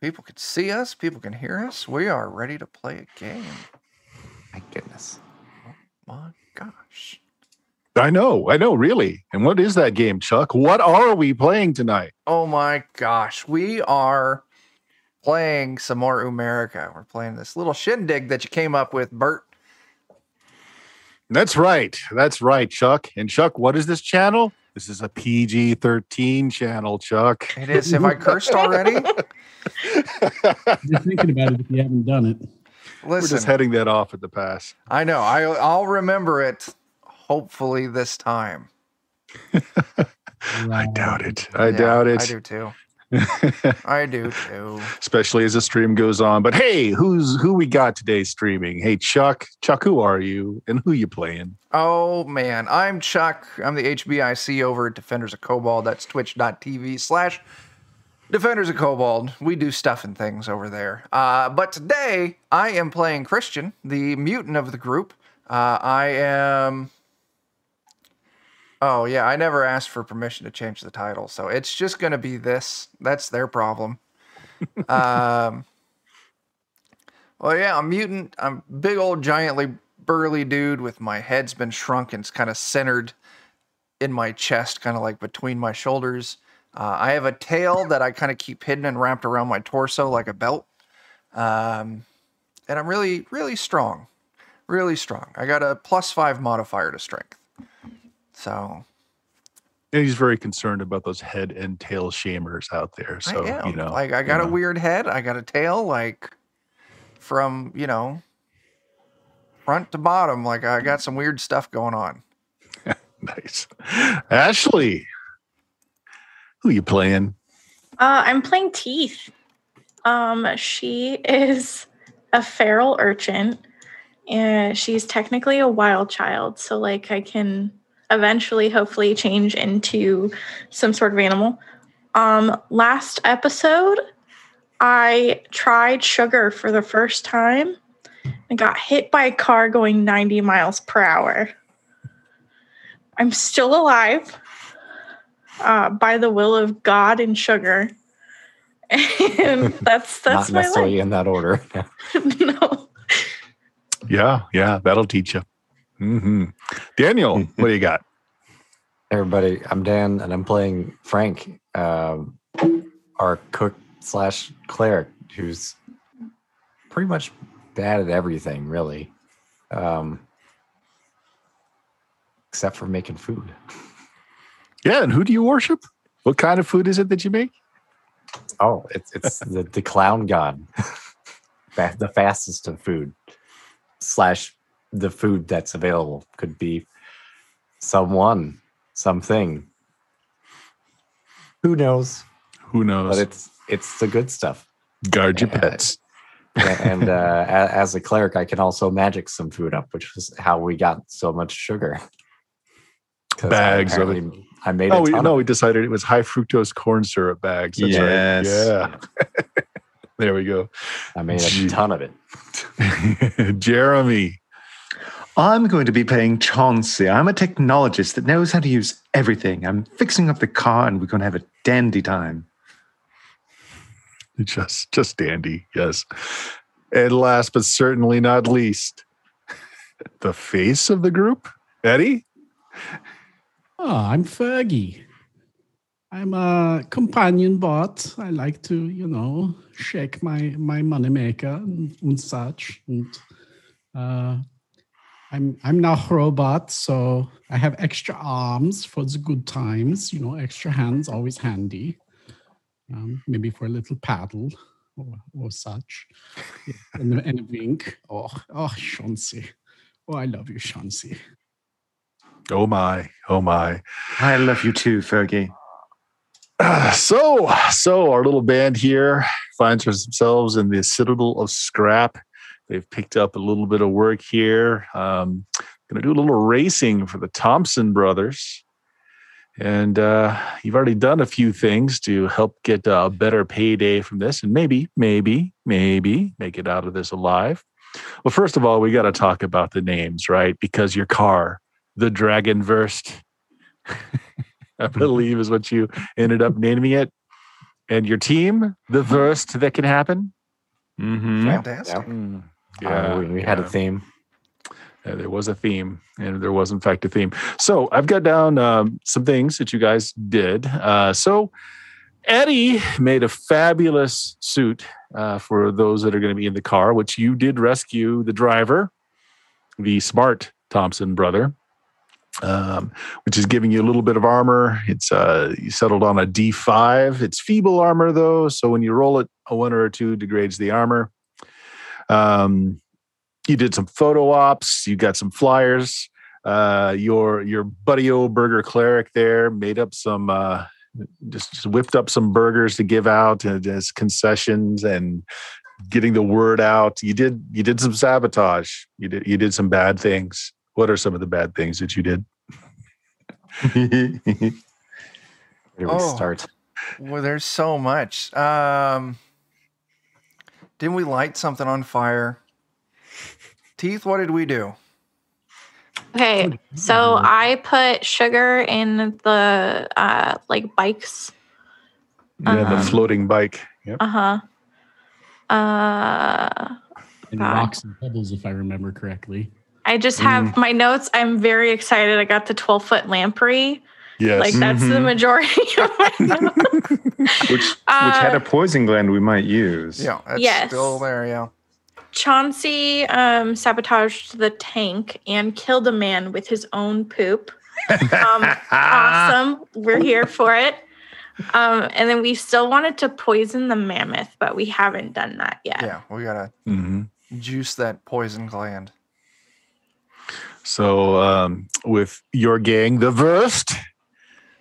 People can see us. People can hear us. We are ready to play a game. My goodness. Oh my gosh. I know, I know, really. And what is that game, Chuck? What are we playing tonight? Oh my gosh. We are playing some more Umerica. We're playing this little shindig that you came up with, Bert. That's right. That's right, Chuck. And Chuck, what is this channel? This is a PG 13 channel, Chuck. It is. Have I cursed already? You're thinking about it if you haven't done it. We're just heading that off at the pass. I know. I, I'll remember it hopefully this time. I doubt it. I Yeah, doubt it. I do too. I do too. Especially as the stream goes on. But hey, who's who we got today streaming? Hey, Chuck. Chuck, who are you and who you playing? Oh man, I'm Chuck. I'm the HBIC over at Defenders of Cobalt. That's twitch.tv slash Defenders of Cobalt. We do stuff and things over there. Uh, but today I am playing Christian, the mutant of the group. Uh, I am. Oh yeah, I never asked for permission to change the title, so it's just gonna be this. That's their problem. um. Well, yeah, I'm mutant. I'm big old giantly burly dude with my head's been shrunk and it's kind of centered in my chest, kind of like between my shoulders. Uh, I have a tail that I kind of keep hidden and wrapped around my torso like a belt. Um, and I'm really, really strong. Really strong. I got a plus five modifier to strength. So And he's very concerned about those head and tail shamers out there. So, I am. you know, like I got you a know. weird head. I got a tail, like from you know front to bottom. Like I got some weird stuff going on. Nice. Ashley, who you playing? Uh, I'm playing Teeth. Um, she is a feral urchin, and she's technically a wild child. So, like, I can eventually, hopefully, change into some sort of animal. Um, last episode, I tried sugar for the first time and got hit by a car going 90 miles per hour. I'm still alive uh, by the will of God and sugar. And that's that's Not my necessarily life. in that order. no. Yeah, yeah, that'll teach you. Hmm Daniel, what do you got? Everybody, I'm Dan, and I'm playing Frank, um, our cook slash cleric, who's pretty much bad at everything, really, um, except for making food. Yeah, and who do you worship? What kind of food is it that you make? Oh, it's it's the, the clown god, the fastest of food, slash the food that's available could be someone, something. Who knows? Who knows? But it's it's the good stuff. Guard your pets. And uh, as a cleric, I can also magic some food up, which was how we got so much sugar. 'Cause I Bags of it. I made Oh, we, no, we decided it was high fructose corn syrup bags. That's Yes. right. Yeah. there we go. I made Gee. a ton of it. Jeremy. I'm going to be playing Chauncey. I'm a technologist that knows how to use everything. I'm fixing up the car and we're going to have a dandy time. Just just dandy, yes. And last but certainly not least, the face of the group, Eddie. Oh, I'm Fergie. I'm a companion bot. I like to, you know, shake my my moneymaker and, and such. And uh, I'm I'm now a robot, so I have extra arms for the good times. You know, extra hands always handy. Um, maybe for a little paddle or, or such. Yeah, and, a, and a wink. Oh, oh, Chauncey. Oh, I love you, Chauncey. Oh my, oh my. I love you too, Fergie. Ah, so, so our little band here finds themselves in the Citadel of Scrap. They've picked up a little bit of work here. Um, going to do a little racing for the Thompson brothers. And uh, you've already done a few things to help get a better payday from this and maybe, maybe, maybe make it out of this alive. Well, first of all, we got to talk about the names, right? Because your car, the Dragonverse, I believe is what you ended up naming it. and your team, the worst that can happen. Mm-hmm. Fantastic. Yeah. Yeah, Uh, we, we had a theme. Uh, there was a theme, and there was in fact a theme. So I've got down um, some things that you guys did. Uh, so Eddie made a fabulous suit uh, for those that are going to be in the car, which you did rescue the driver, the smart Thompson brother, um, which is giving you a little bit of armor. It's uh, you settled on a D5. It's feeble armor though, so when you roll it, a one or a two degrades the armor. Um, you did some photo ops. You got some flyers. Uh, your your buddy old burger cleric there made up some. Uh, just, just whipped up some burgers to give out as concessions and getting the word out. You did you did some sabotage. You did you did some bad things. What are some of the bad things that you did? Where do we Oh. start? Well, there's so much. Um, didn't we light something on fire? Teeth, what did we do? Okay, so I put sugar in the uh like bikes. Yeah, the Uh-huh. floating bike. Yep. Uh huh. Uh, And God. rocks and pebbles, if I remember correctly. I just have my notes. I'm very excited. I got the 12 foot lamprey. Yes. Like that's the Mhm. majority of my notes. Which which Uh, had a poison gland we might use. Yeah, it's Yes. still there. Yeah. Chauncey um, sabotaged the tank and killed a man with his own poop. Um, awesome. We're here for it. Um, and then we still wanted to poison the mammoth, but we haven't done that yet. Yeah, we gotta Mhm. juice that poison gland. So, um, with your gang, the worst,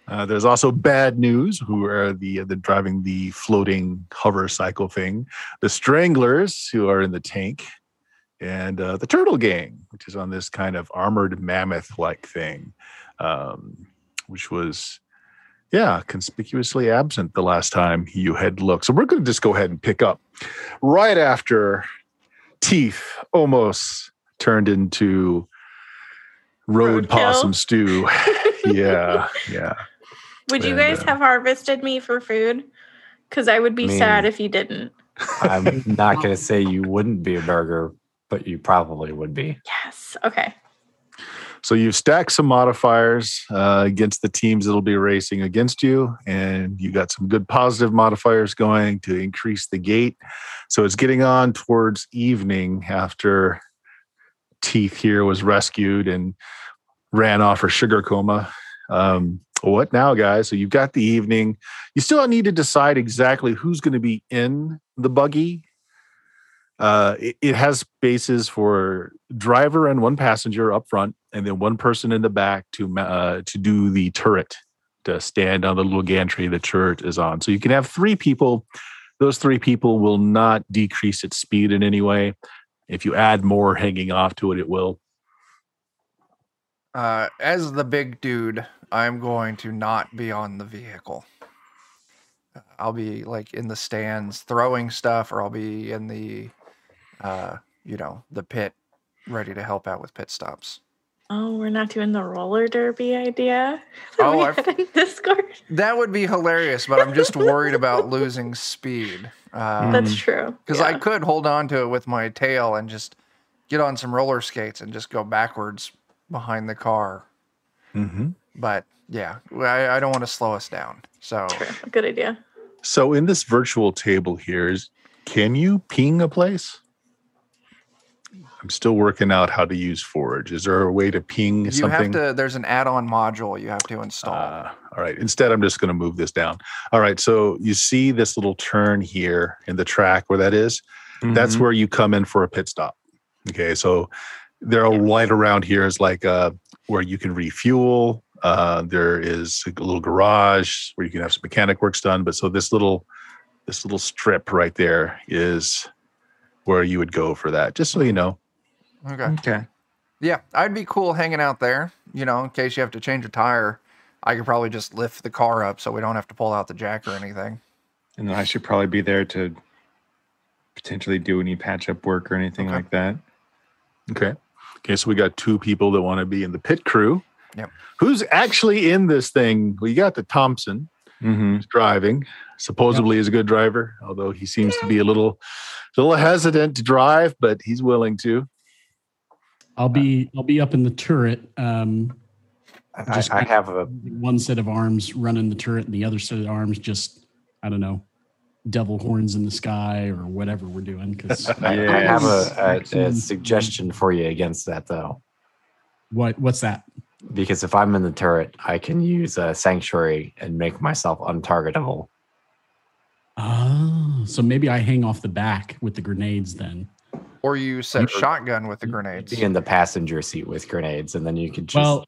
uh, there's also bad news. Who are the the driving the floating hover cycle thing? The Stranglers, who are in the tank, and uh, the Turtle Gang, which is on this kind of armored mammoth like thing, um, which was. Yeah, conspicuously absent the last time you had looked. So we're going to just go ahead and pick up right after Teeth almost turned into road Roadkill. possum stew. yeah, yeah. Would you guys uh, have harvested me for food? Because I would be I mean- sad if you didn't. I'm not going to say you wouldn't be a burger, but you probably would be. Yes. Okay. So you've stacked some modifiers uh, against the teams that'll be racing against you, and you got some good positive modifiers going to increase the gate. So it's getting on towards evening after Teeth here was rescued and ran off her sugar coma. Um, what now, guys? So you've got the evening. You still need to decide exactly who's going to be in the buggy. Uh, it, it has spaces for driver and one passenger up front, and then one person in the back to uh, to do the turret to stand on the little gantry the turret is on. So you can have three people. Those three people will not decrease its speed in any way. If you add more hanging off to it, it will. Uh, as the big dude, I'm going to not be on the vehicle. I'll be like in the stands throwing stuff, or I'll be in the, uh, you know, the pit, ready to help out with pit stops. Oh, we're not doing the roller derby idea. that Oh, we I've- Discord. That would be hilarious, but I'm just worried about losing speed. Um, That's true. Because I could hold on to it with my tail and just get on some roller skates and just go backwards behind the car. Mm-hmm. But yeah, I, I don't want to slow us down. So True. Good idea. So in this virtual table here is, can you ping a place? I'm still working out how to use Forge. Is there a way to ping you something? have to. There's an add-on module you have to install. Uh, all right. Instead, I'm just going to move this down. All right. So you see this little turn here in the track where that is? That's Mhm. where you come in for a pit stop. Okay. So there are light around here is like uh, where you can refuel. Uh, there is a little garage where you can have some mechanic works done. But so this little this little strip right there is where you would go for that. Just so you know. okay. Okay. Yeah, I'd be cool hanging out there. You know, in case you have to change a tire, I could probably just lift the car up so we don't have to pull out the jack or anything. And then I should probably be there to potentially do any patch up work or anything Okay. like that. Okay. Okay. So we got two people that want to be in the pit crew. Yep. Who's actually in this thing? We got the Thompson. Mm-hmm. He's driving. Supposedly, is a good driver, although he seems to be a little, a little hesitant to drive, but he's willing to. I'll be I'll be up in the turret. Um, I, I have a one set of arms running the turret, and the other set of arms just I don't know, devil horns in the sky or whatever we're doing. Because I, I have a, a, a suggestion for you against that though. what what's that? Because if I'm in the turret, I can use a sanctuary and make myself untargetable. Oh, so maybe I hang off the back with the grenades then. Or you set shotgun with the grenades. Be in the passenger seat with grenades, and then you could just Well,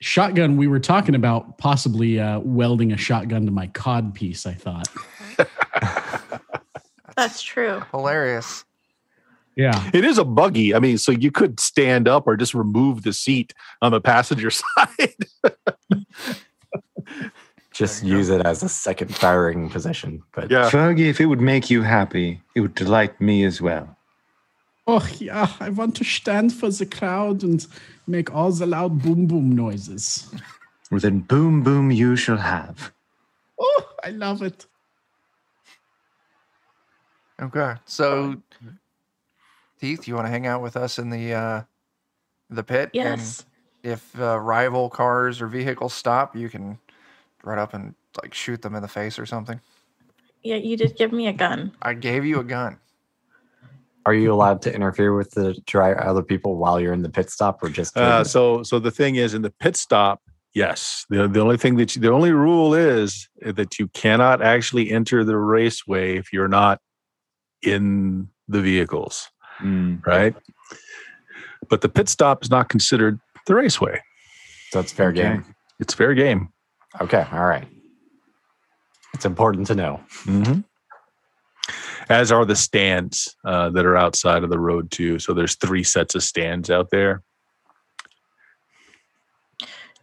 shotgun. We were talking about possibly uh, welding a shotgun to my cod piece. I thought. That's true. Hilarious. Yeah. It is a buggy. I mean, so you could stand up or just remove the seat on the passenger side. just There go. use it as a second firing position. But yeah. Fergie, if it would make you happy, it would delight me as well. Oh yeah, I want to stand for the crowd and make all the loud boom boom noises. Well, then boom, boom, you shall have. Oh, I love it. Okay. So Teeth, you want to hang out with us in the uh the pit? Yes. And if uh, rival cars or vehicles stop, you can run up and like shoot them in the face or something. Yeah, you did give me a gun. I gave you a gun. are you allowed to interfere with the dri other people while you're in the pit stop, or just Uh, so, so the thing is, in the pit stop, yes, the the only thing that you, the only rule is that you cannot actually enter the raceway if you're not in the vehicles, right? But the pit stop is not considered the raceway. so it's fair Okay. game? It's fair game. Okay, all right. It's important to know. Mm-hmm. As are the stands uh, that are outside of the road too. So there's three sets of stands out there.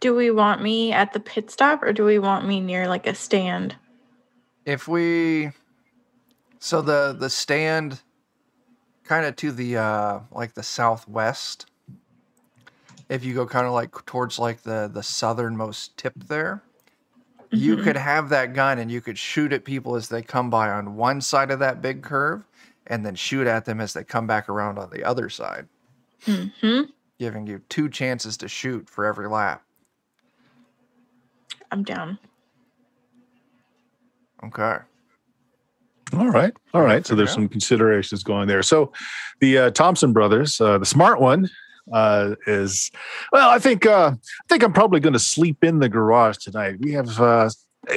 Do we want me at the pit stop or do we want me near like a stand? If we so the the stand kind of to the uh like the southwest if you go kind of like towards like the the southernmost tip there you Mhm. could have that gun and you could shoot at people as they come by on one side of that big curve and then shoot at them as they come back around on the other side hmm giving you two chances to shoot for every lap I'm down. okay All right. All So there's some considerations going there. So the uh, Thompson brothers, uh, the smart one, uh, is well. I think uh, I think I'm probably going to sleep in the garage tonight. We have uh,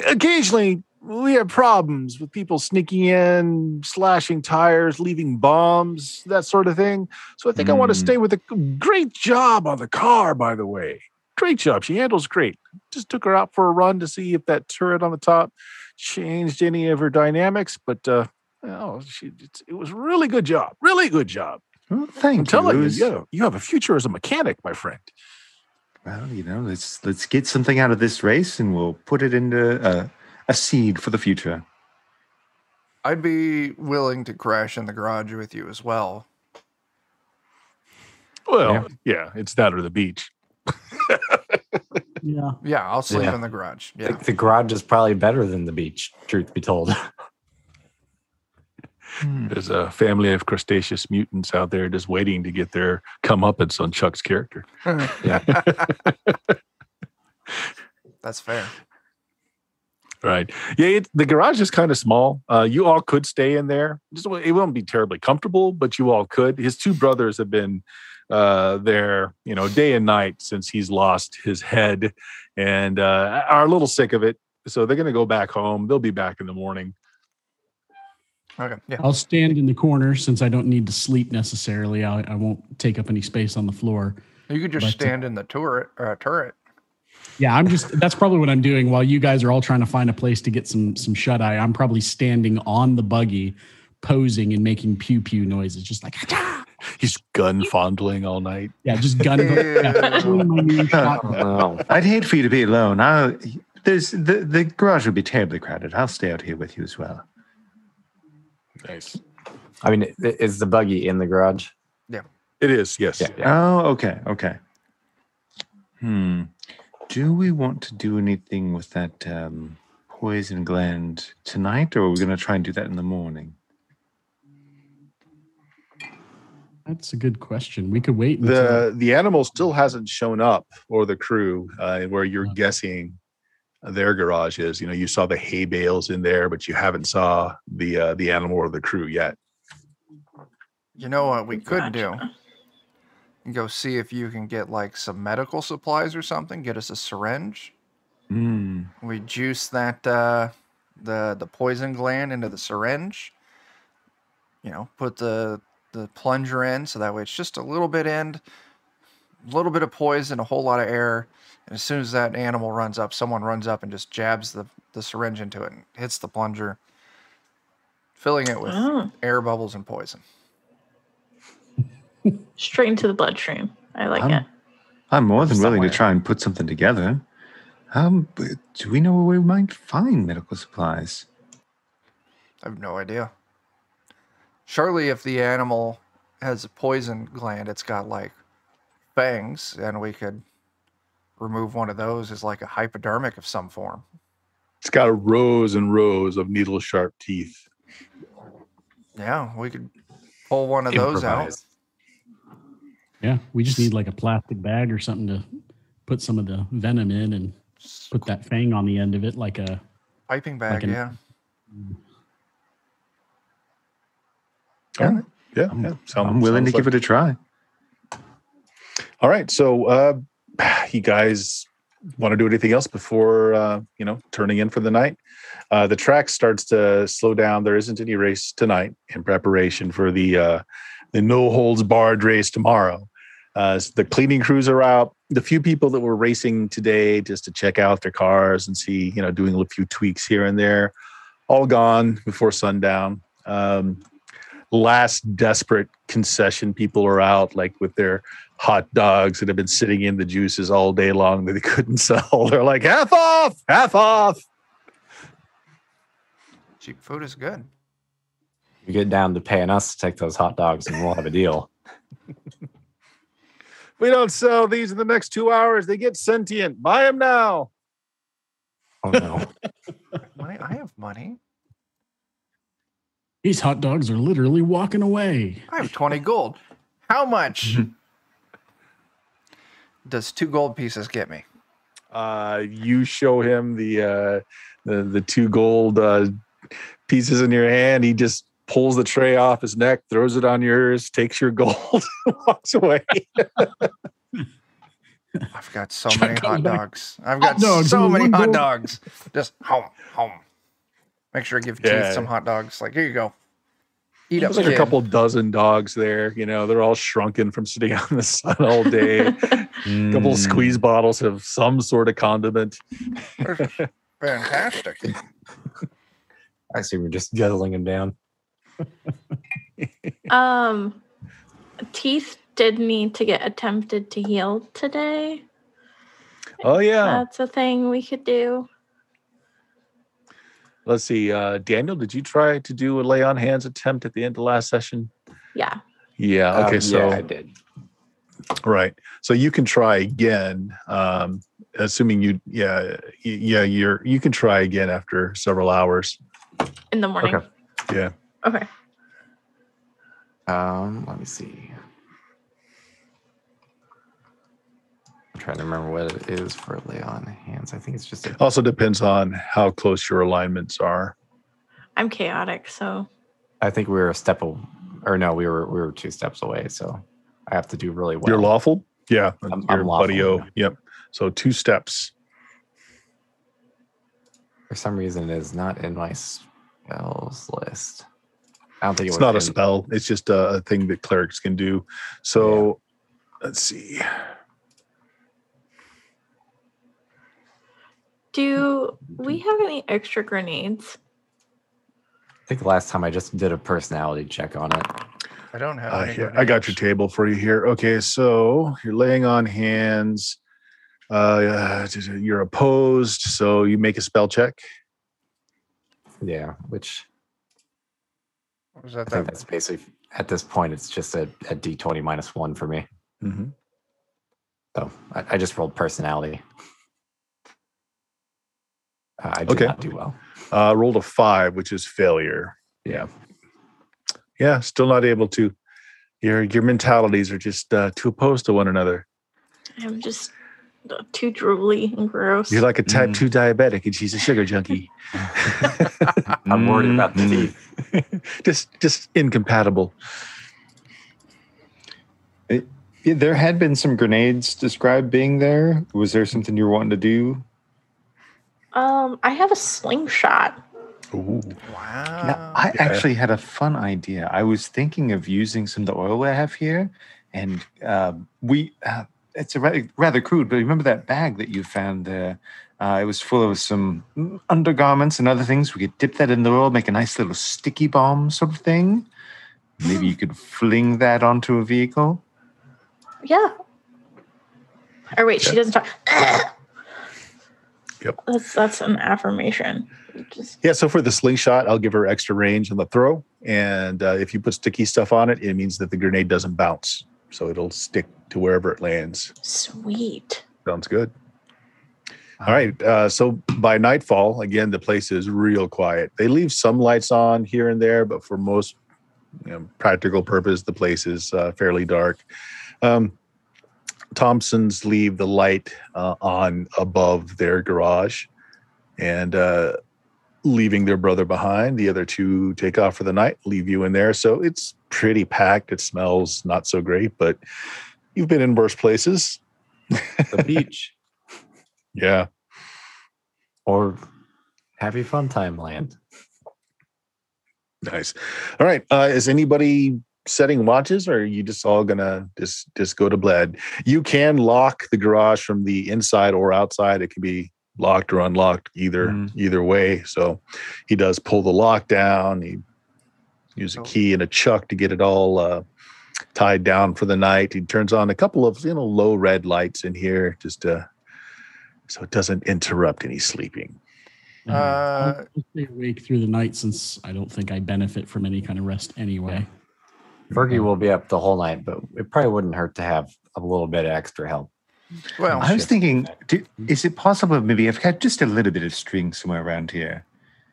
occasionally we have problems with people sneaking in, slashing tires, leaving bombs, that sort of thing. So I think I want to Mm. stay with a great job on the car. By the way, great job. She handles great. Just took her out for a run to see if that turret on the top changed any of her dynamics, but uh, oh, she, it's, it was really good job. Really good job. Well, thank I'm you. you, was- you, you have a future as a mechanic, my friend. Well, you know, let's let's get something out of this race, and we'll put it into a, a seed for the future. i'd be willing to crash in the garage with you as well Well, yeah, it's that or the beach. Yeah. yeah i'll sleep Yeah. in the garage The- The, garage is probably better than the beach, truth be told. There's a family of crustaceous mutants out there just waiting to get their comeuppance on Chuck's character. yeah. that's fair Right. Yeah, it, the garage is kind of small. Uh, you all could stay in there. Just, it won't be terribly comfortable, but you all could. His two brothers have been uh, there, you know, day and night since he's lost his head, and uh, are a little sick of it. So they're going to go back home. They'll be back in the morning. okay yeah I'll stand in the corner since I don't need to sleep necessarily. I, I won't take up any space on the floor. You could just But, uh, stand in the turret or a turret. Yeah, I'm just that's probably what I'm doing while you guys are all trying to find a place to get some some shut eye. I'm probably standing on the buggy, posing and making pew pew noises, just like "Ah!" He's gun fondling all night. yeah, just gun. yeah, doing my new shot. Oh. I'd hate for you to be alone. I'll, there's the the garage will be terribly crowded. I'll stay out here with you as well. Nice. I mean, is the buggy in the garage? Yeah, it is. Yes. Yeah. yeah. Oh, okay, okay. Hmm. Do we want to do anything with that um, poison gland tonight, or are we going to try and do that in the morning? That's a good question. We could wait until The the animal still hasn't shown up, or the crew, uh, where you're guessing their garage is. You know, you saw the hay bales in there, but you haven't saw the uh, the animal or the crew yet. You know what we could do? Gotcha. Go see if you can get like some medical supplies or something. Get us a syringe. Hmm. We juice that uh, the the poison gland into the syringe. You know, put the the plunger in so that way it's just a little bit end, a little bit of poison, a whole lot of air. And as soon as that animal runs up, someone runs up and just jabs the, the syringe into it and hits the plunger, filling it with Oh, air bubbles and poison. straight into the bloodstream. I like Um, it. I'm more than willing to try and put something together. Um, but do we know where we might find medical supplies? I have no idea. Surely, if the animal has a poison gland, it's got like fangs, and we could remove one of those as like a hypodermic of some form. It's got rows and rows of needle sharp teeth. Yeah, we could pull one of those out. Yeah, we just need like a plastic bag or something to put some of the venom in and put that fang on the end of it, like a Piping bag, an- yeah. All right. Yeah, I'm- yeah. Sound- I'm willing to sounds give it a try. All right. So, uh, you guys want to do anything else before uh, you know turning in for the night? Uh, the track starts to slow down. There isn't any race tonight in preparation for the uh, the no holds barred race tomorrow. Uh, so the cleaning crews are out. The few people that were racing today just to check out their cars and see, you know, doing a few tweaks here and there, all gone before sundown. Um, last desperate concession people are out, like with their hot dogs that have been sitting in the juices all day long that they couldn't sell. They're like, half off, half off. Cheap food is good. You get down to paying us to take those hot dogs, and we'll have a deal. We don't sell these in the next two hours. They get sentient. Buy them now. Oh no! Money? I have money. These hot dogs are literally walking away. I have 20 gold. How much does two gold pieces get me? Uh, you show him the uh, the the two gold uh, pieces in your hand. He just pulls the tray off his neck, throws it on yours, takes your gold, walks away. I've got so Chuck many comes hot back. dogs. I've got dogs, so many hot gold. dogs. Just home, home. Make sure I give Yeah. Teeth some hot dogs. Like, here you go. Eat up, There's like a couple dozen dogs there. You know, they're all shrunken from sitting out in the sun all day. A couple Mm. squeeze bottles of some sort of condiment. Fantastic. I see we're just guzzling them down. Um, teeth did need to get attempted to heal today. Oh yeah. That's a thing we could do. Let's see. Uh, Daniel, did you try to do a lay on hands attempt at the end of last session? Yeah. Yeah. Okay. Um, so yeah, I did. right. So you can try again. Um, assuming you, yeah, y- yeah, you're you can try again after several hours. In the morning. Okay. Yeah. Okay. Um, let me see. I'm trying to remember what it is for lay on hands. I think it's just a Also depends on how close your alignments are. I'm chaotic, so I think we were a step o- or no, we were we were two steps away, so I have to do really well. You're lawful. Yeah. I'm- I'm lawful, buddy O. yeah. Yep. So two steps. For some reason, it is not in my spells list. I don't think it It's was not a spell. It's just a, a thing that clerics can do. So let's see. Do we have any extra grenades? I think the last time I just did a personality check on it. I don't have Uh, any. here, I got your table for you here. Okay, so you're laying on hands. Uh, you're opposed, so you make a spell check. Yeah, which Was I that think that's basically at this point it's just a, a d20 minus one for me. Mm-hmm. So I, I just rolled personality. Uh, I do Okay. not do well. Uh, rolled a five, which is failure. Yeah. Yeah, still not able to. Your your mentalities are just uh, too opposed to one another. I'm just too drooly and gross. You're like a type Mm. two diabetic, and she's a sugar junkie. I'm worried about the Mhm. teeth. just just incompatible. Yeah, there had been some grenades described being there. Was there something you were wanting to do? Um, I have a slingshot. Ooh. Wow. Now, I Yeah. actually had a fun idea. I was thinking of using some of the oil I have here, and uh, we. Uh, it's a rather, rather crude, but remember that bag that you found there? Uh, it was full of some undergarments and other things. We could dip that in the oil, make a nice little sticky bomb sort of thing. Maybe you could fling that onto a vehicle. Yeah. Or wait, she doesn't talk. Yep. That's that's an affirmation. Just Yeah, so for the slingshot, I'll give her extra range on the throw. And uh, if you put sticky stuff on it, it means that the grenade doesn't bounce. So it'll stick to wherever it lands. sweet. Sounds good. All right. Uh, so by nightfall, again, the place is real quiet. They leave some lights on here and there, but for most you know, practical purpose, the place is uh, fairly dark. Um, Thompsons leave the light uh, on above their garage and uh, leaving their brother behind. The other two take off for the night, leave you in there. So it's pretty packed. It smells not so great, but you've been in worse places. The beach Yeah. or Happy Fun Time Land. Nice. All right. Uh, is anybody setting watches, or are you just all gonna just just go to bed? You can lock the garage from the inside or outside. It can be locked or unlocked either Mm. either way. So he does pull the lock down. He use a Oh. key and a chuck to get it all uh, tied down for the night. He turns on a couple of you know low red lights in here just to so it doesn't interrupt any sleeping. Uh, I'll stay awake through the night since I don't think I benefit from any kind of rest anyway. Fergie will be up the whole night, but it probably wouldn't hurt to have a little bit of extra help. well, I was thinking, do, is it possible maybe I've got just a little bit of string somewhere around here?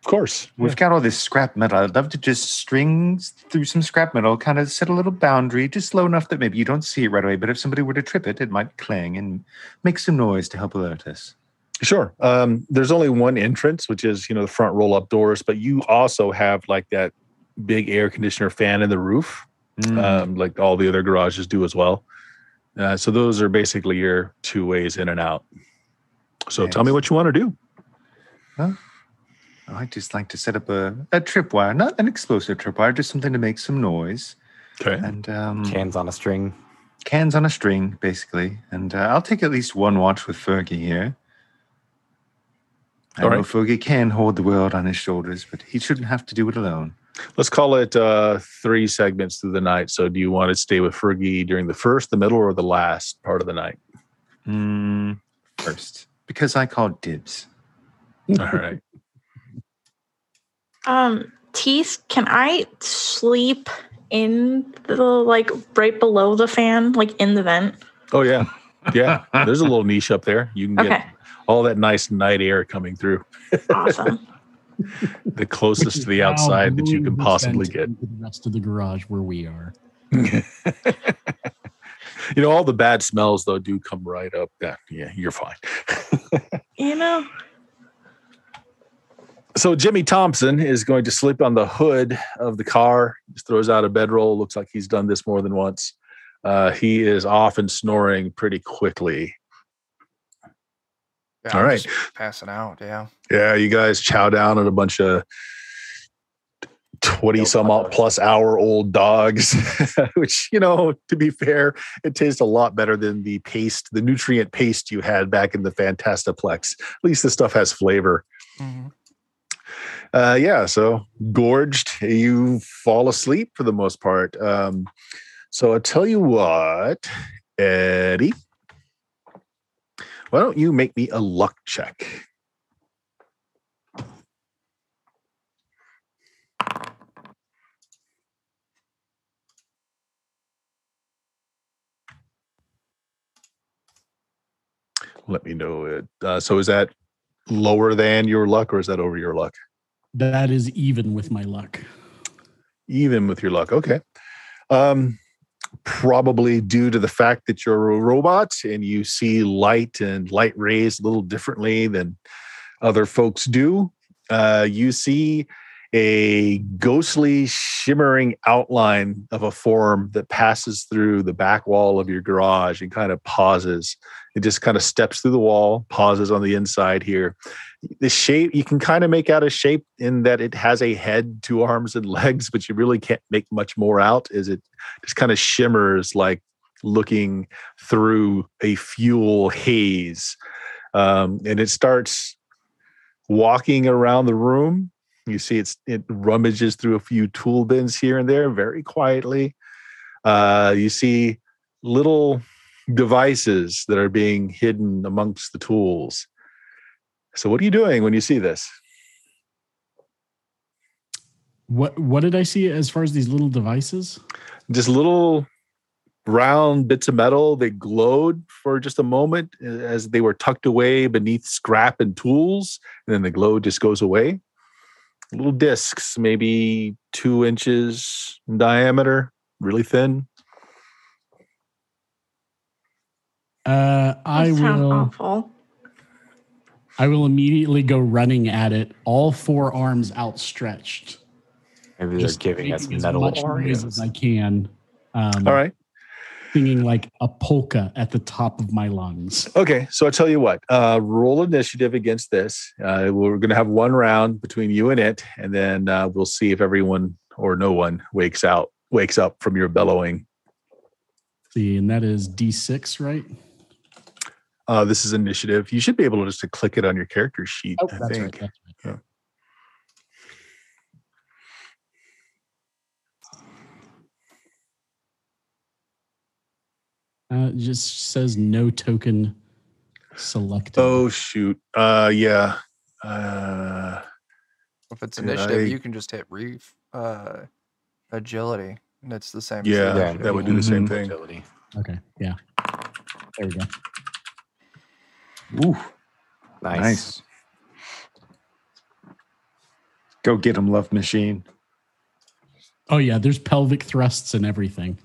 Of course. We've got all this scrap metal. I'd love to just string through some scrap metal, kind of set a little boundary, just low enough that maybe you don't see it right away. But if somebody were to trip it, it might clang and make some noise to help alert us. Sure. Um, there's only one entrance, which is you know the front roll up doors, but you also have like that big air conditioner fan in the roof, Mm. um, like all the other garages do as well. Uh, so those are basically your two ways in and out. So tell me what you want to do. I'd just like to set up a, a tripwire, not an explosive tripwire, just something to make some noise. Okay. And um, Cans on a string. cans on a string, basically. And uh, I'll take at least one watch with Fergie here. I All know right. Fergie can hold the world on his shoulders, but he shouldn't have to do it alone. Let's call it uh, three segments through the night. So do you want to stay with Fergie during the first, the middle, or the last part of the night? Mm, first, because I called dibs. All right. Um, teeth. Can I sleep in the like right below the fan, like in the vent? Oh yeah, yeah. There's a little niche up there. You can get Okay, all that nice night air coming through. awesome. The closest to the outside that you can possibly get. into The rest of the garage where we are. you know, all the bad smells though do come right up. Yeah, yeah, you're fine. You know, so Jimmy Thompson is going to sleep on the hood of the car. Just throws out a bedroll. Looks like he's done this more than once. Uh, he is off and snoring pretty quickly. Yeah, all I'm right. passing out. Yeah. Yeah, you guys chow down on a bunch of 20 some odd plus hour old dogs, which, you know, to be fair, it tastes a lot better than the paste, the nutrient paste you had back in the Fantastaplex. At least the stuff has flavor. Mhm. Uh, yeah, so gorged, you fall asleep for the most part. Um, so I'll tell you what, Eddie, why don't you make me a luck check? Let me know it. Uh, so is that lower than your luck, or is that over your luck? That is even with my luck. Even with your luck, okay. Um, probably due to the fact that you're a robot and you see light and light rays a little differently than other folks do. Uh, you see a ghostly, shimmering outline of a form that passes through the back wall of your garage and kind of pauses. It just kind of steps through the wall, pauses on the inside here. The shape, you can kind of make out a shape in that it has a head, two arms, and legs, but you really can't make much more out as it just kind of shimmers like looking through a fuel haze. Um, and it starts walking around the room you see it's it rummages through a few tool bins here and there very quietly. Uh, you see little devices that are being hidden amongst the tools. So what are you doing when you see this? What what did I see as far as these little devices? Just little round bits of metal they glowed for just a moment uh, as they were tucked away beneath scrap and tools and then the glow just goes away little discs, maybe two inches in diameter, really thin. Uh, I will. awful. I will immediately go running at it, all four arms outstretched. Maybe they're giving us making as metal much noise as I can. Um, All right. Singing like a polka at the top of my lungs. Okay. So I tell you what, uh, roll initiative against this. Uh, we're going to have one round between you and it, and then uh, we'll see if everyone or no one wakes out, wakes up from your bellowing. See, and that is D6, right? Uh, this is initiative. You should be able to just to click it on your character sheet. I Oh, that's think. right. Right. Uh, it just says no token selected. Oh shoot. Uh, yeah. Uh, If it's initiative, I- you can just hit re uh, agility, and it's the same. as Yeah, the Yeah, that would do the same Mhm. thing. Agility. okay. Yeah. There we go. Ooh, Nice. nice. Go get him, Love Machine. Oh, yeah. There's pelvic thrusts and everything.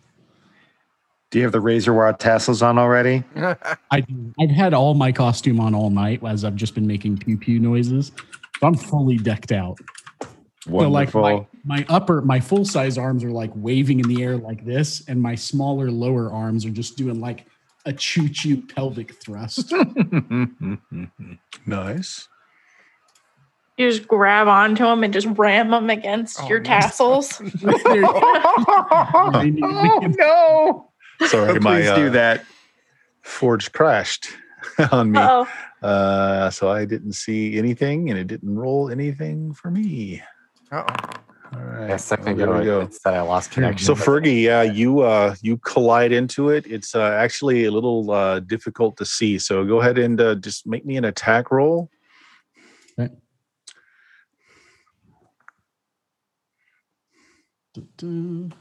Do you have the razor wire tassels on already? I, I've had all my costume on all night as I've just been making pew pew noises. So I'm fully decked out. So like Wonderful. my, my upper, my full size arms are like waving in the air like this, and my smaller lower arms are just doing like a choo choo pelvic thrust. nice. You just grab onto them and just ram them against Oh, your no. tassels. There you go. oh no! Sorry, my Please uh, do that. forge crashed on me. Oh, Uh, so I didn't see anything, and it didn't roll anything for me. Uh-oh. All right, Yeah, second well, there we ago, go. it said I lost connection. So Fergie, yeah, you uh, you collide into it. It's uh, actually a little uh, difficult to see. So go ahead and uh, just make me an attack roll. Du-du. Tack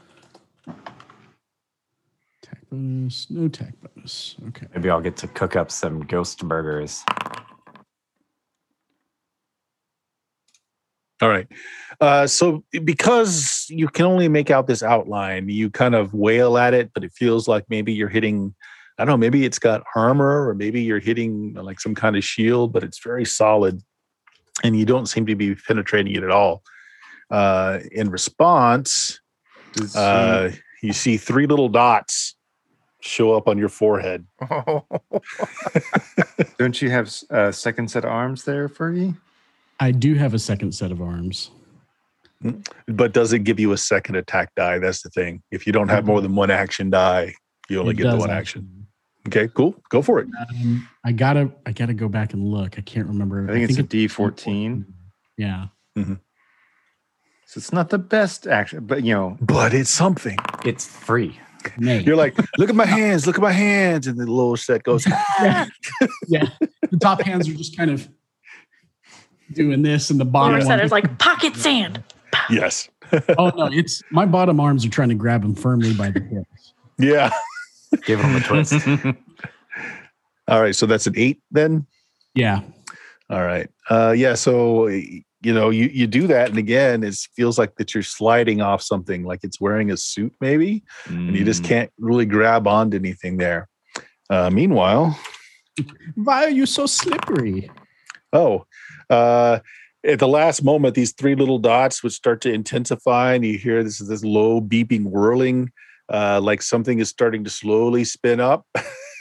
bonus, no tack bonus. Okay. Maybe I'll get to cook up some ghost burgers. All right. Uh, so because you can only make out this outline, you kind of wail at it, but it feels like maybe you're hitting. I don't know. Maybe it's got armor, or maybe you're hitting like some kind of shield, but it's very solid, and you don't seem to be penetrating it at all. Uh, in response, uh, you see three little dots show up on your forehead. he- don't you have a second set of arms there, Fergie? I do have a second set of arms. Hmm. But does it give you a second attack die? That's the thing. If you don't have more than one action die, you only It get the one actually. action. Okay, cool. Go for it. Um, I gotta, I gotta go back and look. I can't remember. I think it's a it's D14. Yeah. Mm-hmm. So it's not the best action, but you know, But it's something. It's free. Nay. You're like, look at my hands, look at my hands. And the little set goes, yeah. yeah. The top hands are just kind of doing this, and the bottom. Lower one- set is like pocket sand. yes. oh no, it's my bottom arms are trying to grab him firmly by the hips. Yeah. Give him a twist. All right. So that's an eight then. Yeah. All right. Uh, yeah. So y- you know, you you do that, and again, it feels like that you're sliding off something, like it's wearing a suit, maybe, and you just Mm. can't really grab onto anything there. Uh, meanwhile, Why are you so slippery? oh, uh, at the last moment, these three little dots would start to intensify, and you hear this this low beeping whirling, uh, like something is starting to slowly spin up.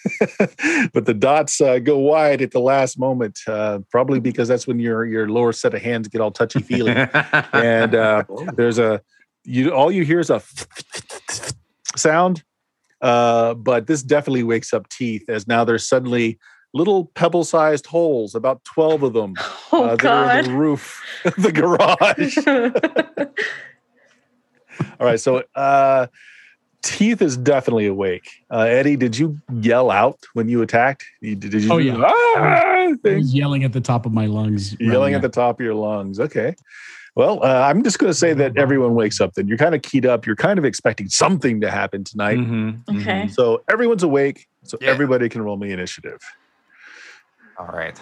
but the dots uh, go wide at the last moment, uh, probably because that's when your your lower set of hands get all touchy feely. and uh, there's a you all you hear is a sound uh, but this definitely wakes up teeth as now there's suddenly little pebble sized holes about 12 of them Oh uh, are in the roof of the garage. All right so uh, teeth is definitely awake uh, eddie did you yell out when you attacked You- did you Oh, yeah. the, "Ah!" I was yelling at the top of my lungs. yelling at the top of your lungs. Okay. Well, uh, I'm just going to say that everyone wakes up. Then you're kind of keyed up. You're kind of expecting something to happen tonight. Mhm, mhm. Okay. So everyone's awake. So Yeah. everybody can roll me initiative. All right.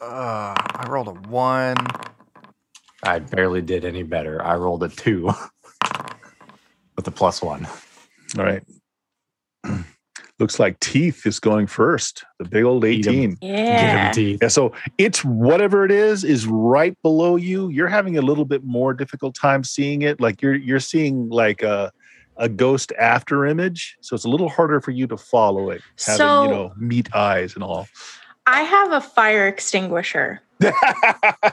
Uh, I rolled a one. I barely did any better. I rolled a two with a plus one. All right. Looks like teeth is going first. The big old 18. Yeah. him teeth. Yeah, so it's whatever it is is right below you. You're having a little bit more difficult time seeing it. Like you're you're seeing like a a ghost after image, so it's a little harder for you to follow it. Having So- you know meat eyes and all. I have a fire extinguisher.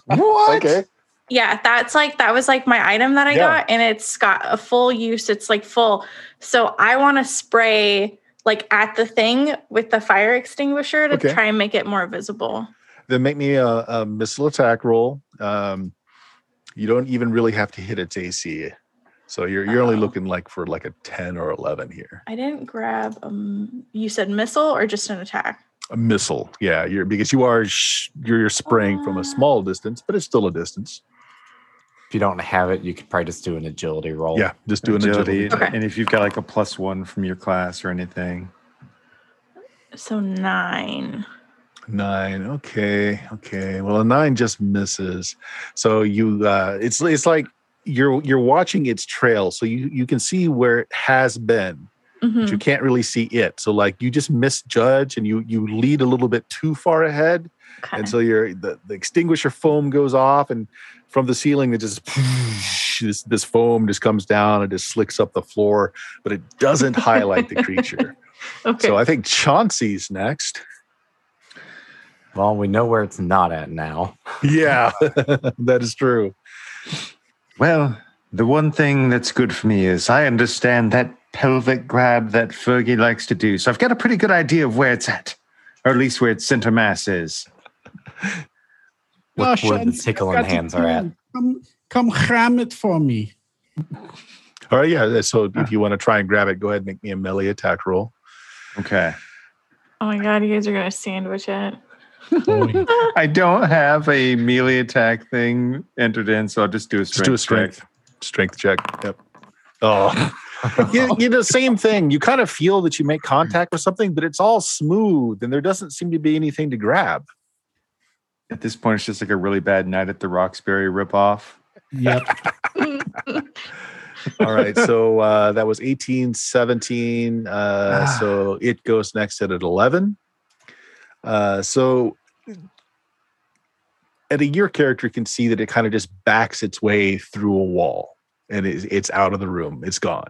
what? Okay. Yeah, that's like that was like my item that I Yeah. got, and it's got a full use. It's like full. So I want to spray like at the thing with the fire extinguisher to Okay. try and make it more visible. Then make me a, a missile attack roll. Um, you don't even really have to hit its AC. So you're you're only looking like for like a 10 or 11 here. I didn't grab um you said missile or just an attack? A missile. Yeah, you're because you are sh- you're, you're spraying from a Ah. small distance, but it's still a distance. If you don't have it, you could probably just do an agility roll. Yeah, just do an agility. Okay. And if you've got like a plus one from your class or anything, So nine. Nine. Okay. Okay. Well, a nine just misses. So you, uh, it's it's like you're you're watching its trail, so you you can see where it has been, but Mhm. you can't really see it. So like you just misjudge and you you lead a little bit too far ahead, Okay. and so your the, the extinguisher foam goes off, and from the ceiling it just this this foam just comes down and just slicks up the floor, but it doesn't highlight the creature. okay. So I think Chauncey's next. Well, we know where it's not at now. Yeah, that is true. well, the one thing that's good for me is I understand that pelvic grab that Fergie likes to do. So I've got a pretty good idea of where it's at, or at least where its center mass is. What- Gosh, where the I've tickling hands are at. Come, come cram it for me. All right, yeah. So if ah. you want to try and grab it, go ahead and make me a melee attack roll. Okay. oh my god, you guys are gonna sandwich it. I don't have a melee attack thing entered in, so I'll just do a strength. Just do a check. strength strength check. Yep. Oh, you, you know, same thing. You kind of feel that you make contact with something, but it's all smooth, and there doesn't seem to be anything to grab. At this point, it's just like a really bad night at the Roxbury ripoff. Yep. All right, so uh, that was 18, 17. Uh, so it goes next at 11. Uh, so a year, character can see that it kind of just backs its way through a wall, and it's, it's out of the room. It's gone.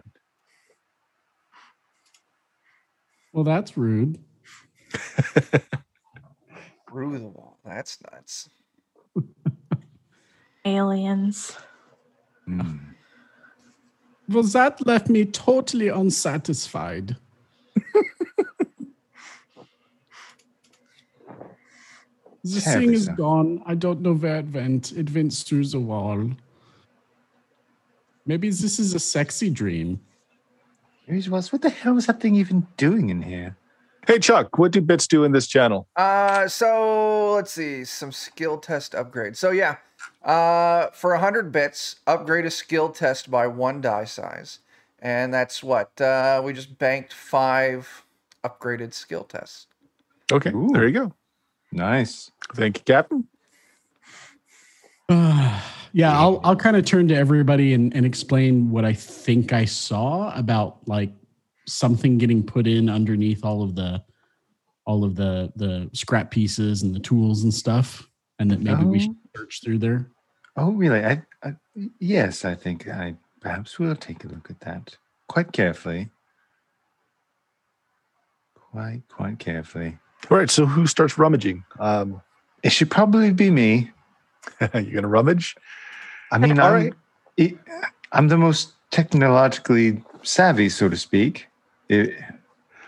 Well, that's rude. Through the wall. That's nuts. Aliens. Hmm. Well, that left me totally unsatisfied. the Terribly thing is so. gone. I don't know where it went. It went through the wall. Maybe this is a sexy dream. Here's was what the hell was that thing even doing in here? Hey, Chuck, what do bits do in this channel? Uh, so let's see some skill test upgrades. So yeah, uh, for 100 bits, upgrade a skill test by one die size, and that's what uh, we just banked five upgraded skill tests. Okay, Ooh. there you go. Nice. Thank you, Captain. Uh, yeah, I'll I'll kind of turn to everybody and, and explain what I think I saw about like something getting put in underneath all of the all of the the scrap pieces and the tools and stuff, and that maybe we should search through there. Oh, really? I, I yes, I think I perhaps we'll take a look at that quite carefully. Quite, quite carefully. All right, so who starts rummaging? Um, It should probably be me. you're gonna rummage? I mean, All I'm, right. it- I'm the most technologically savvy, so to speak. It-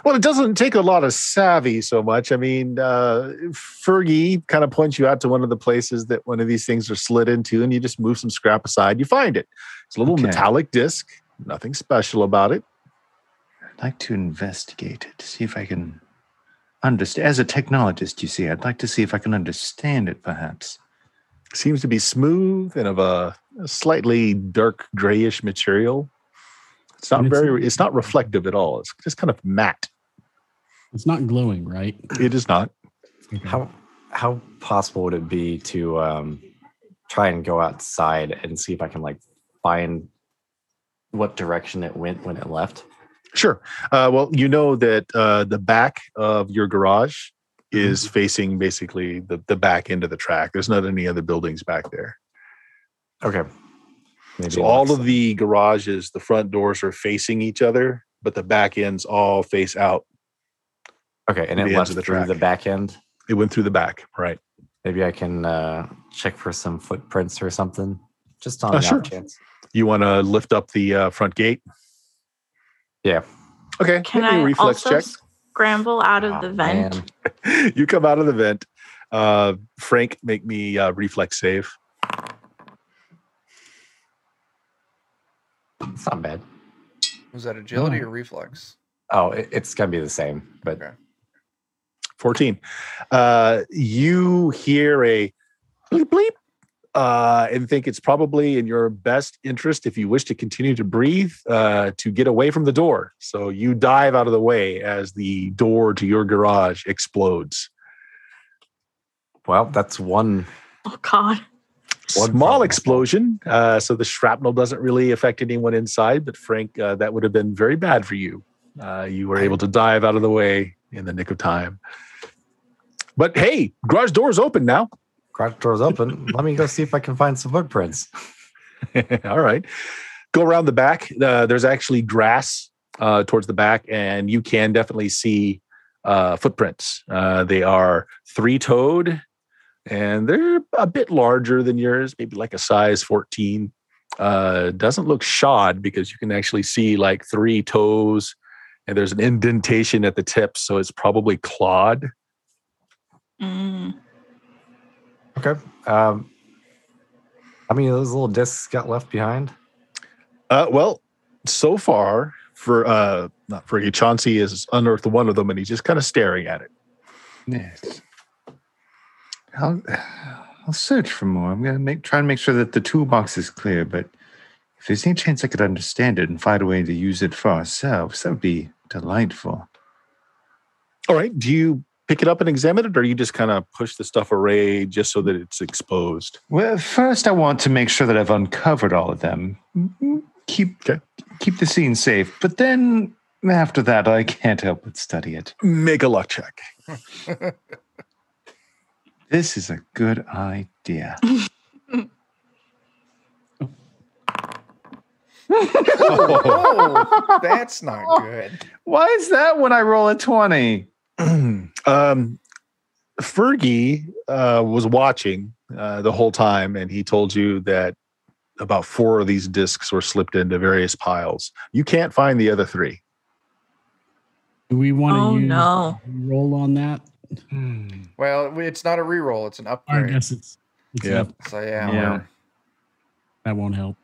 Well, it doesn't take a lot of savvy so much. I mean, uh, Fergie kind of points you out to one of the places that one of these things are slid into, and you just move some scrap aside. You find it. It's a little Okay. metallic disc. Nothing special about it. I'd like to investigate it, to see if I can understand. As a technologist, you see, I'd like to see if I can understand it, perhaps. Seems to be smooth and of a, a slightly dark grayish material. It's not And it's- very. It's not reflective at all. It's just kind of matte. It's not glowing, right? It is not. How how possible would it be to um, try and go outside and see if I can like find what direction it went when it left? Sure. Uh, well, you know that uh, the back of your garage is facing basically the, the back end of the track. There's not any other buildings back there. Okay. Maybe So all of the garages, the front doors are facing each other, but the back ends all face out. okay, and the it ends left of the through the back end. It went through the back, right? Maybe I can uh, check for some footprints or something, just on Uh, the sure. off chance. You want to lift up the uh, front gate? Yeah. Okay. Can make me reflex also check. scramble out of Oh, the vent? you come out of the vent. Uh, Frank, make me uh, reflex save. It's not bad. Was that agility No. or reflex? Oh, it, it's gonna be the same, but Okay. 14. Uh, you hear a bleep bleep uh, and think it's probably in your best interest if you wish to continue to breathe uh, to get away from the door. So you dive out of the way as the door to your garage explodes. well, that's one. Oh God. One Small explosion. Uh, so the shrapnel doesn't really affect anyone inside, but Frank, uh, that would have been very bad for you. Uh, you were able to dive out of the way in the nick of time. But hey, garage door is open now. Garage door is open. Let me go see if I can find some footprints. All right. Go around the back. Uh, there's actually grass uh, towards the back, and you can definitely see uh, footprints. Uh, they are three toed, and they're a bit larger than yours, maybe like a size 14. Uh, doesn't look shod because you can actually see like three toes, and there's an indentation at the tip, so it's probably clawed. Mm. Okay. Um, how many of those little discs got left behind? Uh, well, so far for uh, not for you, Chauncey is unearthed one of them, and he's just kind of staring at it. Yes. I'll, I'll search for more. I'm gonna make try and make sure that the toolbox is clear. But if there's any chance I could understand it and find a way to use it for ourselves, that would be delightful. All right. Do you pick it up and examine it, or you just kind of push the stuff away just so that it's exposed? Well, first I want to make sure that I've uncovered all of them. Keep Okay. keep the scene safe. But then after that, I can't help but study it. Make a luck check. This is a good idea. Oh, that's not good. Why is that when I roll a twenty? um, Fergie uh, was watching uh, the whole time, and he told you that about four of these discs were slipped into various piles. You can't find the other three. Do we want to Oh use no. roll on that? Well, it's not a reroll; it's an upgrade. I guess it's, it's Yeah. up. So yeah, Yeah. we're- that won't help.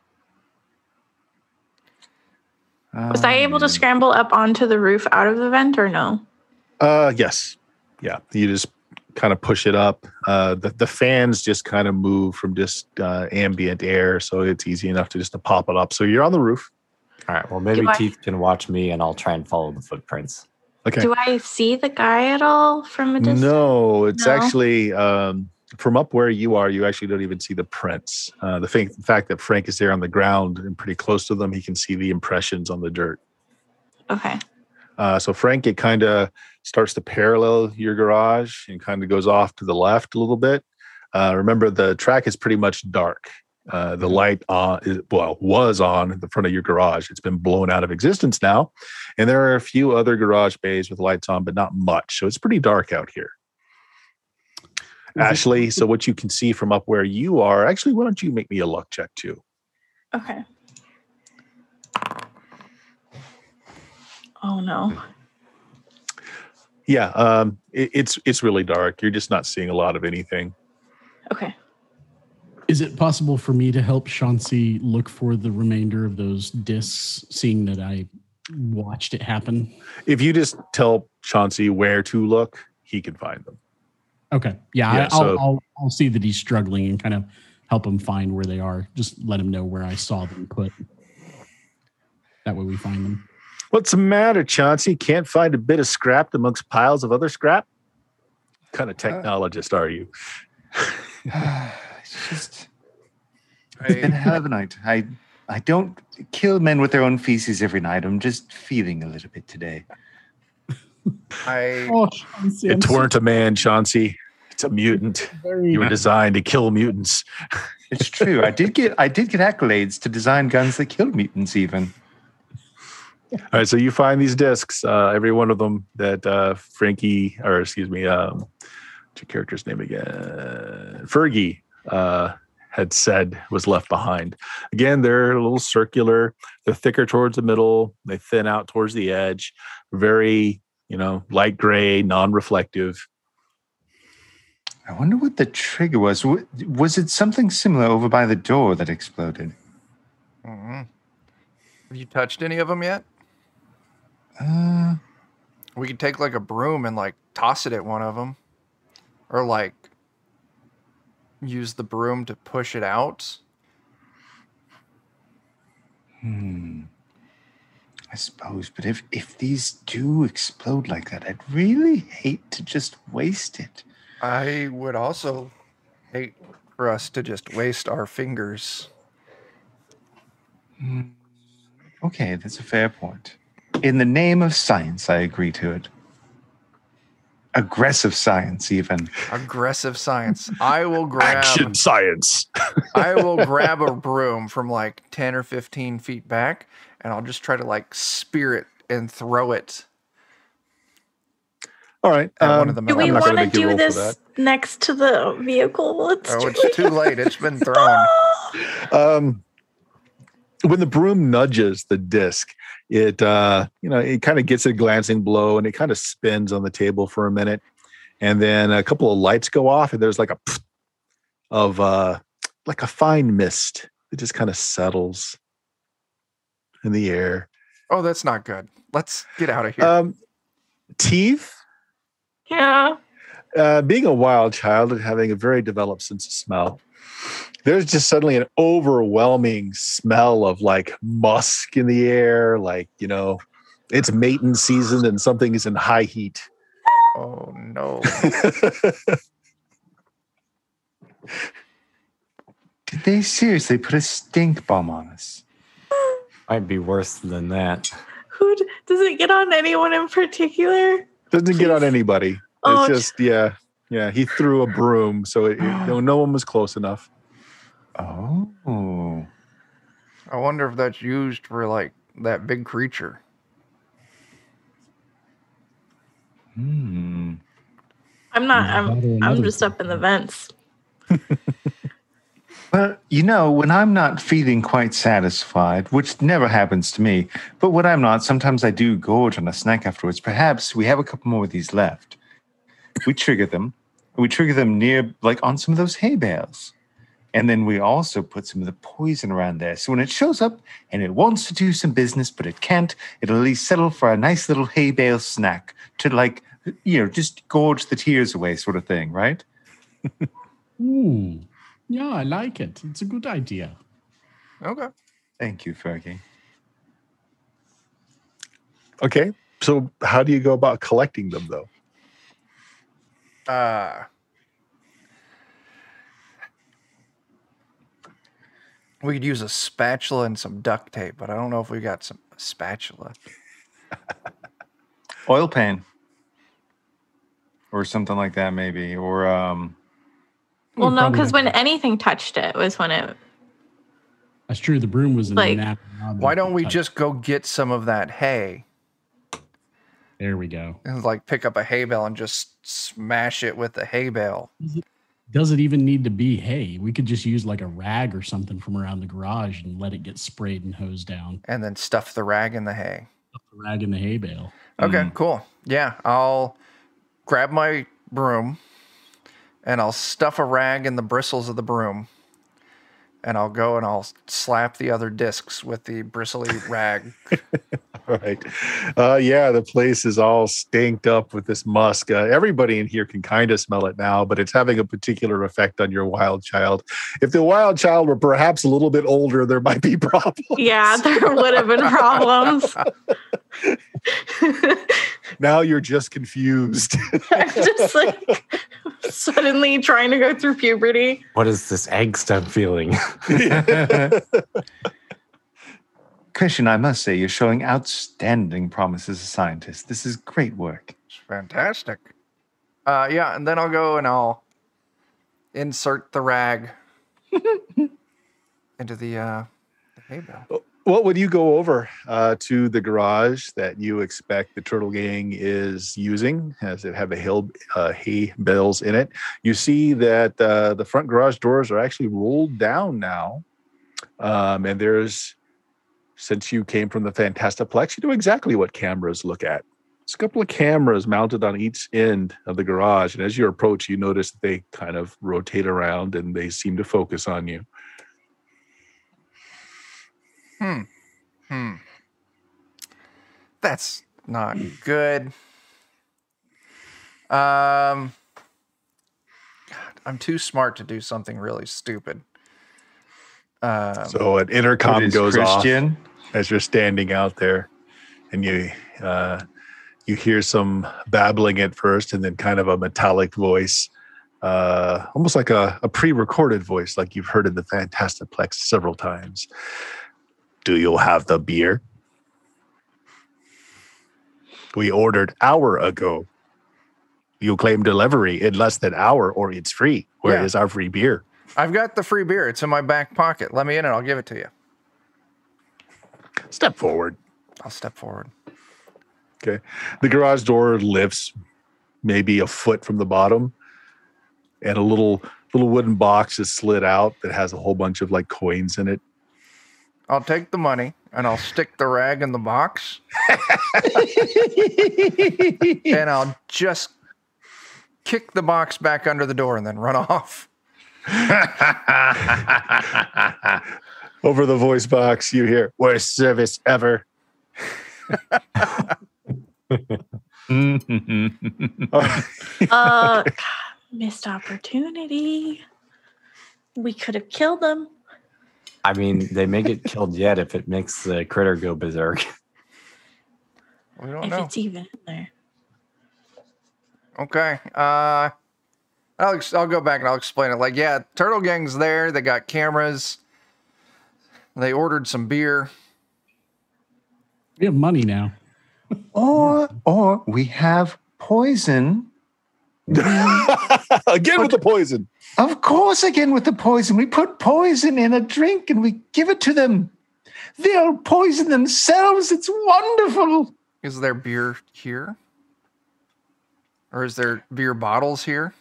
Was I able to Um, scramble up onto the roof out of the vent or no? Uh, yes. Yeah. You just kind of push it up. Uh, the, the fans just kind of move from just uh, ambient air. So it's easy enough to just to pop it up. So you're on the roof. All right. Well, maybe Do I- Teeth can watch me, and I'll try and follow the footprints. Okay. Do I see the guy at all from a distance? No, it's No? actually um, from up where you are. You actually don't even see the prints. Uh, the fa- fact that Frank is there on the ground and pretty close to them, he can see the impressions on the dirt. Okay. Uh, so Frank, it kind of starts to parallel your garage and kind of goes off to the left a little bit. Uh, remember, the track is pretty much dark. Uh, the light on, is, well, was on in the front of your garage. It's been blown out of existence now, and there are a few other garage bays with lights on, but not much. So it's pretty dark out here. Ashley, so what you can see from up where you are, actually, why don't you make me a luck check too? Okay. Oh no. Yeah, um, it, it's it's really dark. You're just not seeing a lot of anything. Okay. Is it possible for me to help Chauncey look for the remainder of those discs, seeing that I watched it happen? If you just tell Chauncey where to look, he can find them. Okay. Yeah, Yeah, I, I'll, so- I'll I'll see that he's struggling and kind of help him find where they are. Just let him know where I saw them put. That way we find them. What's the matter, Chauncey? Can't find a bit of scrap amongst piles of other scrap? What kind of uh, technologist are you? it's just it's been a I, hell of a night. I I don't kill men with their own feces every night. I'm just feeling a little bit today. I Oh, Chauncey, I'm It weren't a man, Chauncey. It's a mutant. very You were designed to kill mutants. It's true. I did get I did get accolades to design guns that killed mutants. Even All right, so you find these discs, uh, every one of them that uh, Frankie, or excuse me, um, what's your character's name again? Fergie uh, had said was left behind. Again, they're a little circular. They're thicker towards the middle. They thin out towards the edge. Very, you know, light gray, non-reflective. I wonder what the trigger was. Was it something similar over by the door that exploded? Mhm. Have you touched any of them yet? Uh, We could take like a broom and like toss it at one of them, or like use the broom to push it out. hmm. I suppose, but if if these do explode like that, I'd really hate to just waste it. I would also hate for us to just waste our fingers. Hmm. Okay, that's a fair point. In the name of science, I agree to it. Aggressive science, even. Aggressive science. I will grab. Action science. I will grab a broom from like ten or fifteen feet back, and I'll just try to like spear it and throw it All right. at one um, of the Do we I'm not gonna want to do this next to the vehicle? Let's Oh, it's too late. It's been thrown. um, when the broom nudges the disc, it uh, you know it kind of gets a glancing blow and it kind of spins on the table for a minute, and then a couple of lights go off and there's like a of uh, like a fine mist that just kind of settles in the air. Oh, that's not good. Let's get out of here. Um, teeth. Yeah. uh, being a wild child and having a very developed sense of smell, there's just suddenly an overwhelming smell of like musk in the air. Like, you know, it's mating season and something is in high heat. oh no. Did they seriously put a stink bomb on us? Might be worse than that. Who d- does it get on anyone in particular? Doesn't get on anybody. Oh, It's just, yeah. Yeah. He threw a broom. So it, it- no, no one was close enough. Oh. I wonder if that's used for like that big creature. Hmm. I'm not. Either that I'm. I'm just up in the vents. Well, you know, when I'm not feeling quite satisfied, which never happens to me, but when I'm not, sometimes I do gorge on a snack afterwards. Perhaps we have a couple more of these left. We trigger them. We trigger them near, like on some of those hay bales. And then we also put some of the poison around there. So when it shows up and it wants to do some business, but it can't, it'll at least settle for a nice little hay bale snack to, like, you know, just gorge the tears away, sort of thing, right? Ooh. Yeah, I like it. It's a good idea. Okay. Thank you, Fergie. Okay. so how do you go about collecting them though? Uh, we could use a spatula and some duct tape, but I don't know if we got some spatula. Oil pan. Or something like that, maybe. Or um Well, no, because when anything touched it was when it. That's true. The broom was an Like- inanimate object Why don't we just go get some of that hay There we go. and like pick up a hay bale and just smash it with the hay bale? Does it even need to be hay? We could just use like a rag or something from around the garage and let it get sprayed and hosed down. and then stuff the rag in the hay. Stuff the rag in the hay bale. Okay, mm. cool. Yeah, I'll grab my broom and I'll stuff a rag in the bristles of the broom. And I'll go and I'll slap the other discs with the bristly rag. All right. Uh, yeah, the place is all stanked up with this musk. Uh, everybody in here can kind of smell it now, but it's having a particular effect on your wild child. If the wild child were perhaps a little bit older, there might be problems. Yeah, there would have been problems. Now you're just confused. I'm just like suddenly trying to go through puberty. What is this angst I'm feeling? Christian, I must say, you're showing outstanding promise as a scientist. This is great work. It's fantastic. Uh, yeah, and then I'll go and I'll insert the rag into the, uh, the hay bale. What would you go over uh, to the garage that you expect the turtle gang is using? As it have the hill uh, hay bales in it? You see that uh, the front garage doors are actually rolled down now um, and there's since you came from the fantastaplex you know exactly what cameras look at. It's a couple of cameras mounted on each end of the garage and as you approach you notice that they kind of rotate around and they seem to focus on you Hmm. Hmm. That's not good. Um, God, I'm too smart to do something really stupid. Um, so an intercom What is goes off Christian? as you're standing out there and you uh, you hear some babbling at first and then kind of a metallic voice uh, almost like a, a pre-recorded voice like you've heard in the Fantastic Plex several times do you have the beer we ordered hour ago you claim delivery in less than hour or it's free Where is Yeah. our free beer I've got the free beer. It's in my back pocket. Let me in and I'll give it to you. step forward I'll step forward. Okay. The garage door lifts maybe a foot from the bottom, and a little little wooden box is slid out that has a whole bunch of like coins in it. I'll take the money and I'll stick the rag in the box and I'll just kick the box back under the door and then run off. Over the voice box, you hear "Worst service ever." Uh, missed opportunity. We could have killed them. I mean, they may get killed yet if it makes the critter go berserk. We don't if know. it's even in there. Okay. Uh, I'll ex- I'll go back and I'll explain it. Like, yeah, Turtle Gang's there. They got cameras. They ordered some beer. We have money now. or or we have poison. Again with the poison. Of course, again with the poison. We put poison in a drink and we give it to them. They'll poison themselves. It's wonderful. Is there beer here? Or is there beer bottles here?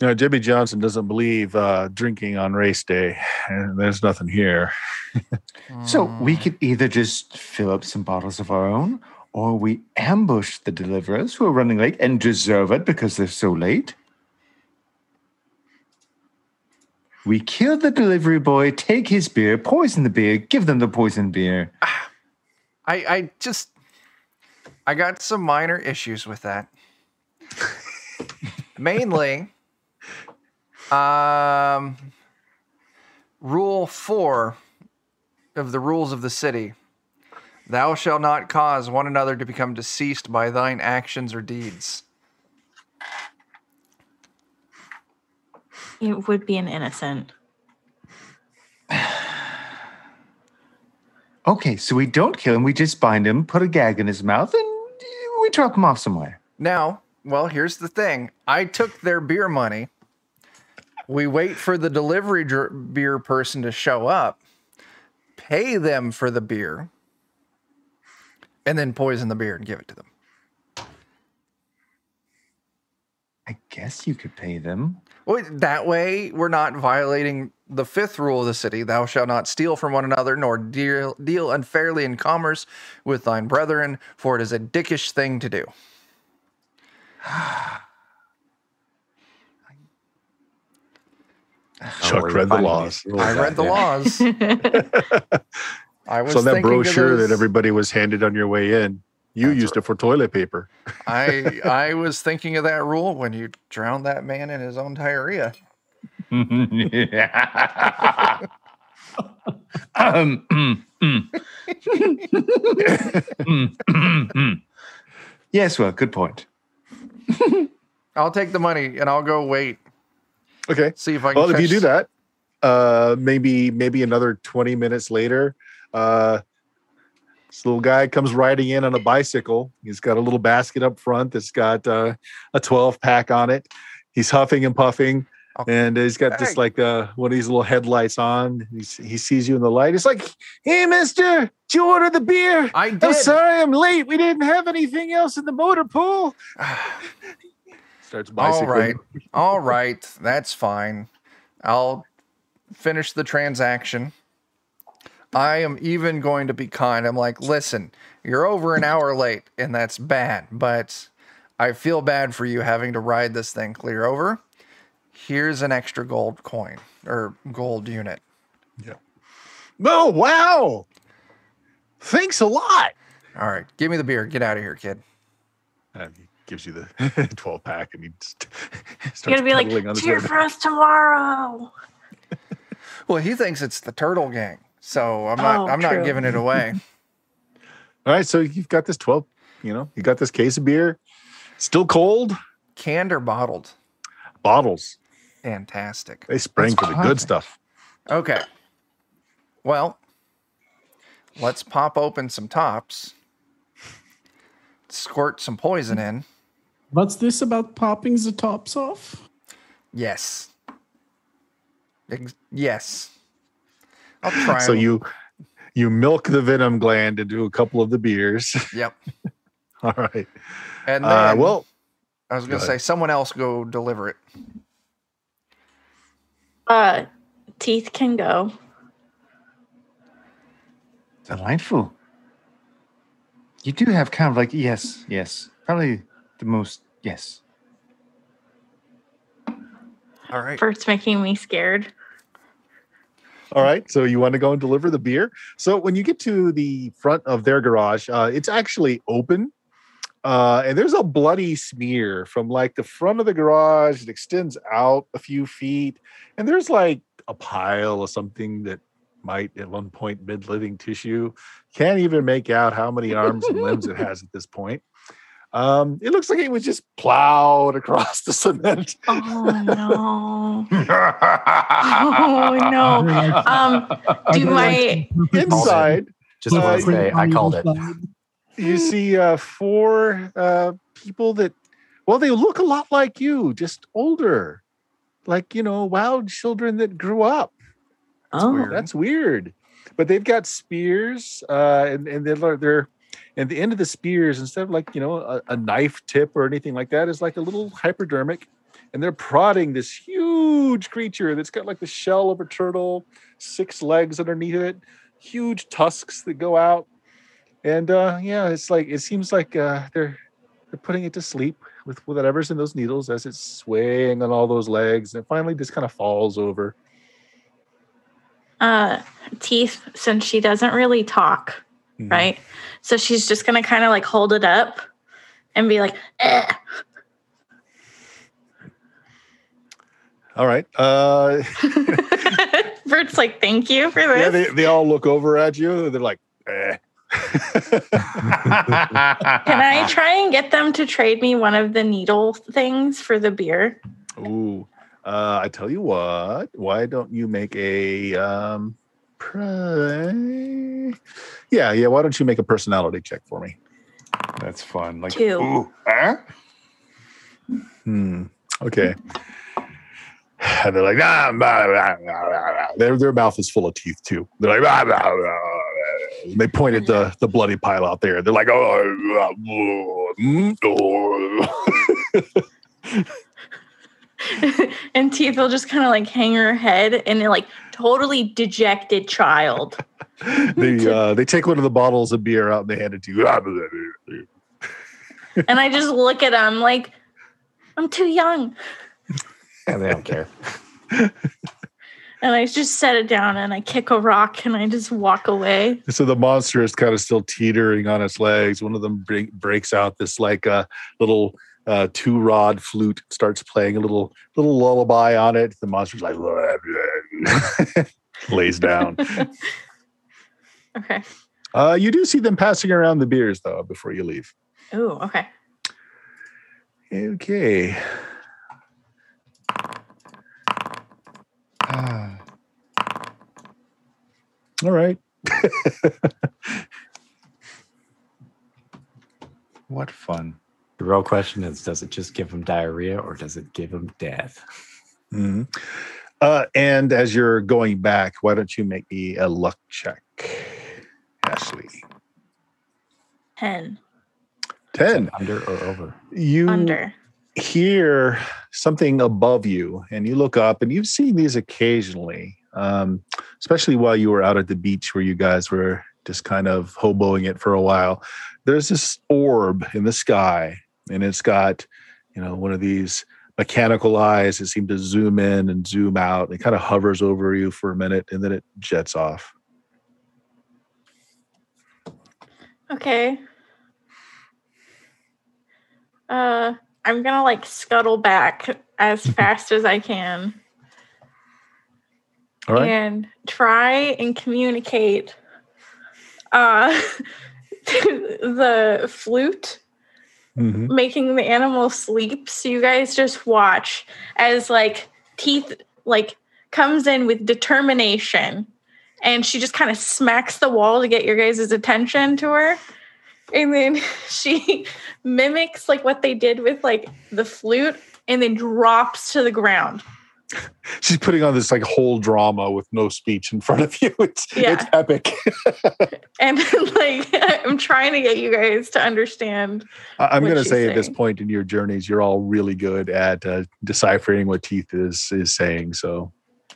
You know, Jimmy Johnson doesn't believe uh, drinking on race day, and there's nothing here. So we could either just fill up some bottles of our own, or we ambush the deliverers who are running late and deserve it because they're so late. We kill the delivery boy, take his beer, poison the beer, give them the poison beer. I I just I got some minor issues with that. Mainly um rule 4 of the rules of the city Thou shalt not cause one another to become deceased by thine actions or deeds. It would be an innocent. Okay, so we don't kill him. We just bind him, put a gag in his mouth, and we drop him off somewhere. Now, well, here's the thing. I took their beer money. We wait for the delivery dr- beer person to show up, pay them for the beer, and then poison the beer and give it to them. I guess you could pay them. Well, that way, we're not violating the fifth rule of the city Thou shalt not steal from one another, nor deal, deal unfairly in commerce with thine brethren, for it is a dickish thing to do. Chuck read the laws. I read the laws. I was So that thinking of brochure that everybody was handed on your way in, you That's used it for toilet paper. I I was thinking of that rule when you drowned that man in his own diarrhea. um, yes, well, good point. I'll take the money and I'll go wait, Okay. see if I can. Well, if you do that, uh, maybe maybe another twenty minutes later, uh, this little guy comes riding in on a bicycle. He's got a little basket up front that's got uh, a twelve pack on it. He's huffing and puffing, Oh, and he's got this like uh, one of these little headlights on. He's, he sees you in the light. He's like, "Hey, Mister, did you order the beer?" I I'm sorry, I'm late. We didn't have anything else in the motor pool. Starts bicycling. All right, all right, that's fine. I'll finish the transaction. I am even going to be kind. I'm like, listen, you're over an hour late, and that's bad, but I feel bad for you having to ride this thing clear over. Here's an extra gold coin or gold unit. Yeah. Oh wow! Thanks a lot. All right, give me the beer. Get out of here, kid. And he gives you the 12 pack and he just starts You gotta be like, pedaling on cheer for us tomorrow. Well, he thinks it's the turtle gang, so I'm not. Oh, I'm true. not giving it away. All right, so you've got this 12, you know, you got this case of beer, still cold, Canned or bottled? bottles. Fantastic. They spring That's for the good stuff. Okay. Well, let's pop open some tops. Squirt some poison in. What's this about popping the tops off? Yes. Ex- yes. I'll try. So you you milk the venom gland into a couple of the beers. Yep. All right. And then, Uh, well, I was going to say, someone else go deliver it. Uh, teeth can go. Delightful. You do have kind of like yes, yes, probably the most yes. All right. First, making me scared. All right. So you want to go and deliver the beer. So when you get to the front of their garage, uh, it's actually open. Uh, and there's a bloody smear from like the front of the garage. It extends out a few feet. And there's like a pile of something that might at one point mid living tissue. Can't even make out how many arms and limbs it has at this point. Um, it looks like it was just plowed across the cement. Oh no! Oh no! Um, do my like, purple Inside, Just Uh, want to say, I called it. you see uh, four uh, people that, well, they look a lot like you, just older, like you know, wild children that grew up. oh, weird. That's weird, but they've got spears, uh, and and they're they're. And the end of the spears, instead of like you know a, a knife tip or anything like that, is like a little hypodermic, and they're prodding this huge creature that's got like the shell of a turtle, six legs underneath it, huge tusks that go out, and uh, yeah, it's like it seems like uh, they're they're putting it to sleep with whatever's in those needles as it's swaying on all those legs, and finally just kind of falls over. uh, teeth. Since she doesn't really talk, Mhm. right? So she's just gonna kind of like hold it up and be like, eh. All right. Uh, Bert's like, thank you for this. yeah, they, they all look over at you. They're like, eh. Can I try and get them to trade me one of the needle things for the beer? Ooh, uh, I tell you what. Why don't you make a um, yeah, yeah. Why don't you make a personality check for me? That's fun. Like Two. Ooh, huh? Hmm. Okay. And they're like, ah, blah, blah, blah, blah, blah." Their their mouth is full of teeth too. They're like, blah, blah, blah, blah. And they point at the the bloody pile out there. They're like, oh, oh." and Teeth will just kind of like hang her head and they're like totally dejected child. they uh, they take one of the bottles of beer out and they hand it to you. And I just look at them like, I'm too young. And they don't care. And I just set it down and I kick a rock and I just walk away. So the monster is kind of still teetering on its legs. One of them break, breaks out this like uh, little uh, two rod flute, starts playing a little little lullaby on it. The monster's like "Blah, blah, blah," lays down. Okay. Uh, you do see them passing around the beers though before you leave. Ooh, okay. Okay. Ah, All right. what fun. The real question is does it just give him diarrhea or does it give him death? Mhm. Uh, and as you're going back, why don't you make me a luck check, Ashley? 10 Ten. Under or over? You under. hear something above you and you look up and you've seen these occasionally um, especially while you were out at the beach where you guys were just kind of hoboing it for a while there's this orb in the sky and it's got you know one of these mechanical eyes that seem to zoom in and zoom out it kind of hovers over you for a minute and then it jets off. Okay. Uh, I'm gonna like scuttle back as fast as I can. All right. And try and communicate uh the flute Mhm. making the animal sleep. So you guys just watch as like teeth like comes in with determination and she just kind of smacks the wall to get your guys' attention to her. And then she mimics like what they did with like the flute and then drops to the ground. she's putting on this like whole drama with no speech in front of you it's it's epic And like I'm trying to get you guys to understand. I- I'm what going to she's say at this point in your journeys, you're all really good at uh, deciphering what teeth is is saying. So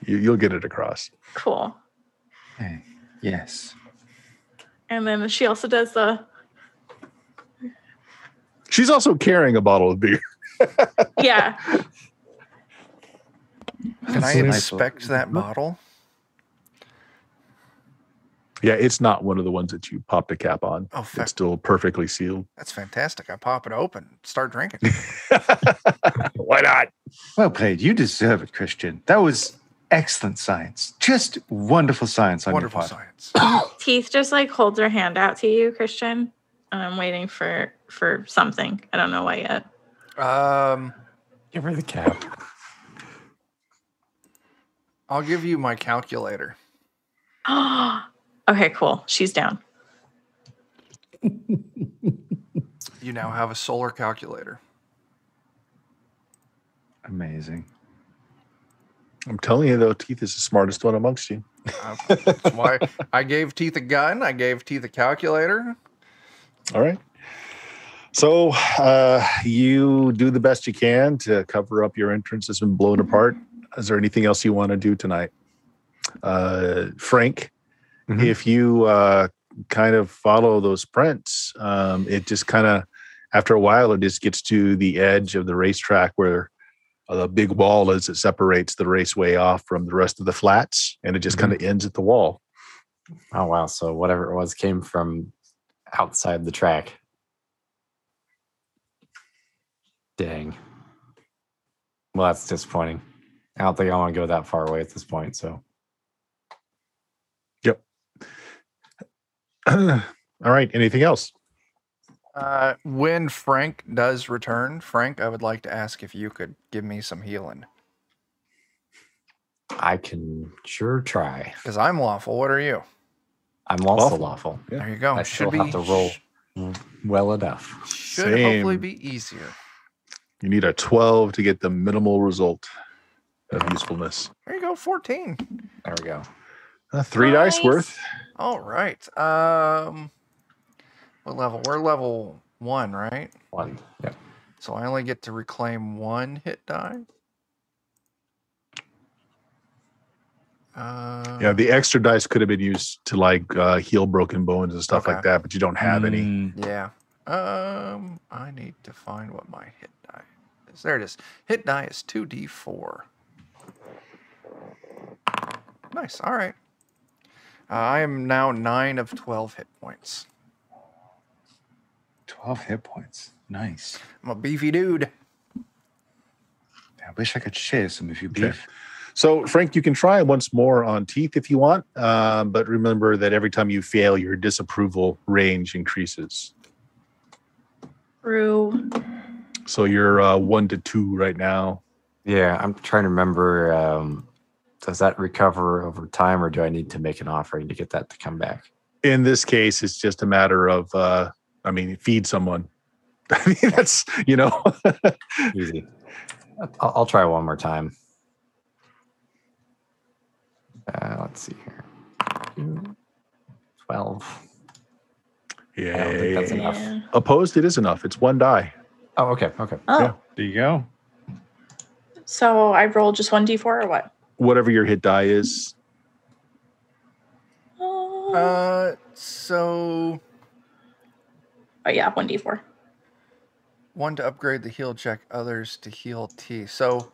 you, you'll get it across. Cool. Hey, yes. And then she also does the She's also carrying a bottle of beer. yeah. Can I So- inspect that bottle? Yeah, it's not one of the ones that you popped a cap on. Oh, It's still perfectly sealed. That's fantastic. I pop it open, start drinking. Why not? Well played. You deserve it, Christian. That was excellent science. Just wonderful science on Wonderful your part. science. Teeth just like holds her hand out to you, Christian. And I'm waiting for for something. I don't know what yet. Um, Give her the cap. I'll give you my calculator. okay, cool. She's down. You now have a solar calculator. Amazing. I'm telling you, though, Teeth is the smartest one amongst you. That's why I gave Teeth a gun. I gave Teeth a calculator. All right. So uh, you do the best you can to cover up your entrance that's been blown apart. Is there anything else you want to do tonight? Uh, Frank, Mhm. if you uh, kind of follow those prints, um, it just kind of, after a while, it just gets to the edge of the racetrack where the big wall is that separates the raceway off from the rest of the flats, and it just kind of ends at the wall. Oh wow! So whatever it was came from outside the track. Dang. Well, that's disappointing. I don't think I want to go that far away at this point. So yep. All right. Anything else? Uh, when Frank does return, Frank, I would like to ask if you could give me some healing I can sure try. because I'm lawful. What are you? I'm also Lawful. lawful. Yeah. There you go. I still have to roll well enough. Should hopefully be easier. You need a 12 to get the minimal result of usefulness. There you go. 14. There we go. Uh, three dice worth. All right. Um, what level? We're level one, right? One. Yep. So I only get to reclaim one hit die. Uh, Yeah, the extra dice could have been used to like uh, heal broken bones and stuff like that, but you don't have any. Mm, Yeah. Um, I need to find what my hit die is. There it is. Hit die is 2d4. Nice. All right. Uh, I am now 9 of 12 hit points. 12 hit points. Nice. I'm a beefy dude. I wish I could share some of your Okay. beef. So, Frank, you can try once more on teeth if you want, um, but remember that every time you fail, your disapproval range increases. True. So you're uh, one to two right now. Yeah, I'm trying to remember. Um, does that recover over time, or do I need to make an offering to get that to come back? In this case, it's just a matter of, uh, I mean, feed someone. I mean, that's you know, Easy. I'll, I'll try one more time. Uh, let's see here. Two, Twelve. I don't think that's yeah. enough. Yeah. Opposed, it is enough. It's one die. Oh, okay, okay. Oh, Yeah. There you go. so I rolled just one d4 or what? Whatever your hit die is. Oh, Uh, so oh yeah, one d4. one to upgrade the heal check, others to heal T. So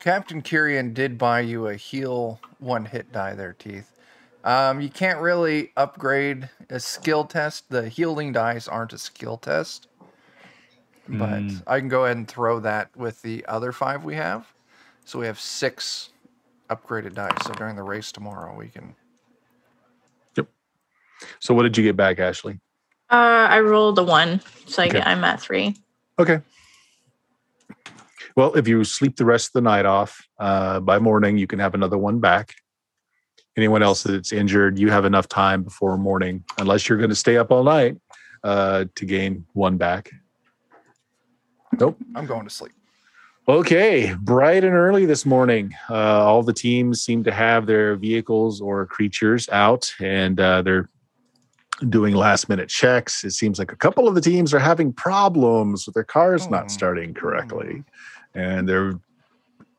Captain Kyrian did buy you a heal one hit die there, Teeth. Um, you can't really upgrade a skill test. The healing dice aren't a skill test. But Mm. I can go ahead and throw that with the other five we have. So we have six upgraded dice. So during the race tomorrow, we can. Yep. So what did you get back, Ashley? Uh, I rolled a one, so I get, I'm at three. Okay. Well, if you sleep the rest of the night off, uh, by morning you can have another one back. Anyone else that's injured, you have enough time before morning, unless you're going to stay up all night, uh, to gain one back. Nope. I'm going to sleep. Okay, bright and early this morning. Uh, all the teams seem to have their vehicles or creatures out, and uh, they're doing last minute checks. It seems like a couple of the teams are having problems with their cars Oh. not starting correctly, and they're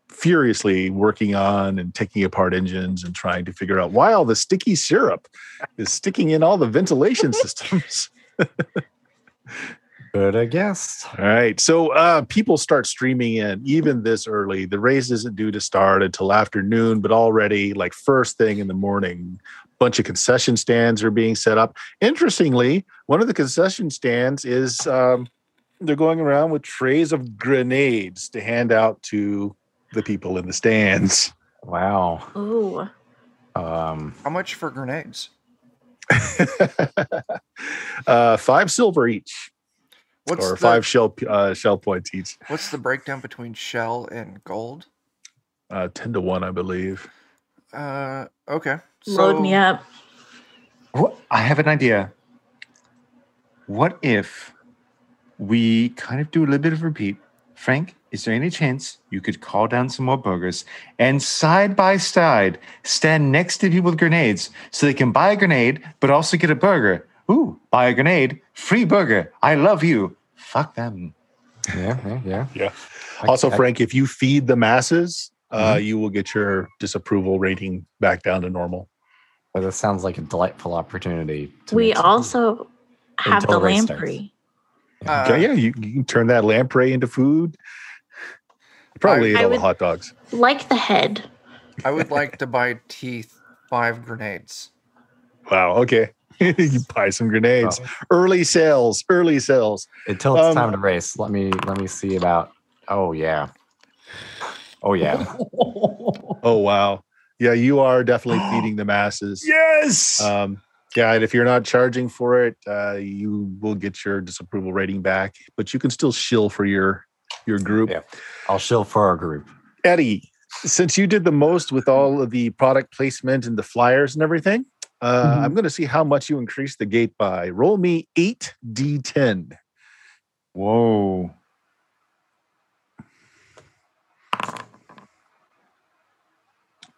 furiously working on and taking apart engines and trying to figure out why all the sticky syrup is sticking in all the ventilation systems. Good, I guess. All right. So uh, people start streaming in even this early. The race isn't due to start until afternoon, but already, like first thing in the morning, bunch of concession stands are being set up. Interestingly, one of the concession stands is um, they're going around with trays of grenades to hand out to the people in the stands. Wow. Ooh. Um, How much for grenades? uh, five silver each, What's or the, five shell uh, shell points each. What's the breakdown between shell and gold? Uh, Ten to one, I believe. Uh, okay. Load me up. What? I have an idea. What if we kind of do a little bit of repeat? Frank, is there any chance you could call down some more burgers and side by side stand next to people with grenades so they can buy a grenade but also get a burger? Ooh, buy a grenade, free burger. I love you. Fuck them. yeah, yeah, yeah. Yeah. Also, I- Frank, if you feed the masses, uh, Mm-hmm. you will get your disapproval rating back down to normal. But that sounds like a delightful opportunity. To We make some- also have the Until race starts. lamprey. Uh, okay, yeah, you, you can turn that lamprey into food. You probably I eat all would- the hot dogs. Like the head. I would like to buy teeth five grenades. Wow. Okay. you buy some grenades. Early sales. Early sales. until it's Um, time to race. Let me let me see about. Oh yeah. Oh yeah. Oh wow. Yeah, you are definitely feeding the masses. Yes. Um, Yeah, and if you're not charging for it, uh, you will get your disapproval rating back, but you can still shill for your your group. Yeah. I'll shill for our group. Eddie, since you did the most with all of the product placement and the flyers and everything, uh, Mhm. I'm going to see how much you increase the gate by. Roll me eight d10. Whoa.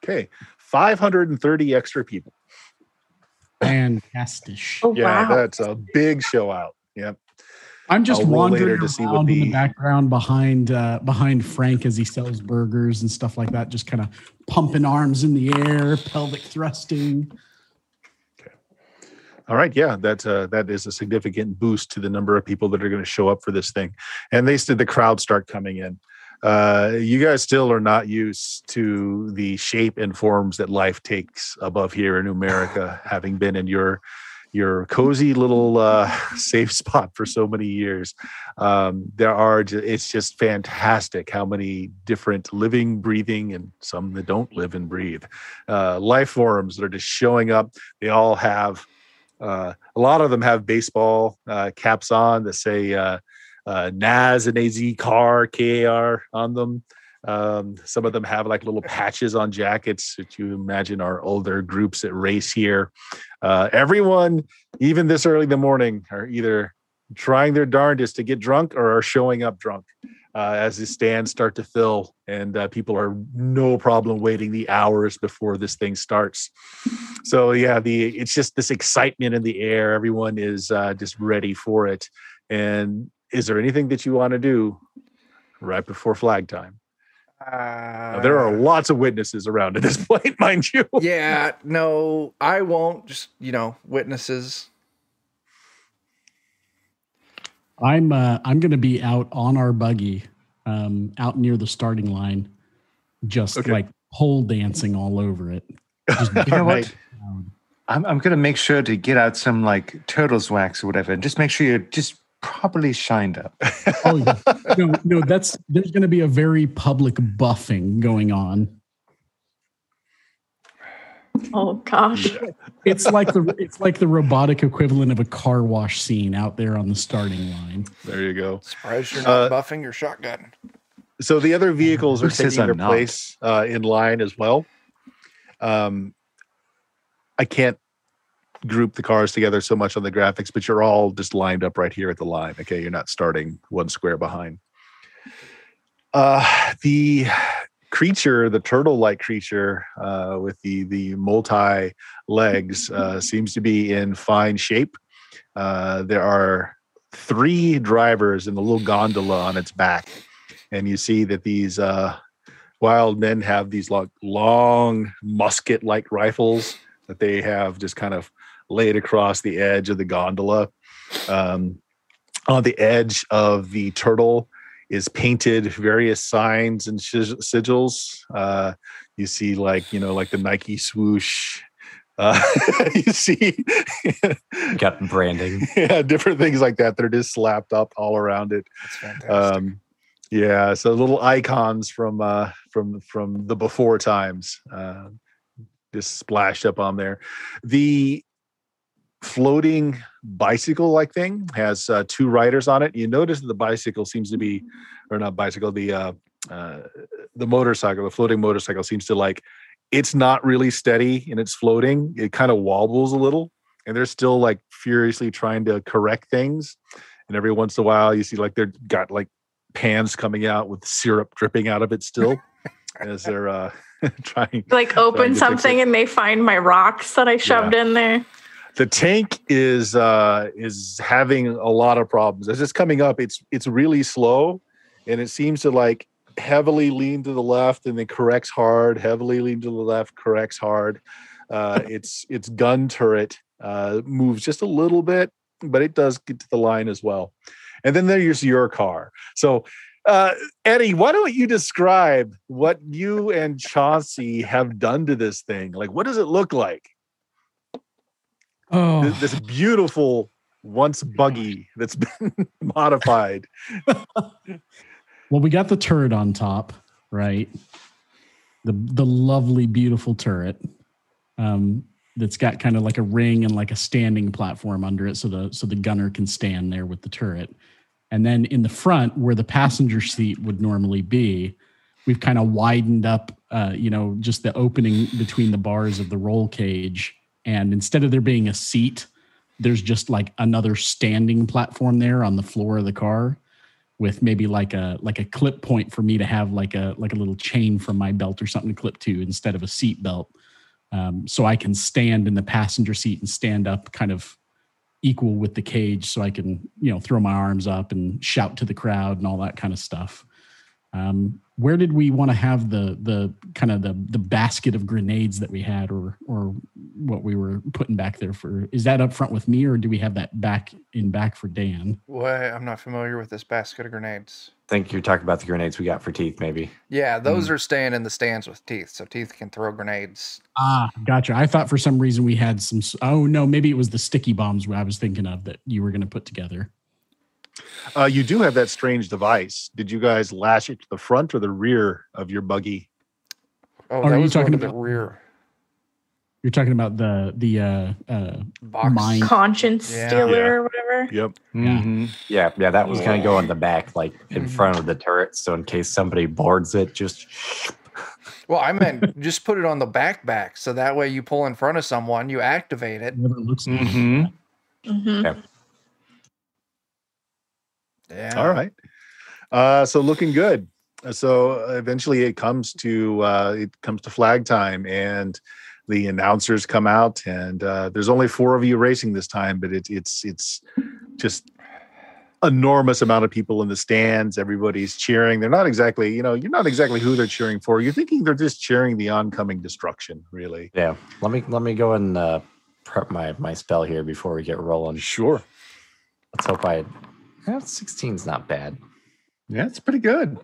Okay, 530 extra people. Fantastic. Oh Yeah, wow. that's a big show out. Yep. I'm just I'll roll wandering around to see what in the- the background behind uh, behind Frank as he sells burgers and stuff like that, just kind of pumping arms in the air, pelvic thrusting. All right, yeah, that's uh, that is a significant boost to the number of people that are going to show up for this thing, and they said the crowd start coming in. Uh, you guys still are not used to the shape and forms that life takes above here in America, having been in your your cozy little uh, safe spot for so many years. Um, there are it's just fantastic how many different living, breathing, and some that don't live and breathe uh, life forms that are just showing up. They all have uh, a lot of them have baseball uh, caps on that say uh, uh, NAS and AZ car KAR on them. Um, some of them have like little patches on jackets that you imagine are older groups that race here. Uh, everyone, even this early in the morning, are either trying their darndest to get drunk or are showing up drunk uh, as the stands start to fill and uh, people are no problem waiting the hours before this thing starts so yeah the it's just this excitement in the air everyone is uh, just ready for it and is there anything that you want to do right before flag time Now, there are lots of witnesses around at this point mind you yeah, no, I won't. Just you know, witnesses. I'm uh, I'm going to be out on our buggy, um, out near the starting line, just Okay. like pole dancing all over it. Just You know what? I'm, I'm going to make sure to get out some like turtle's wax or whatever and just make sure you're just properly shined up. Oh yeah. no, no, that's there's going to be a very public buffing going on. Oh gosh. It's like the it's like the robotic equivalent of a car wash scene out there on the starting line. there you go Surprised you're not Uh, buffing your shotgun. so the other vehicles Who are says taking their not? place uh, in line as well um, i can't group the cars together so much on the graphics but you're all just lined up right here at the line okay you're not starting one square behind uh, the creature the turtle like creature uh, with the the multi legs uh, seems to be in fine shape uh, there are three drivers in the little gondola on its back and you see that these uh, wild men have these long, long musket-like rifles that they have just kind of laid across the edge of the gondola. Um, on the edge of the turtle is painted various signs and sig- sigils. Uh, you see, like you know, like the Nike swoosh. Uh, you see, Got branding. yeah, different things like that They're just slapped up all around it. That's fantastic. Um, yeah, so little icons from uh, from from the before times, uh, just splashed up on there. The floating bicycle like thing has uh, two riders on it. You notice that the bicycle seems to be, or not bicycle, the uh, uh, the motorcycle, the floating motorcycle seems to like it's not really steady and it's floating. It kind of wobbles a little, and they're still like furiously trying to correct things. And every once in a while, you see like they're got like pans coming out with syrup dripping out of it still as they're uh, trying. Like Trying to open fix something and they find my rocks that I shoved in there. The tank is uh is having a lot of problems. As it's coming up it's it's really slow and it seems to like heavily lean to the left and then corrects hard heavily lean to the left corrects hard. Uh its its gun turret uh moves just a little bit but it does get to the line as well. And then there's your car. So uh eddie why don't you describe what you and chauncey have done to this thing? Like what does it look like Oh, th- this beautiful once buggy that's been modified. well, we got the turret on top, right? The the lovely, beautiful turret. Um, that's got kind of like a ring and like a standing platform under it, so the so the gunner can stand there with the turret. And then in the front, where the passenger seat would normally be, we've kind of widened up, uh, you know, just the opening between the bars of the roll cage. And instead of there being a seat, there's just like another standing platform there on the floor of the car with maybe like a like a clip point for me to have like a like a little chain from my belt or something to clip to instead of a seat belt. Um, so i can stand in the passenger seat and stand up kind of equal with the cage so i can you know throw my arms up and shout to the crowd and all that kind of stuff um, where did we want to have the the kind of the the basket of grenades that we had or or what we were putting back there for is that up front with me or do we have that back in back for dan What? I'm not familiar with this basket of grenades. I think you're talking about the grenades we got for teeth, maybe. Yeah, those Hmm. are staying in the stands with teeth, so teeth can throw grenades. ah gotcha i thought for some reason we had some oh no maybe it was the sticky bombs i was thinking of that you were going to put together Uh, you do have that strange device. Did you guys lash it to the front or the rear of your buggy? Oh, Are you talking to the about- rear you're talking about the the uh uh box. Mine. Conscience Yeah. stealer Yeah. or whatever. Yep. Yeah. Mhm. Yeah, yeah, that was gonna go in the back, like in Mhm. front of the turret. So in case somebody boards it, just Well, I meant just put it on the back back, so that way you pull in front of someone, you activate it. whatever it looks like Mhm. Yeah. All right. Uh, so looking good. Uh, So eventually it comes to uh, it comes to flag time and the announcers come out and uh, there's only four of you racing this time, but it, it's it's just enormous amount of people in the stands. Everybody's cheering. They're not exactly you know you're not exactly who they're cheering for. You're thinking they're just cheering the oncoming destruction. Really. yeah. Let me let me go and uh, prep my my spell here before we get rolling. Sure. Let's hope I. Yeah, 16's not bad. Yeah, it's pretty good.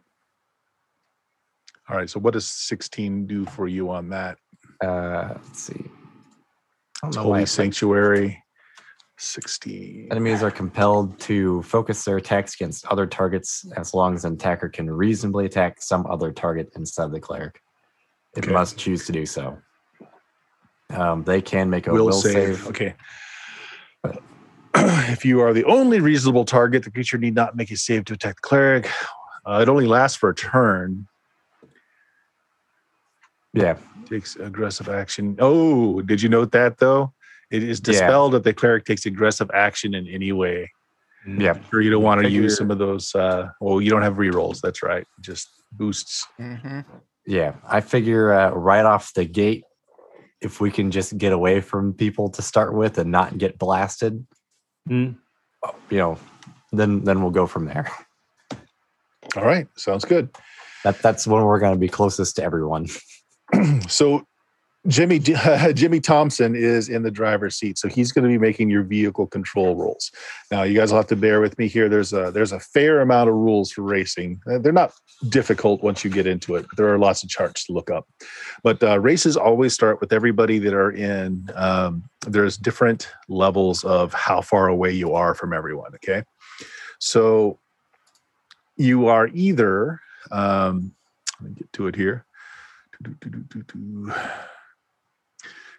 All right. So what does 16 do for you on that? Uh, let's see. I don't It's know why I Holy Sanctuary. 16. Enemies are compelled to focus their attacks against other targets as long as an attacker can reasonably attack some other target instead of the cleric. It Okay. must choose to do so. Um, they can make a will, will, save. save. Okay. if you are the only reasonable target, the creature need not make a save to attack the cleric. Uh, it only lasts for a turn. Yeah, Takes aggressive action. Oh, did you note that though? It is Yeah. dispelled that the cleric takes aggressive action in any way. yeah. sure. you don't want to use Figure- some of those. Uh, well, you don't have rerolls. That's right. Just boosts. hmm Yeah, I figure uh, right off the gate, if we can just get away from people to start with and not get blasted, Mm. Mm. you know, then then we'll go from there. All right. Sounds good. That that's when we're going to be closest to everyone. so Jimmy Jimmy Thompson is in the driver's seat, so he's going to be making your vehicle control rules. Now, you guys will have to bear with me here. There's a there's a fair amount of rules for racing. Uh, They're not difficult once you get into it. There are lots of charts to look up. But uh, races always start with everybody that are in. Um, there's different levels of how far away you are from everyone. Okay, so you are either. Um, let me get to it here.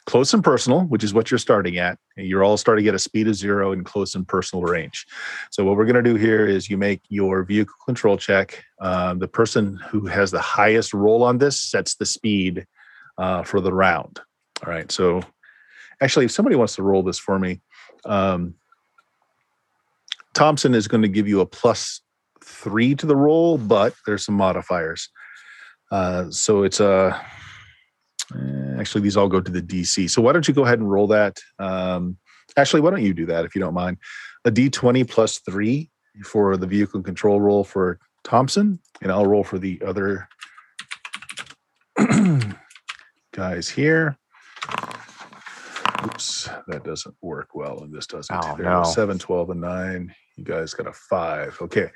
Close and personal, which is what you're starting at. You're all starting at a speed of zero in close and personal range. So, what we're going to do here is you make your vehicle control check. Uh, the person who has the highest roll on this sets the speed uh, for the round. All right. So, actually, if somebody wants to roll this for me, um, Thompson is going to give you a plus three to the roll, but there's some modifiers. Uh, so it's a uh, actually these all go to the DC. So why don't you go ahead and roll that? Um, actually, why don't you do that if you don't mind? A D20 plus three for the vehicle control roll for Thompson, and I'll roll for the other guys here. Oops, that doesn't work well, and this doesn't. Oh, There no. 7, 12, and 9. You guys got a 5. Okay.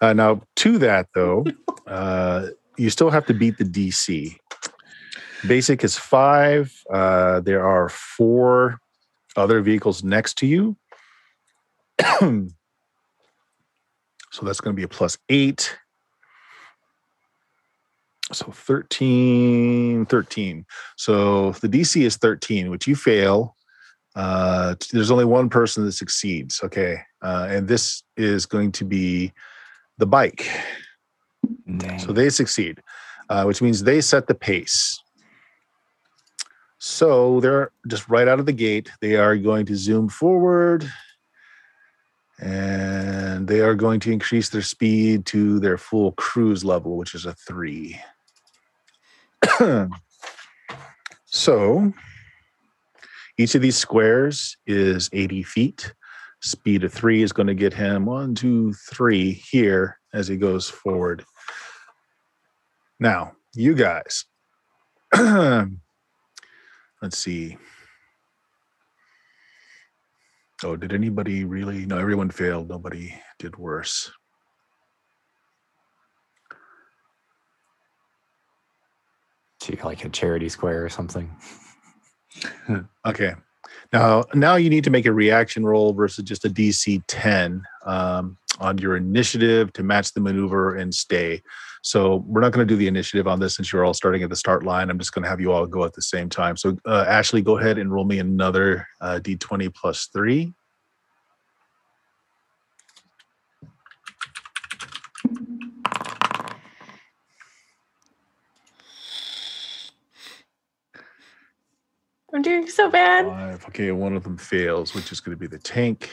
Uh, now, to that, though, uh, you still have to beat the DC. Basic is 5. Uh, there are four other vehicles next to you. so that's going to be a plus 8. So 13, 13. So the DC is 13, which you fail, uh, there's only one person that succeeds. Okay. Uh, and this is going to be the bike. So they succeed, uh, which means they set the pace. So they're just right out of the gate. They are going to zoom forward and they are going to increase their speed to their full cruise level, which is a three. so each of these squares is 80 feet. Speed of three is going to get him one, two, three here as he goes forward. Now, you guys, let's see. Oh, did anybody really? No, everyone failed. Nobody did worse. To like a charity square or something. Okay. Now, now you need to make a reaction roll versus just a DC 10 um, on your initiative to match the maneuver and stay. So we're not going to do the initiative on this since you're all starting at the start line. I'm just going to have you all go at the same time. So uh, Ashley, go ahead and roll me another uh, D20 plus three. I'm doing so bad. Five. Okay, one of them fails, which is going to be the tank.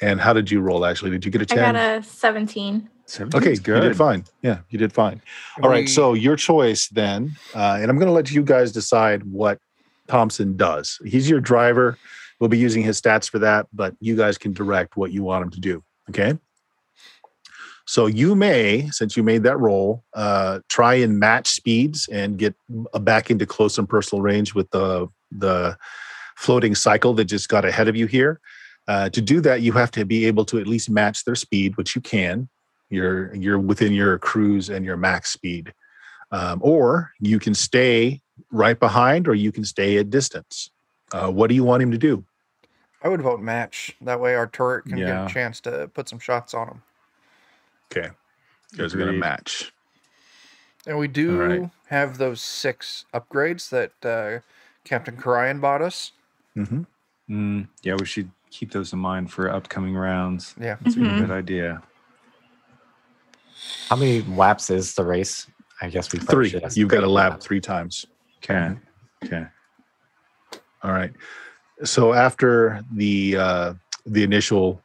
And how did you roll? Actually, did you get a 10? I got a 17. Okay, you good. did fine. Yeah, you did fine. All right, We- so your choice then, uh, and I'm going to let you guys decide what Thompson does. He's your driver. We'll be using his stats for that, but you guys can direct what you want him to do. Okay. So you may, since you made that roll, uh, try and match speeds and get uh, back into close and personal range with the the floating cycle that just got ahead of you here. Uh, to do that, you have to be able to at least match their speed, which you can you're you're within your cruise and your max speed um, or you can stay right behind or you can stay at distance uh, what do you want him to do I would vote match. That way our turret can Yeah. get a chance to put some shots on him. okay you guys are going to match And we do right. have those six upgrades that uh, Captain Karayan bought us. hmm Mm, yeah, we should keep those in mind for upcoming rounds. Yeah. That's a Mhm. good idea. How many laps is the race? I guess we three you've got a lap three times Okay. Okay. all right so after the uh, the initial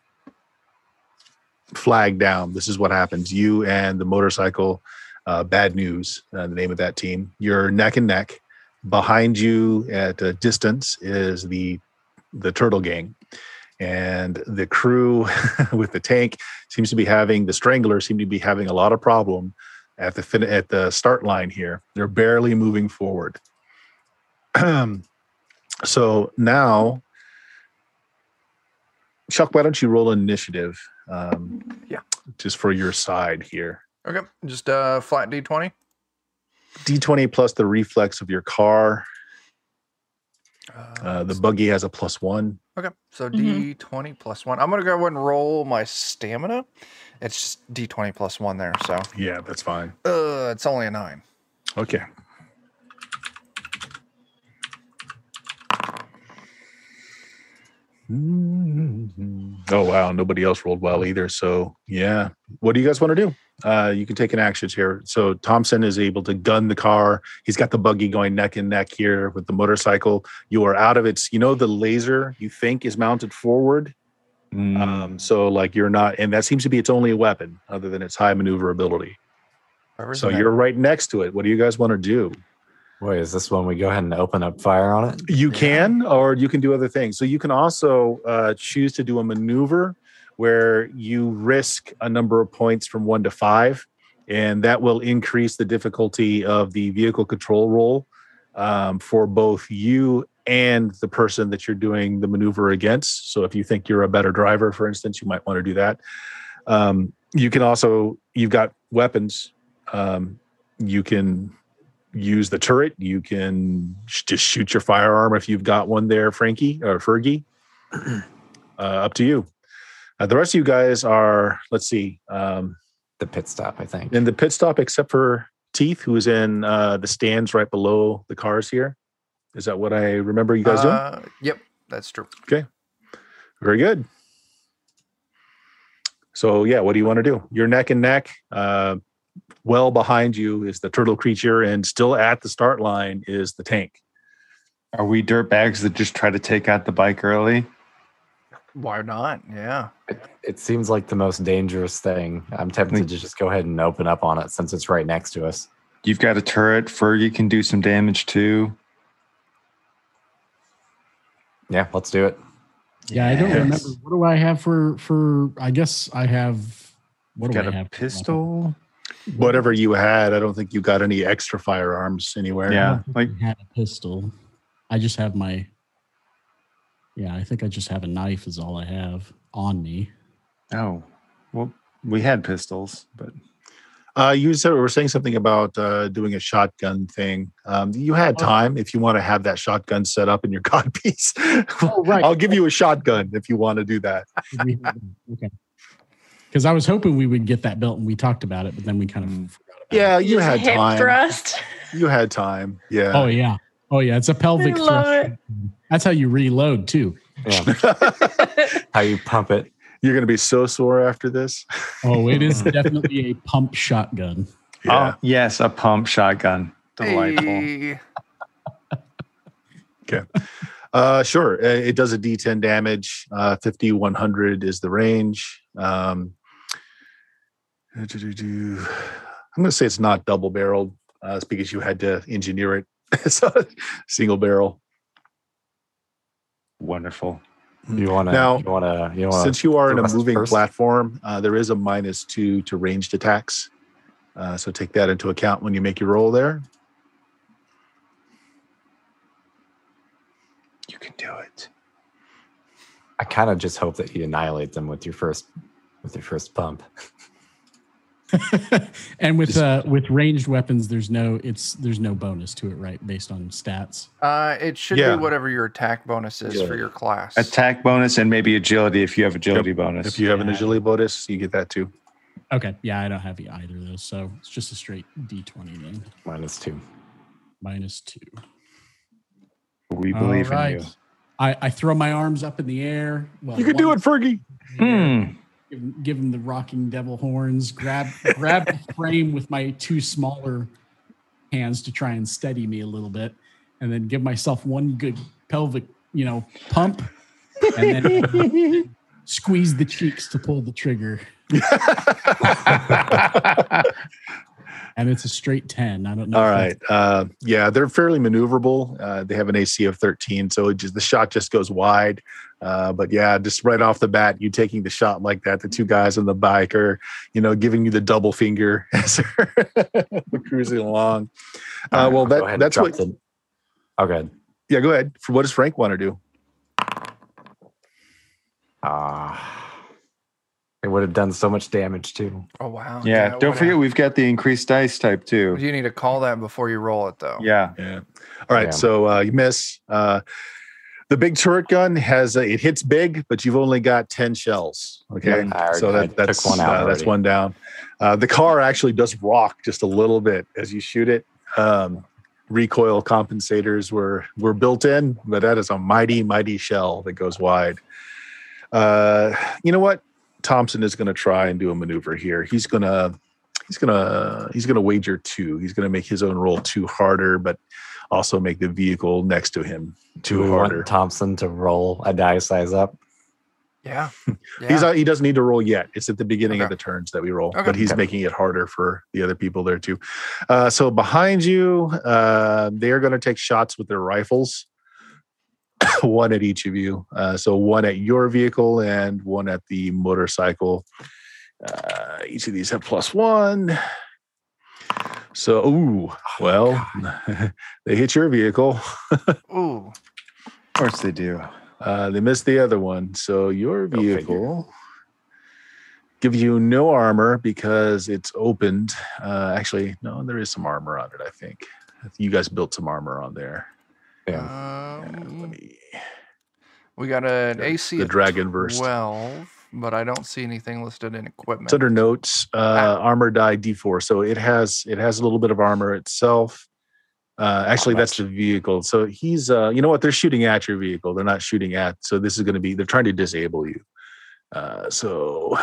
flag down this is what happens you and the motorcycle uh, bad news uh, the name of that team you're neck and neck behind you at a distance is the the turtle gang and the crew with the tank seems to be having the strangler seem to be having a lot of problem at the fin- at the start line here they're barely moving forward so now chuck why don't you roll initiative um, Yeah. just for your side here Okay. Just uh, flat D20. d20 plus the reflex of your car Uh, uh, the buggy has a plus one okay. So Mhm. D20 plus one. I'm going to go ahead and roll my stamina. It's just D20 plus one there. So yeah that's fine uh, it's only a nine. Okay. Oh wow, nobody else rolled well either. So yeah, what do you guys want to do? Uh, you can take an action here. So Thompson is able to gun the car. He's got the buggy going neck and neck here with the motorcycle. You are out of its. You know the laser you think is mounted forward. Mm, Um, so like you're not, and that seems to be its only weapon other than its high maneuverability. So in you're right next to it. What do you guys want to do? Wait, is this when we go ahead and open up fire on it? You can, or you can do other things. So you can also uh, choose to do a maneuver where you risk a number of points from one to five, and that will increase the difficulty of the vehicle control roll um, for both you and the person that you're doing the maneuver against. So if you think you're a better driver, for instance, you might want to do that. Um, you can also, you've got weapons. Um, you can use the turret. You can sh- just shoot your firearm if you've got one there, Frankie or Fergie. uh, up to you. Uh, the rest of you guys are, let's see, um, The pit stop, I think. in the pit stop, except for Teeth, who is in uh, the stands right below the cars here. Is that what I remember you guys doing? Uh, yep, that's true. Okay, very good. So yeah, what do you want to do? You're neck and neck. Uh, well behind you is the turtle creature, and still at the start line is the tank. Are we dirt bags that just try to take out the bike early? Why not? Yeah. It, it seems like the most dangerous thing. I'm tempted to just go ahead and open up on it since it's right next to us. You've got a turret. Fergie can do some damage too. Yeah, let's do it. Yeah, I don't remember. What do I have for for? I guess I have. What You've do got I a have? pistol. Whatever you had, I don't think you got any extra firearms anywhere. Yeah, like I had a pistol. I just have my. Yeah, I think I just have a knife. Is all I have on me. oh, well, we had pistols, but Uh, you said were saying something about uh, doing a shotgun thing. Um, you had time if you want to have that shotgun set up in your codpiece. Oh, right. I'll give you a shotgun if you want to do that. Okay. Because I was hoping we would get that built, and we talked about it, but then we kind of Mm. forgot about Yeah, it. you had hip time. thrust. You had time. Yeah. Oh yeah. Oh yeah. It's a pelvic thrust. it. That's how you reload too. Yeah. How you pump it. You're going to be so sore after this. Oh, it is definitely a pump shotgun. Yeah. oh yes, a pump shotgun. Delightful. Hey. Uh, sure. Uh, It does a D10 damage. Uh, 50, 100 is the range. Um. I'm going to say it's not double barreled. Uh, it's because you had to engineer it. so single barrel. Wonderful. You wanna Now, you wanna you wanna Since you are in a moving first? platform, uh, there is a minus two to ranged attacks. Uh, so take that into account when you make your roll there. You can do it. I kind of just hope that you annihilate them with your first with your first pump. and with uh with ranged weapons, there's no it's there's no bonus to it, right? Based on stats. Uh, it should Yeah. be whatever your attack bonus is for your class. Attack bonus and maybe agility if you have agility bonus. If you have an agility bonus, you get that too. Okay. Yeah, I don't have either of those, so it's just a straight D twenty then. Minus two. Minus two. we believe right. in you. I, I throw my arms up in the air. Well, You can do it, Fergie. Hmm. Give, him- give him the rocking devil horns. Grab grab the frame with my two smaller hands to try and steady me a little bit, and then give myself one good pelvic, you know, pump, and then uh, squeeze the cheeks to pull the trigger. And it's a straight ten. I don't know. all right. Uh, yeah, they're fairly maneuverable. Uh, they have an AC of 13, so it just the shot just goes wide. Uh, but yeah, just right off the bat, you taking the shot like that, the two guys on the bike are, you know, giving you the double finger as they're cruising along. Uh, All right, well, that, that's drop what. the- Oh, good. Yeah, go ahead. What does Frank want to do? Ah, it would have done so much damage too. oh wow. Yeah, it don't forget have- we've got the increased dice type too. You need to call that before you roll it, though. Yeah. Yeah. All right. Yeah. So uh, you miss. Uh, the big turret gun has a, it hits big, but you've only got ten shells. Okay, Yeah, so I that, that's one out uh, that's one down. Uh, the car actually does rock just a little bit as you shoot it. Um, recoil compensators were were built in, but that is a mighty mighty shell that goes wide. Uh, you know what? Thompson is going to try and do a maneuver here. He's gonna he's gonna he's gonna wager two. He's gonna make his own roll two harder, but also make the vehicle next to him Do two we harder. want Thompson to roll a die size up? Yeah. yeah. He's not, he doesn't need to roll yet. It's at the beginning of the turns that we roll, Okay. but he's Okay. making it harder for the other people there too. Uh, so behind you, uh, they are going to take shots with their rifles, one at each of you. Uh, so one at your vehicle and one at the motorcycle. Uh, each of these have plus one. So, ooh, well, they hit your vehicle. Ooh. Of course they do. Uh, they missed the other one. So your vehicle gives you no armor because it's opened. Uh, actually, no, there is some armor on it. I think you guys built some armor on there. Yeah. Yeah, Um, we got an the- AC the dragon verse. 12. but I don't see anything listed in equipment. It's under notes, uh, armor die D4. So it has it has a little bit of armor itself. Uh, actually, that's the vehicle. So he's, uh, you know what? They're shooting at your vehicle. They're not shooting at. So this is going to be. They're trying to disable you. Uh, so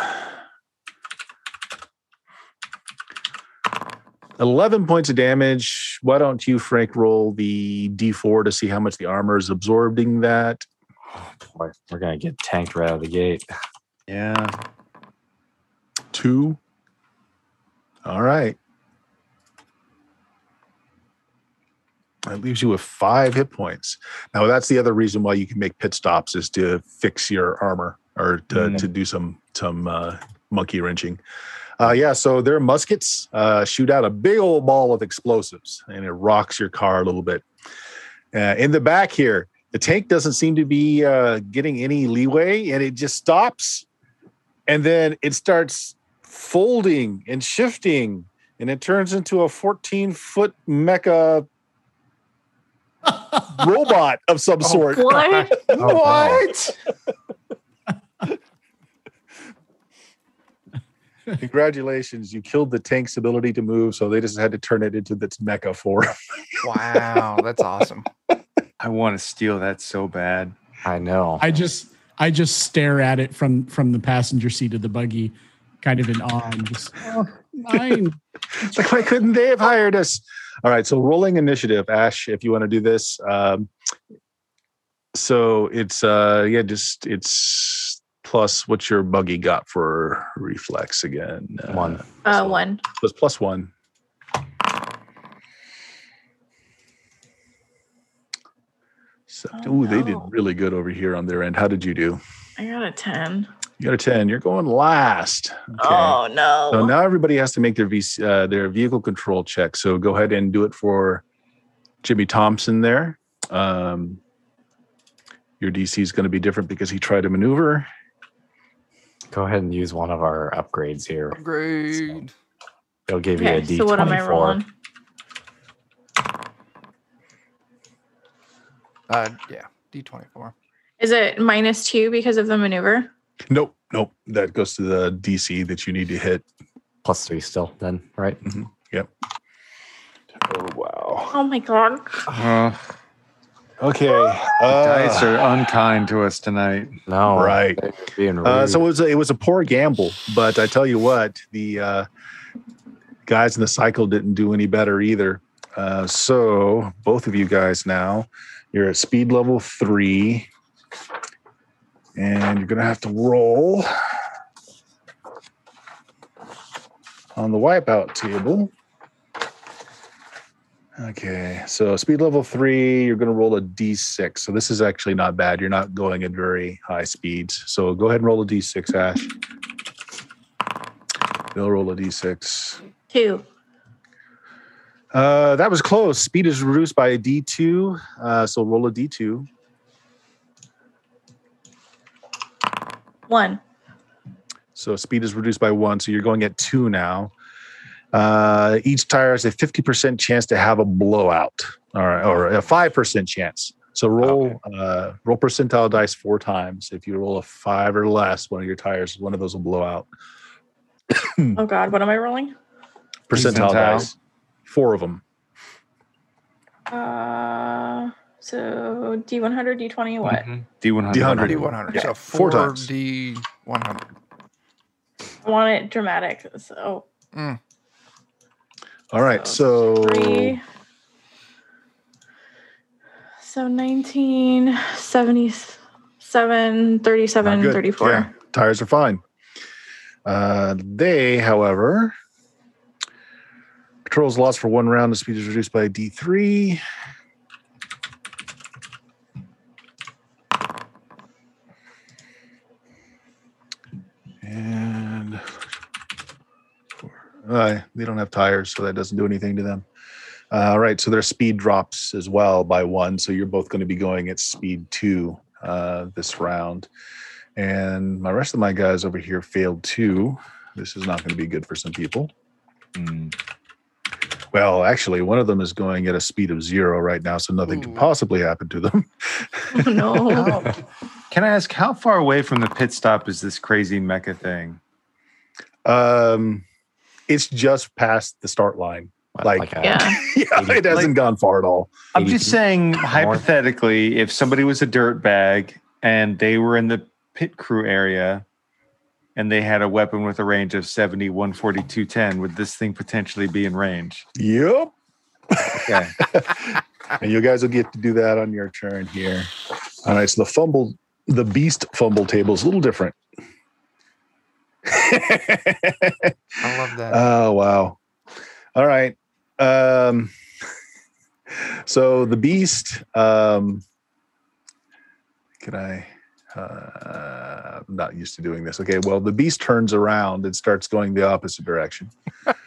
11 points of damage. Why don't you, Frank, roll the D4 to see how much the armor is absorbing that? Oh, boy, we're gonna get tanked right out of the gate. Yeah. Two. All right. That leaves you with five hit points. Now that's the other reason why you can make pit stops is to fix your armor or to, Mm. to do some some uh, monkey wrenching. Uh, yeah, so their muskets uh, shoot out a big old ball of explosives, and it rocks your car a little bit. Uh, in the back here, the tank doesn't seem to be uh, getting any leeway, and it just stops, and then it starts folding and shifting, and it turns into a 14 foot mecha robot of some Oh, sort. What? what? Congratulations, you killed the tank's ability to move, so they just had to turn it into its mecha form. wow, that's awesome. I want to steal that so bad. I know. I just I just stare at it from from the passenger seat of the buggy, kind of in awe. And just oh, mine. It's like, why couldn't they have hired us? All right, so rolling initiative, Ash, if you want to do this. Um, so it's uh yeah, just it's plus what's your buggy got for reflex again. Uh, One. Uh, So- one. So it's plus one. So, Oh, ooh, they did really good over here on their end. How did you do? I got a 10. You got a 10. You're going last. Okay. Oh, no. So now everybody has to make their VC, uh, their vehicle control check. So go ahead and do it for Jimmy Thompson there. Um, your DC is going to be different because he tried to maneuver. Go ahead and use one of our upgrades here. Upgrade. They'll give you a okay, D24. so what am I rolling? Uh, yeah, D24. Is it minus two because of the maneuver? Nope, nope. That goes to the DC that you need to hit. Plus three still, then, right? Yep. Oh wow. Oh my god. Uh, Okay. dice Uh, are unkind to us tonight. No. Right. Being rude. uh, so it was a, it was a poor gamble, but I tell you what, the uh, guys in the cycle didn't do any better either. Uh, so both of you guys now, you're at speed level three, and you're gonna have to roll on the wipeout table. Okay, so speed level three, you're going to roll a d6. So this is actually not bad. You're not going at very high speeds. So go ahead and roll a d6, Ash. They'll roll a d6. Two. Uh, that was close. Speed is reduced by a d2. Uh, so roll a d2. One. So speed is reduced by one. So you're going at two now. Uh, each tire has a 50% chance to have a blowout, all right, or a 5% chance. So roll uh, roll percentile dice four times. If you roll a five or less, one of your tires, one of those will blow out. Oh god, what am I rolling? Percentile, Percentile. dice, four of them. Uh so D one hundred, D twenty, what? Mhm. D100. D100. D100. Yeah, So four four times. D100. I want it dramatic. So All right, so three. So 19, 77, 37, Not 34. Yeah, tires are fine. Uh, they, however, controls lost for one round. The speed is reduced by D3. Uh, they don't have tires, so that doesn't do anything to them. Uh, all right, so their speed drops as well by one. So you're both going to be going at speed two uh, this round. And my rest of my guys over here failed too. This is not going to be good for some people. Mm. Well, actually, one of them is going at a speed of zero right now, so nothing can possibly happen to them. Oh no. Can I ask how far away from the pit stop is this crazy mecha thing? Um, it's just past the start line. Like- a- Yeah. yeah, it hasn't gone far at all. I'm just saying, hypothetically, if somebody was a dirt bag and they were in the pit crew area and they had a weapon with a range of 70, 140, 210, would this thing potentially be in range? Yep. Okay. And you guys will get to do that on your turn here. All right. So the fumble, the beast fumble table is a little different. I love that. Oh wow! All right. Um, so the beast. Um, can I? Uh, I'm not used to doing this. Okay. Well, the beast turns around and starts going the opposite direction. okay.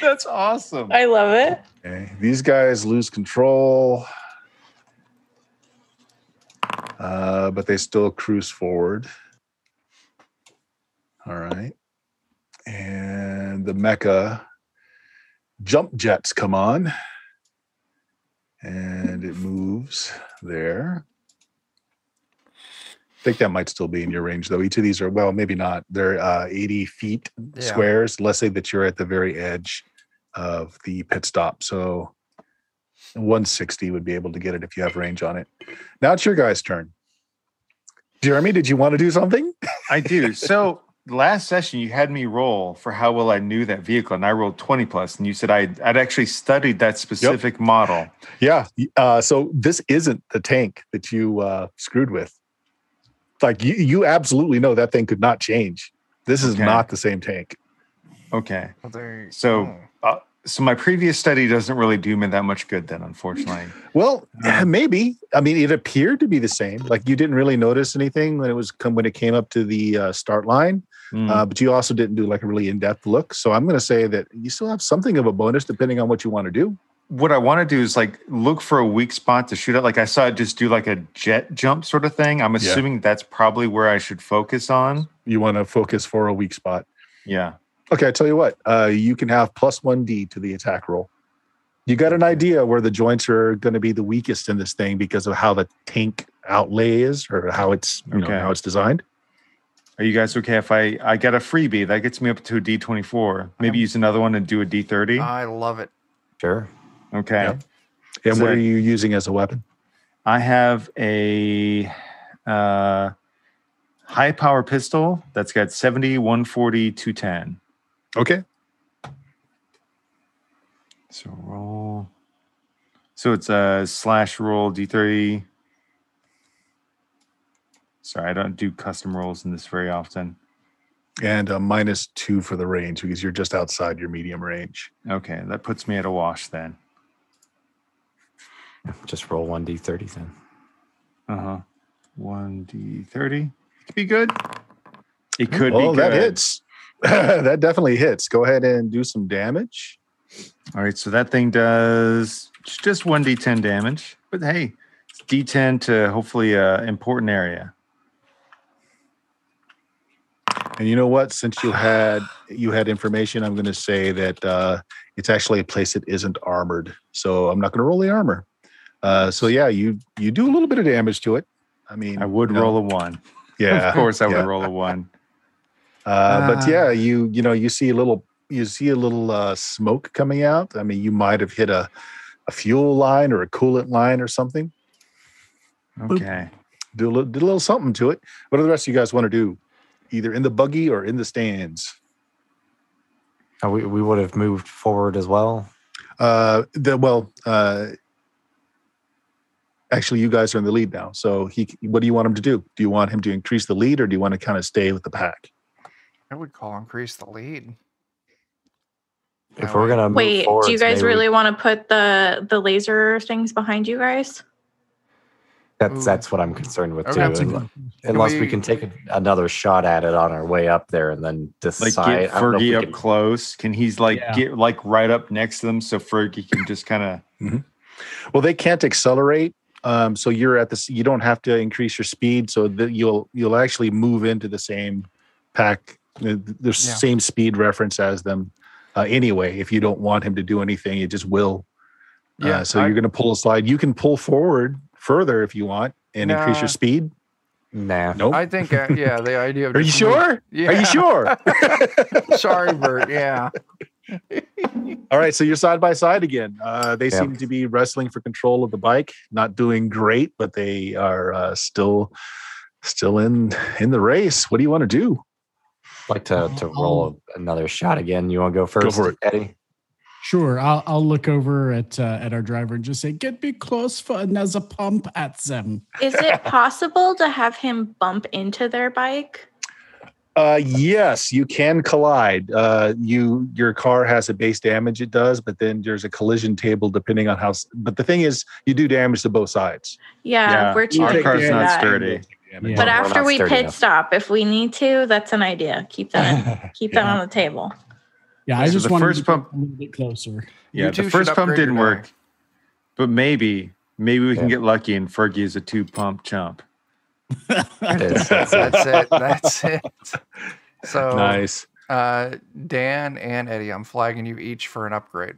That's awesome. I love it. Okay. These guys lose control, uh, but they still cruise forward. All right. And the mecha jump jets come on, and it moves there. I think that might still be in your range, though. Each of these are, well, maybe not. They're uh, 80 feet Yeah. squares. Let's say that you're at the very edge of the pit stop. So 160 would be able to get it if you have range on it. Now it's your guys' turn. Jeremy, did you want to do something? I do. So last session, you had me roll for how well I knew that vehicle, and I rolled 20 plus, and you said I'd, I'd actually studied that specific model. Yeah. Uh, so this isn't the tank that you uh, screwed with. Like you, you absolutely know that thing could not change. This is Okay. not the same tank. Okay. Well, there- So, uh, so my previous study doesn't really do me that much good then, unfortunately. Well, Uh, maybe. I mean, it appeared to be the same. Like you didn't really notice anything when it was come when it came up to the uh, start line. Mm. uh, but you also didn't do like a really in-depth look. So I'm going to say that you still have something of a bonus depending on what you want to do. what I want to do is like look for a weak spot to shoot at. Like I saw it just do like a jet jump sort of thing. I'm Yeah. assuming that's probably where I should focus on. You want to focus for a weak spot. Yeah. Okay, I tell you what, uh, you can have plus one D to the attack roll. You got an idea where the joints are going to be the weakest in this thing because of how the tank outlay is or how it's you Okay. know how it's designed. Are you guys okay if I I get a freebie that gets me up to a D24? Maybe use another one and do a D30. I love it. Sure. Okay. Yeah. And So- what are you using as a weapon? I have a uh, high power pistol that's got 70, 140, 210. Okay. So roll. So it's a slash roll D30. Sorry, I don't do custom rolls in this very often. And a minus two for the range because you're just outside your medium range. Okay, that puts me at a wash then. Just roll one d30 then. Uh huh. One D30. It Could be good. It could oh, be good. that hits. that definitely hits. Go ahead and do some damage. All right, so that thing does just one D10 damage, but hey, it's D10 to hopefully a important area. And you know what? Since you had you had information, I'm going to say that uh, it's actually a place that isn't armored. So I'm not going to roll the armor. Uh, so yeah, you you do a little bit of damage to it. I mean, I would you know, roll a one. Yeah, of course, I would yeah. roll a one. Uh, but Ah. yeah, you you know you see a little you see a little uh, smoke coming out. I mean, you might have hit a a fuel line or a coolant line or something. Okay. Do a little, do a little something to it. What do the rest of you guys want to do? Either in the buggy or in the stands. Oh, we, we would have moved forward as well. Uh, the well, uh, actually, you guys are in the lead now. So he, what do you want him to do? Do you want him to increase the lead, or do you want to kind of stay with the pack? I would call increase the lead. If we're gonna move Wait, do you guys maybe really want to put the the laser things behind you guys? That's Ooh. that's what I'm concerned with Okay. too. unle- Unless we, we- can take a, another shot at it on our way up there and then Like decide. get I don't know if we Fergie up can- close. Can he's like Yeah. get like right up next to them so Fergie can just kind of Well, they can't accelerate. Um, so you're at this. You don't have to increase your speed, so that you'll you'll actually move into the same pack, the, the Yeah. same speed reference as them. Uh, anyway, if you don't want him to do anything, it just will. Yeah, Uh, so I- you're going to pull a slide. You can pull forward further if you want and increase your speed. Nah. Nope. I think, uh, yeah, the idea of Are you sure? Yeah. Are you sure? Sorry, Bert. Yeah. All right, so you're side by side again. Uh, they Yeah. seem to be wrestling for control of the bike. Not doing great, but they are uh, still still in in the race. What do you want to do? I'd like to, to roll another shot again. You want to go first, for it. Eddie? Sure, I'll I'll look over at uh, at our driver and just say, "Get me close for another pump at them." Is it possible to have him bump into their bike? Uh, yes, you can collide. Uh, you your car has a base damage. It does, but then there's a collision table depending on how. But the thing is, you do damage to both sides. Yeah, Yeah, we're too our big car's not that. sturdy. Yeah. But after we pit enough. stop, if we need to, that's an idea. Keep that keep that Yeah. on the table. Yeah, I So just the want first to pump- a little bit closer. Yeah, the first pump didn't die. work, but maybe maybe we can get lucky and Fergie is a two pump chump. It is. That's it. That's it. So, Nice. uh, Dan and Eddie, I'm flagging you each for an upgrade.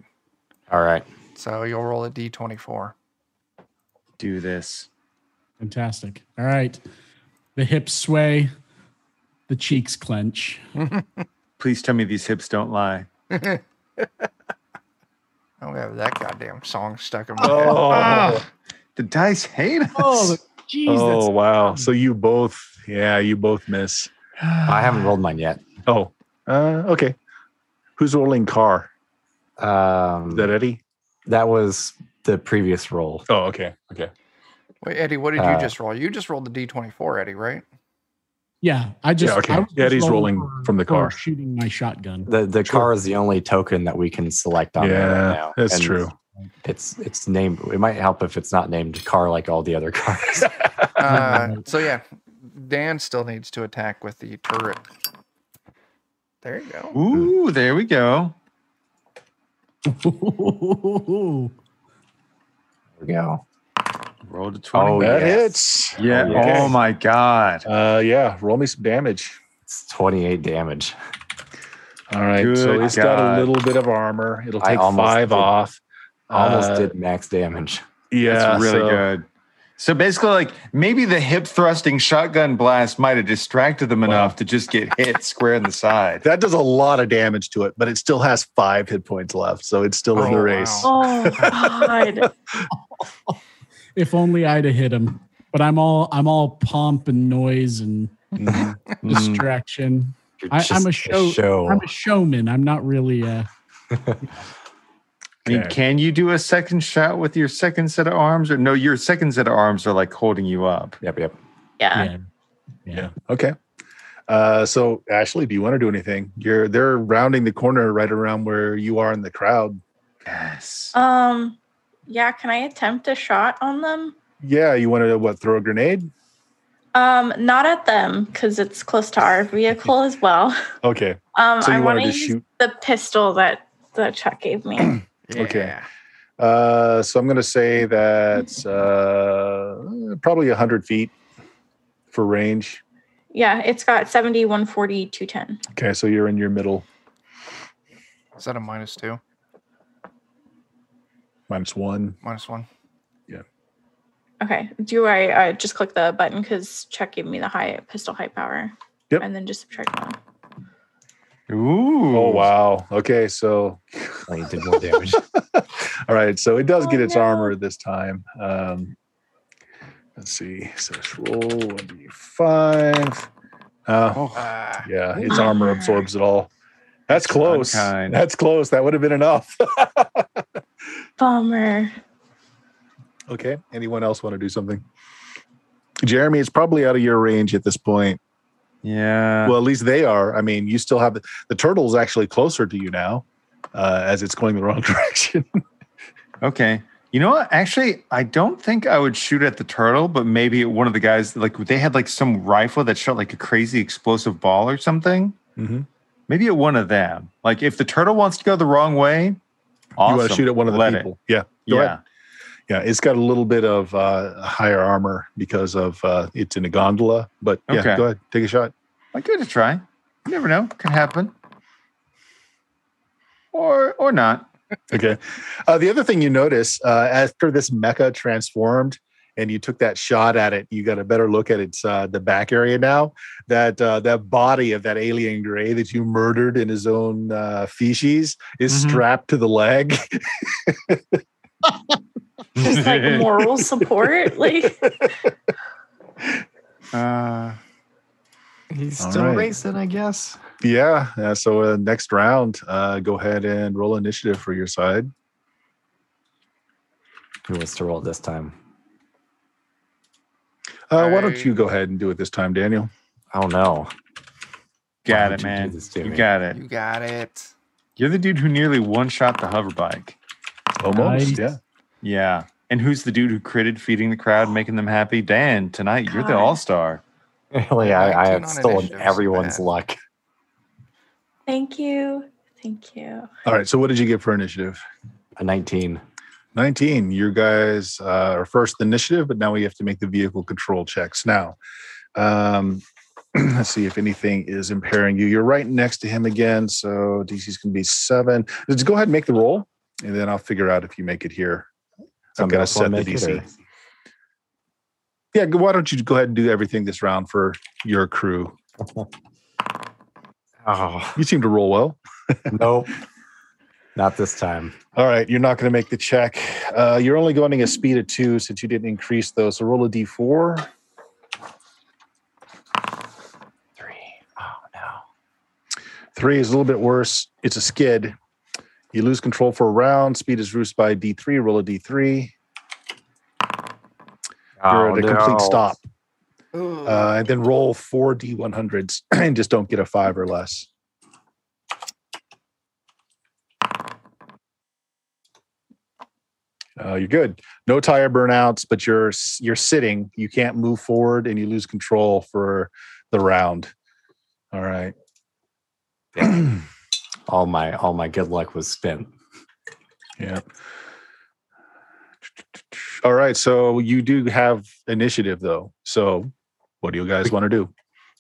All right. So you'll roll a d24. Do this. Fantastic. All right, the hips sway, the cheeks clench. Please tell me these hips don't lie. I don't have that goddamn song stuck in my head. Oh, The dice hate us. Oh, jeez, oh that's wow. So you both, yeah, you both miss. I haven't rolled mine yet. Oh, uh, okay. Who's rolling car? Um, Is that Eddie? that was the previous roll. Oh, okay. Okay. Wait, Eddie, what did you Uh, just roll? You just rolled the d24, Eddie, right? yeah. I just Yeah, okay. I was Yeah, just he's rolling for- from the car. shooting my shotgun. The the Sure. car is the only token that we can select on there Yeah, right now. that's And true. It's it's named. It might help if it's not named car like all the other cars. Uh, so yeah, Dan still needs to attack with the turret. There you go. Ooh, there we go. There we go. Roll to 20. Oh, that yes. hits. yeah. Okay. Oh my God. Uh, yeah. Roll me some damage. It's 28 damage. All right. so Good it's got a little bit of armor. It'll take five did- off. Almost Uh, did max damage. Yeah. That's really so- good. So basically, like maybe the hip thrusting shotgun blast might have distracted them enough to just get hit square in the side. That does a lot of damage to it, but it still has five hit points left, so it's still in Oh, the race. wow. Oh God. if only I'd have hit him. But I'm all I'm all pomp and noise and Mhm. Mm. distraction. I, I'm a show. show. I'm a showman. I'm not really. Uh, I mean, can you do a second shot with your second set of arms, or no? Your second set of arms are like holding you up. Yep, yep. Yeah. yeah. Yeah. Yeah. Okay. Uh, so Ashley, do you want to do anything? You're they're rounding the corner right around where you are in the crowd. Yes. Um. Yeah. Can I attempt a shot on them? Yeah, you want to what? Throw a grenade? Um. Not at them because it's close to our vehicle as well. Okay. Um. So I want to to use shoot? the pistol that that Chuck gave me. Okay. Uh, so I'm going to say that's uh, probably hundred feet for range. yeah. It's got 70, 140, 210. Okay, so you're in your middle, Is that a minus two? Minus one. Minus one? Yeah. Okay. Do I uh, just click the button because Chuck gave me the high pistol high power? Yep. And then just subtract one. Ooh. Oh wow. Okay, so Oh, you did more damage. all right, so it does Oh, get its no. armor this time. Um, let's see. So let's roll one d five. Uh, Oh, Ah, yeah, its armor absorbs it all. That's close. unkind. That's close. That would have been enough. Bummer. okay. Anyone else want to do something? Jeremy, it's probably out of your range at this point. yeah. Well, at least they are. I mean, you still have the, the turtle's actually closer to you now, uh, as it's going the wrong direction. Okay. You know what? Actually, I don't think I would shoot at the turtle, but maybe one of the guys, like they had like some rifle that shot like a crazy explosive ball or something. Mhm. Maybe at one of them. Like if the turtle wants to go the wrong way, awesome. You want to shoot at one of the Let people? It. Yeah. Go Yeah. ahead. Yeah, it's got a little bit of uh, higher armor because of uh, it's in a gondola. But yeah, Okay. go ahead, take a shot. I give it a try. You never know. Can happen. Or or not. Okay. Uh, the other thing you notice uh, after this mecha transformed, and you took that shot at it, you got a better look at its uh, the back area now. That uh, that body of that alien gray that you murdered in his own uh, feces is Mhm. strapped to the leg. Just like moral support. Like Uh, He's still right. racing, I guess. yeah. uh, so uh, next round, uh, go ahead and roll initiative for your side. Who wants to roll this time? Uh, why don't you go ahead and do it this time, Daniel? Oh no. got would it, man. this to You got it. You got it. You're the dude who nearly one shot the hover bike. Almost, Nice. yeah. Yeah. And who's the dude who critted feeding the crowd, making them happy? Dan, tonight you're the all star. Really, I, I have stolen everyone's bad. luck. thank you. Thank you. All right. So what did you get for initiative? A 19. 19. You guys uh, are first initiative, but now we have to make the vehicle control checks. Now, um, let's see if anything is impairing you. You're right next to him again. So DC's going to be seven. Just go ahead and make the roll, and then I'll figure out if you make it here. Somebody got to set the DC. Yeah, why don't you go ahead and do everything this round for your crew? Oh, You seem to roll well. nope. Not this time. All right, you're not going to make the check. Uh, you're only going a speed of two since you didn't increase those. So roll a d4. Three. Oh no. Three is a little bit worse. It's a skid. You lose control for a round. Speed is reduced by D3. Roll a D3. Oh, You're Oh, at a complete stop. Uh, and then roll four D100s and just don't get a five or less. Uh, you're good. No tire burnouts, but you're you're sitting. You can't move forward, and you lose control for the round. All right. All my all my good luck was spent. Yeah. All right. So you do have initiative though. So what do you guys want to do?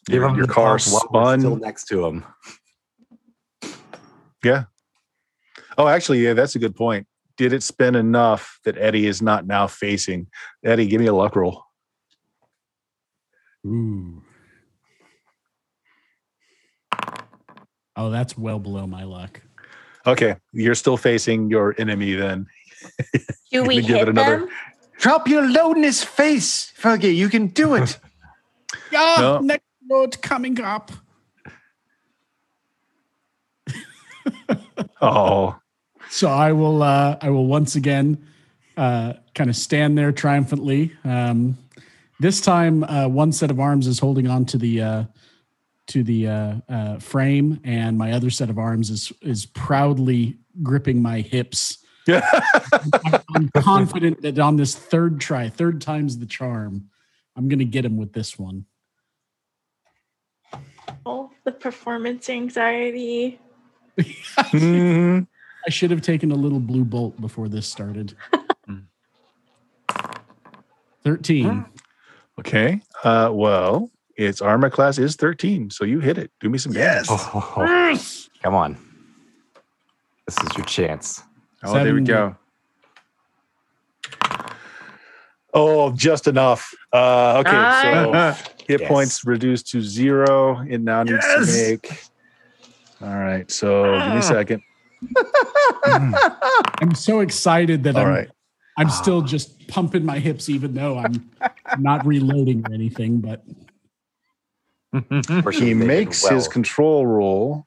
Give Your, your car while Still spun. next to him. Yeah. Oh, actually, yeah, that's a good point. Did it spin enough that Eddie is not now facing? Eddie, give me a luck roll. Ooh. Oh, that's well below my luck. Okay, you're still facing your enemy then. Do we me give it hit another- them? Drop your load in his face, Fergie. You can do it. Yeah, No. next note coming up. Oh, So I will uh I will once again uh kind of stand there triumphantly. Um this time uh one set of arms is holding on to the uh to the uh, uh frame and my other set of arms is is proudly gripping my hips. I'm, I'm confident that on this third try, third time's the charm, I'm gonna get him with this one. Oh, the performance anxiety. Mhm. I should have taken a little blue bolt before this started. 13. okay. Uh, well, its armor class is 13, so you hit it. Do me some damage. Oh, come on. This is your chance. Oh, there we go. Oh, just enough. Uh, okay, so hit Yes. points reduced to zero. It now needs to make. All right, so give me a Ah. second. Mm, I'm so excited that All I'm right. I'm still just pumping my hips, even though I'm not reloading or anything. But He they did makes his control roll.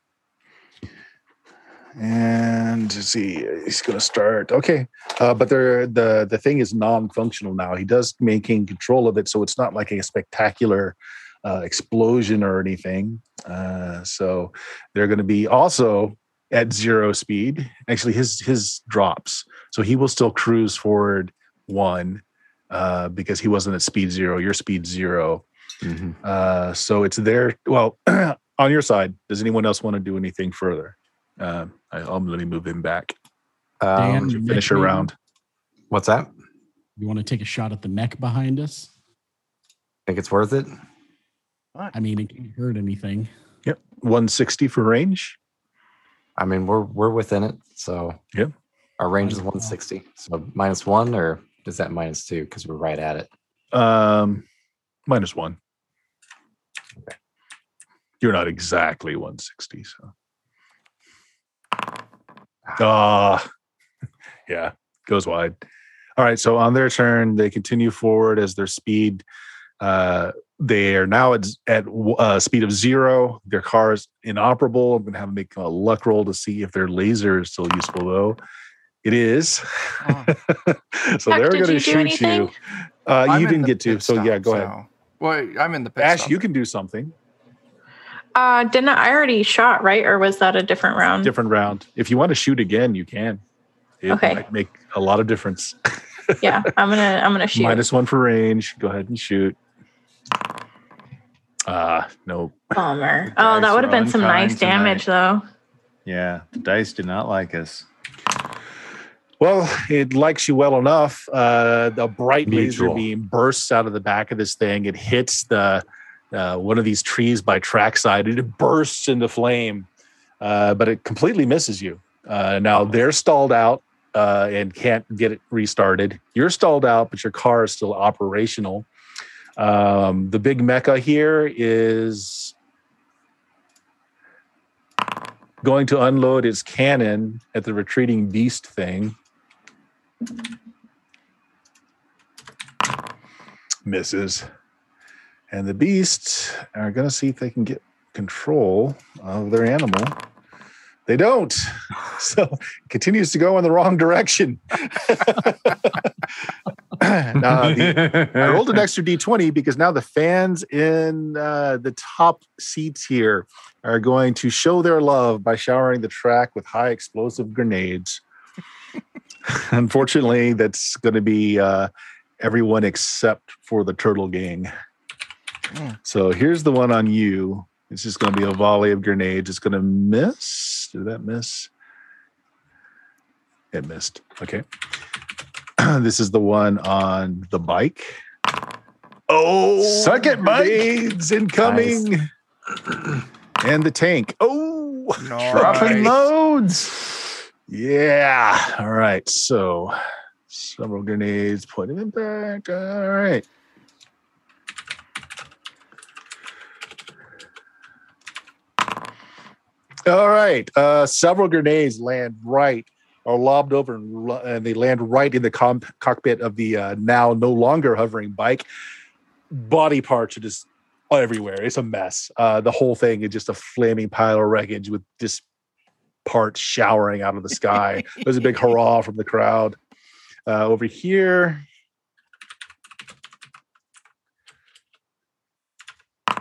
And let's see, he's going to start. Okay, uh, but there, the the thing is non-functional now. He does maintain control of it, so it's not like a spectacular uh, explosion or anything. Uh, so they're going to be also at zero speed. Actually, his his drops, so he will still cruise forward one uh, because he wasn't at speed zero. Your speed zero. Mhm. Uh, so it's there. Well, on your side, does anyone else want to do anything further? Uh, I, I'm let me move him back. Dan, Um, to finish your round. what's that? you want to take a shot at the mech behind us? Think it's worth it? I mean, it can't hurt anything. Yep, 160 for range. I mean, we're we're within it, so Yep. Our range is 160, so minus one or is that minus two? Because we're right at it. Um, minus one. You're not exactly 160, so. Ah, yeah, goes wide. All right, so on their turn, they continue forward as their speed. Uh, they are now at at uh, speed of zero. Their car is inoperable. I'm going to have them make a luck roll to see if their laser is still useful, though. It is. Oh. so Heck, they're going to shoot anything? you. Uh, I'm you didn't get to, pit so yeah, stop, go ahead. so- Well, I'm in the pit Ash, stop. you can do something. Uh, didn't I already shot right, or was that a different round? Different round. If you want to shoot again, you can. It Okay. might make a lot of difference. Yeah, I'm gonna I'm gonna shoot. Minus one for range. Go ahead and shoot. Ah, no. Bummer. Oh, that would have been some unkind nice damage though. Yeah, the dice did not like us. Well, it likes you well enough. Uh, the bright laser beam bursts out of the back of this thing. It hits the uh, one of these trees by trackside. It bursts into flame, uh, but it completely misses you. Uh, now they're stalled out uh, and can't get it restarted. You're stalled out, but your car is still operational. Um, the big mecha here is going to unload its cannon at the retreating beast thing. Misses. And the beasts are going to see if they can get control of their animal. They don't. So it continues to go in the wrong direction. the, I rolled an extra d20 because now the fans in uh, the top seats here are going to show their love by showering the track with high explosive grenades. Unfortunately, that's going to be uh, everyone except for the turtle gang. Mm. So here's the one on you. It's just going to be a volley of grenades. It's going to miss. Did that miss? It missed. Okay. this is the one on the bike. Oh, Suck it, Mike. grenades incoming. and the tank. Oh, Dropping loads. yeah. All right. So several grenades, putting it back. All right. All right. Uh, several grenades land right or lobbed over and, and they land right in the com- cockpit of the uh, now no longer hovering bike. Body parts are just everywhere. It's a mess. Uh, the whole thing is just a flaming pile of wreckage with just parts showering out of the sky. There's a big hurrah from the crowd. Uh, over here,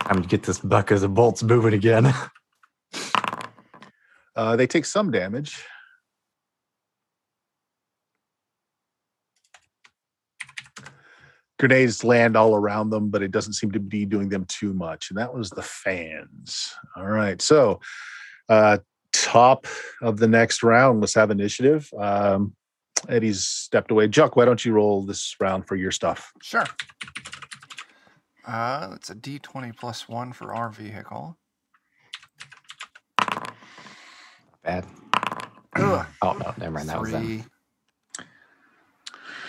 Time to get this buck as the bolts moving again. uh, they take some damage. Grenades land all around them, but it doesn't seem to be doing them too much. And that was the fans. All right. So, uh, top of the next round, let's have initiative. Um, Eddie's stepped away. Juck, why don't you roll this round for your stuff? Sure. Uh, that's a D20 plus one for our vehicle. Bad. Oh no, never mind. That was them. three.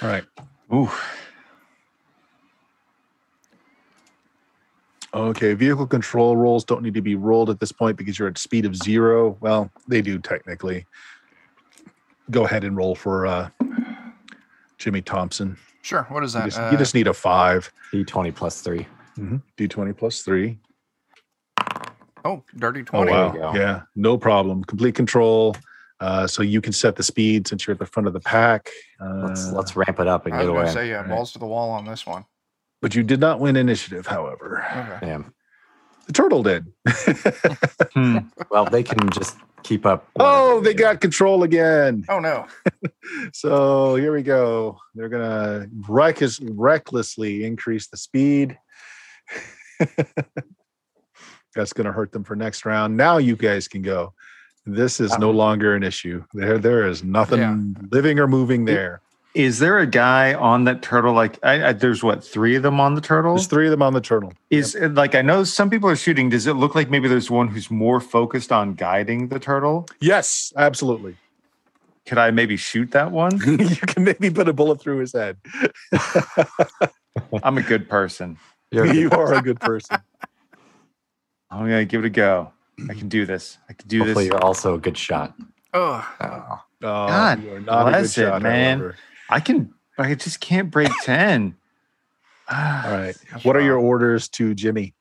All right. Ooh, Okay, vehicle control rolls don't need to be rolled at this point because you're at speed of zero. Well, they do technically. Go ahead and roll for uh, Jimmy Thompson. Sure. What is You that? just, Uh, you just need a five. D20 plus three. D20 plus three. oh, dirty 20. Oh, 20. wow. Yeah, no problem. Complete control. Uh, so you can set the speed since you're at the front of the pack. Uh, Let's let's ramp it up and I was get going away. to say, yeah, Right. balls to the wall on this one. But you did not win initiative, however. Okay. Damn. The turtle did. Hmm. Well, they can just keep up. oh, whatever they do. got control again. Oh, no. So here we go. They're gonna reckless, recklessly increase the speed. That's gonna hurt them for next round. Now you guys can go. This is no longer an issue. There, there is nothing Yeah. living or moving there. Is there a guy on that turtle? Like, I, I, there's what three of them on the turtle? There's three of them on the turtle. Is like I know some people are shooting. Does it look like maybe there's one who's more focused on guiding the turtle? Yes, absolutely. could I maybe shoot that one? you can maybe put a bullet through his head. I'm a good person. You're- you are a good person. I'm gonna give it a go. I can do this. I can do Hopefully, this. you're also a good shot. Oh, Oh, Oh, God you are not a good bless it, shot, man. however. I can. I just can't break ten. All right. That's What are your orders to Jimmy?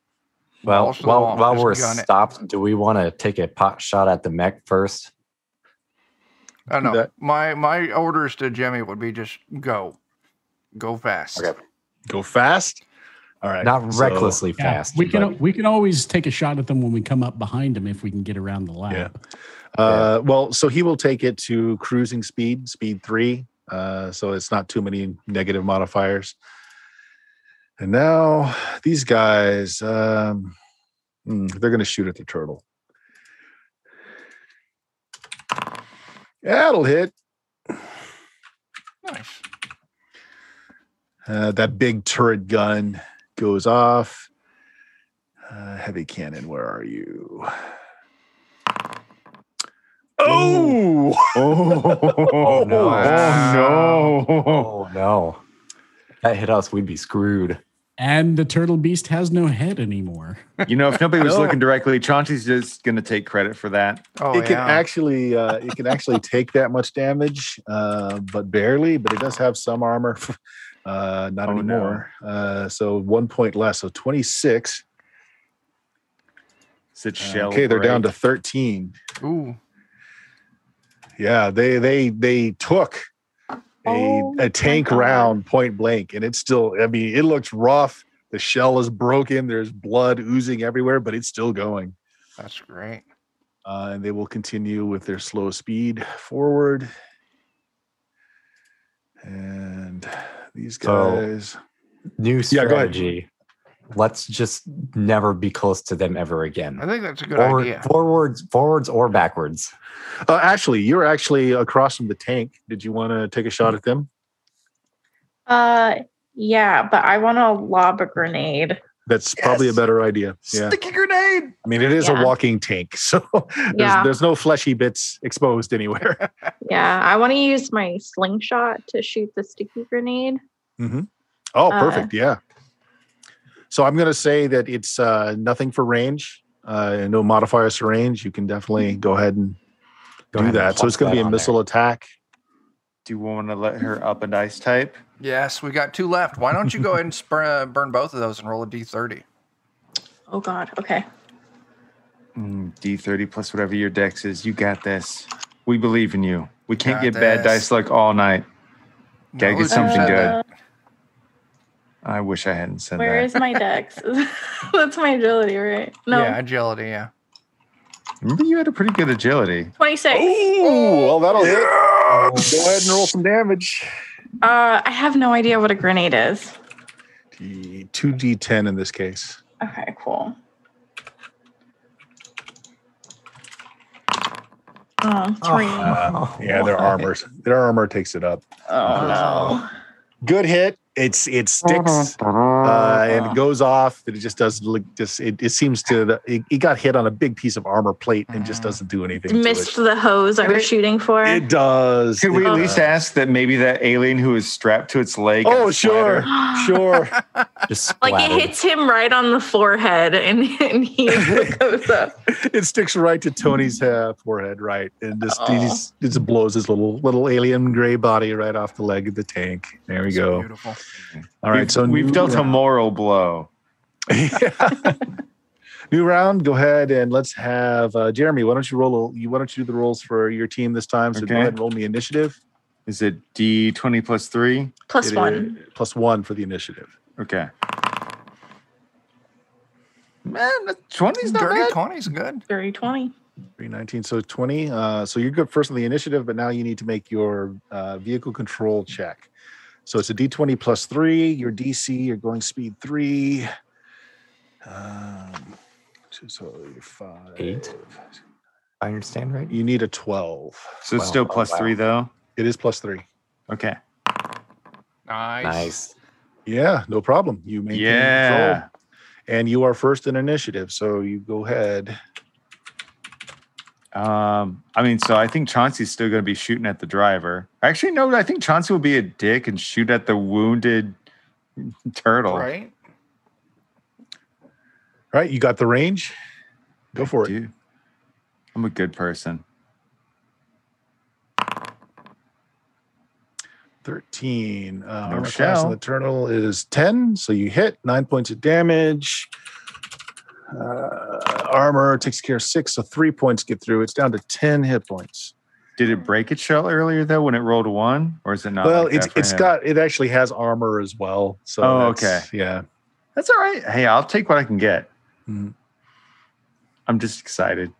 well, Balls while, while we're gun it. stopped, do we want to take a pot shot at the mech first? I know. that. My my orders to Jimmy would be just go, go fast. Okay. Go fast. All right. Not so- recklessly Yeah, fast. we can we can always take a shot at them when we come up behind them if we can get around the lab. Yeah. Uh, well, so he will take it to cruising speed, speed three. Uh, so it's not too many negative modifiers. And now these guys, um, hmm, they're going to shoot at the turtle. That'll hit. Nice. Uh, that big turret gun goes off. Uh, heavy cannon, where are you? Oh! Oh, no. Oh no! Oh no! If that hit us, we'd be screwed. And the turtle beast has no head anymore. You know, if nobody was No. looking directly, Chauncey's just gonna take credit for that. Oh it can actually uh, it can actually take that much damage, uh, but barely. But it does have some armor. Uh, not Oh, no. anymore. Uh, so one point less. So twenty six. Said shell. okay, they're down to thirteen. Ooh. Yeah, they they they took a, Oh a tank round point blank, and it's still. I mean, it looks rough. The shell is broken. There's blood oozing everywhere, but it's still going. That's great. Uh, and they will continue with their slow speed forward. And these So- guys. New Yeah, go ahead. Strategy. Let's just never be close to them ever again. I think that's a good Forward, idea. forwards, forwards, or backwards. Uh, actually, you're actually across from the tank. Did you want to take a shot at them? Uh, yeah, but I want to lob a grenade. That's probably a better idea. Yeah. Sticky grenade. I mean, it is Yeah. a walking tank, so there's, Yeah. there's no fleshy bits exposed anywhere. Yeah, I want to use my slingshot to shoot the sticky grenade. Mm-hmm. Oh, Uh, perfect. yeah. So I'm going to say that it's uh, nothing for range, uh, no modifiers for range. You can definitely go ahead and Go do ahead and that. So it's going to be a on missile attack. Do you want to let her up a dice type? Yes, we got two left. Why don't you go ahead and spur, uh, burn both of those and roll a d30? Oh God. Okay. Mm, D30 plus whatever your dex is. You got this. We believe in you. We can't Got get bad dice luck all night. Gotta No, get something said good. That. I wish I hadn't said Where that. is my dex? That's my agility, right? No, Yeah, agility. Yeah. Remember, you had a pretty good agility. 26. Ooh, well, that'll hit. Go ahead and roll some damage. Uh, I have no idea what a grenade is. D- 2d10 in this case. Okay, cool. Oh, three. Uh, yeah, their armor. Their armor takes it up. oh no. Good hit. It's it sticks uh, and it goes off. and It just doesn't look. Just it, it seems to. It, it got hit on a big piece of armor plate and just doesn't do anything. to Missed it. the hose I was shooting for. It does. Could we It at least ask that maybe that alien who is strapped to its leg? Oh, sure, sure. Just like it hits him right on the forehead and, and he goes up. it sticks right to Tony's uh, forehead, right, and just he Aw. just, it just blows his little little alien gray body right off the leg of the tank. There we That's go. Beautiful. All right, We've, so we've new dealt a moral blow. new round. Go ahead and let's have uh, Jeremy. Why don't you roll? A, you why don't you do the rolls for your team this time? So go ahead and roll me initiative. Is it D20 plus three? Plus It one. is plus one for the initiative. Okay. Man, that 20's not Dirty bad. 20's good. Dirty 20. Three nineteen, so twenty. Uh, so you're good first on the initiative, but now you need to make your uh, vehicle control check. So it's a D twenty plus three. Your DC, you're going speed three. Um, two, so you're five. Eight. I understand, right? You need a twelve. So it's Wow. still Oh, wow. three, though? It is plus three. Okay. Nice. Nice. Yeah, no problem. You maintain Yeah. control, and you are first in initiative. So you go ahead. Um, I mean, so I think Chauncey's still going to be shooting at the driver. Actually, no, I think Chauncey will be a dick and shoot at the wounded turtle. Right? Right. you got the range. Go for it. I'm a good person. 13. Uh, No armor class shell. the turtle is 10. So you hit nine points of damage. Uh, armor takes care of six, so three points get through. It's down to 10 hit points. Did it break its shell earlier though when it rolled a one, or is it not? well, like it's it's him? got it actually has armor as well. So Oh, that's- Yeah. That's all right. Hey, I'll take what I can get. Mhm. I'm just excited.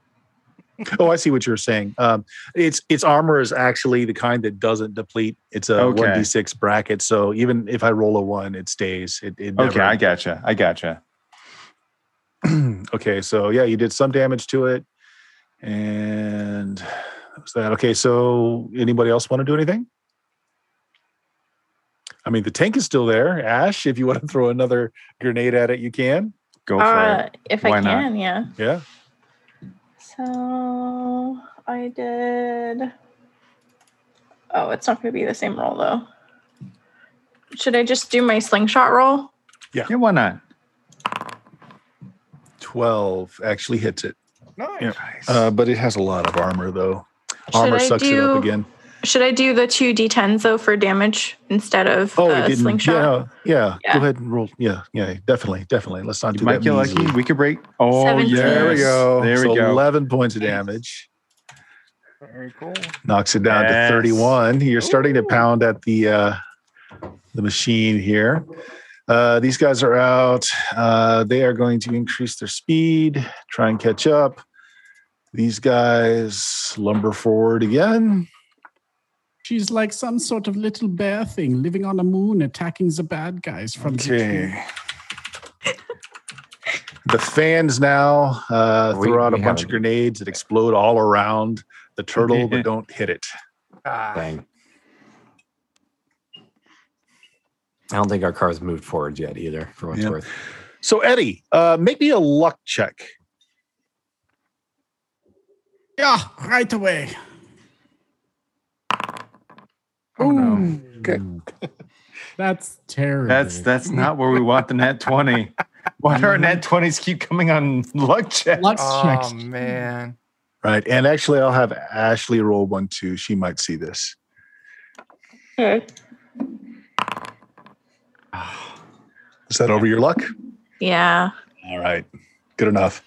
Oh, I see what you're saying. Um, its its armor is actually the kind that doesn't deplete. It's a one d six bracket, so even if I roll a one, it stays. It, it Okay, never- I gotcha. I gotcha. okay, so yeah, you did some damage to it, and that was that. Okay, so anybody else want to do anything? I mean, the tank is still there. Ash, if you want to throw another grenade at it, you can. Go for Uh, it. if Why I not? can, yeah. Yeah. So I did. Oh, it's not going to be the same roll though. Should I just do my slingshot roll? Yeah. Yeah, why not? Twelve actually hits it, Nice. Yeah. uh, but it has a lot of armor though. Should Armor I sucks it up again. Should I do the two d10s though for damage instead of Oh, it didn't. slingshot? Yeah, yeah, Yeah. Go ahead and roll. Yeah, yeah, definitely, definitely. Let's not You do might that. get measly. lucky. We could break. Oh, Seventeen. There we go. There so we go. 11 points of damage. Very cool. Knocks it down Yes. to 31. You're starting to pound at the uh, the machine here. Uh, these guys are out. Uh, they are going to increase their speed, try and catch up. These guys lumber forward again. She's like some sort of little bear thing living on a moon, attacking the bad guys from the tree. Okay. The fans now uh, We- throw out a we bunch of grenades that explode all around the turtle, but don't hit it. Ah, Dang. I don't think our car's moved forward yet either, for what's Yeah. worth. So Eddie, uh, make me a luck check. Yeah, right away. Oh, no. Ooh, Okay. That's terrible. That's that's not where we want the net twenty. Why do our net twenties keep coming on luck checks? Let's Oh check. man. Right. And actually, I'll have Ashley roll one too. She might see this. Okay. Is that over your luck? Yeah. All right. Good enough.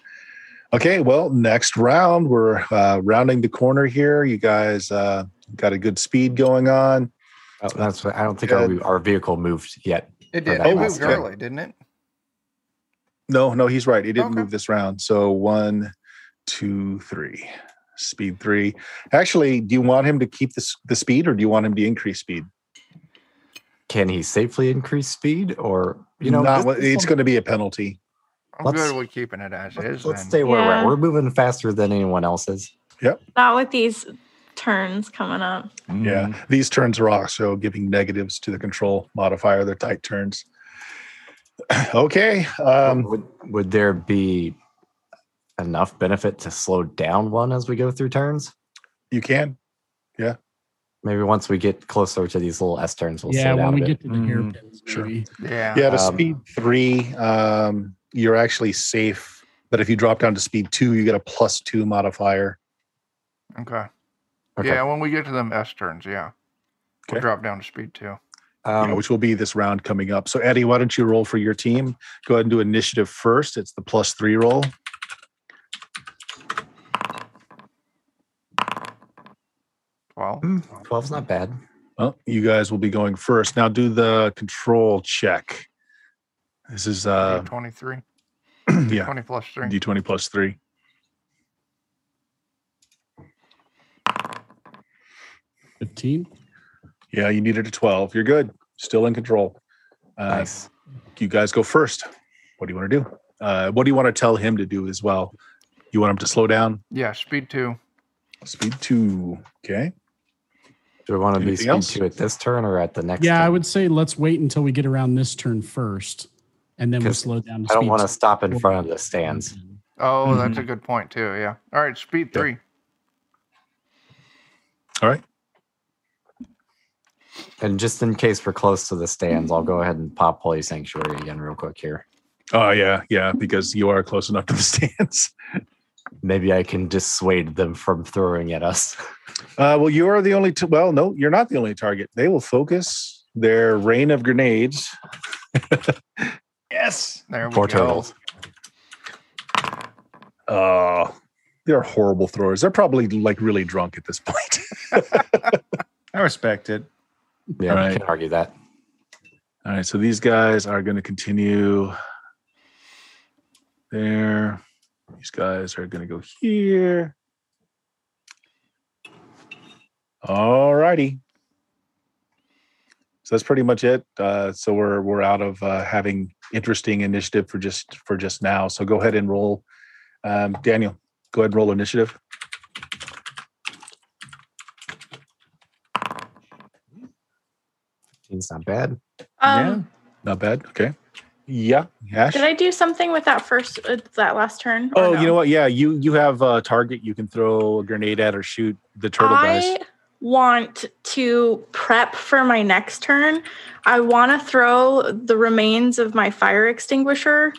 Okay. Well, next round, we're uh, rounding the corner here. You guys uh, got a good speed going on. Oh, that's what, I don't think our, our vehicle moved yet. It For did. that It last moved turn. early, didn't it? No, no, he's right. He didn't Okay. move this round. So one, two, three. Speed three. Actually, do you want him to keep this, the speed or do you want him to increase speed? Can he safely increase speed or, you know, Not, this- what- this it's going to be a penalty. I'm Let's- good with keeping it as is. let's then. stay where we're at. We're moving faster than anyone else is. Not with these turns coming up. Yeah. Mm. These turns are also giving negatives to the control modifier. They're tight turns. okay. Um, would, would there be enough benefit to slow down one as we go through turns? you can. Maybe once we get closer to these little S turns, we'll yeah, slow down when we get to the hairpins, Sure. maybe. Yeah. Yeah, to Um, speed three, um, you're actually safe. But if you drop down to speed two, you get a plus two modifier. Okay. Okay. Yeah, when we get to them S turns, yeah. We'll drop down to speed two. Um, know, which will be this round coming up. So, Eddie, why don't you roll for your team? Go ahead and do initiative first. It's the plus three roll. Well, 12's not bad. Well, you guys will be going first. Now, do the control check. This is uh, 23. yeah, 20 plus 3. d20 plus three. Fifteen. Yeah, you needed a 12. You're good. Still in control. Uh, Nice. You guys go first. What do you want to do? Uh, what do you want to tell him to do as well? You want him to slow down? Yeah, speed 2. Speed two. Okay. Do we want to be Anything speed else? two at this turn or at the next Yeah, I would say let's wait until we get around this turn first, and then we'll 'Cause slow down. To I don't want to stop in front of the stands. Oh, that's Mm-hmm. a good point, too. Yeah. All right, speed Yeah. 3. All right. And just in case we're close to the stands, I'll go ahead and pop Holy Sanctuary again real quick here. Oh yeah, yeah, because you are close enough to the stands. Maybe I can dissuade them from throwing at us. Uh, well, you are the only. T- well, no, you're not the only target. They will focus their rain of grenades. Yes. There we Poor go. turtles. Uh, they're horrible throwers. They're probably like really drunk at this point. I respect it. Yeah, Right. I can argue that. All right, so these guys are going to continue there. These guys are going to go here. All righty. So that's pretty much it. Uh, so we're we're out of uh, having interesting initiative for just for just now. So go ahead and roll, um, Daniel. Go ahead and roll initiative. It's not bad. Um, Not bad. Okay. Yeah. Ash. Did I do something with that first, uh, that last turn? Oh, no? you know what? Yeah, you you have a target you can throw a grenade at or shoot the turtle I guys. want to prep for my next turn. I want to throw the remains of my fire extinguisher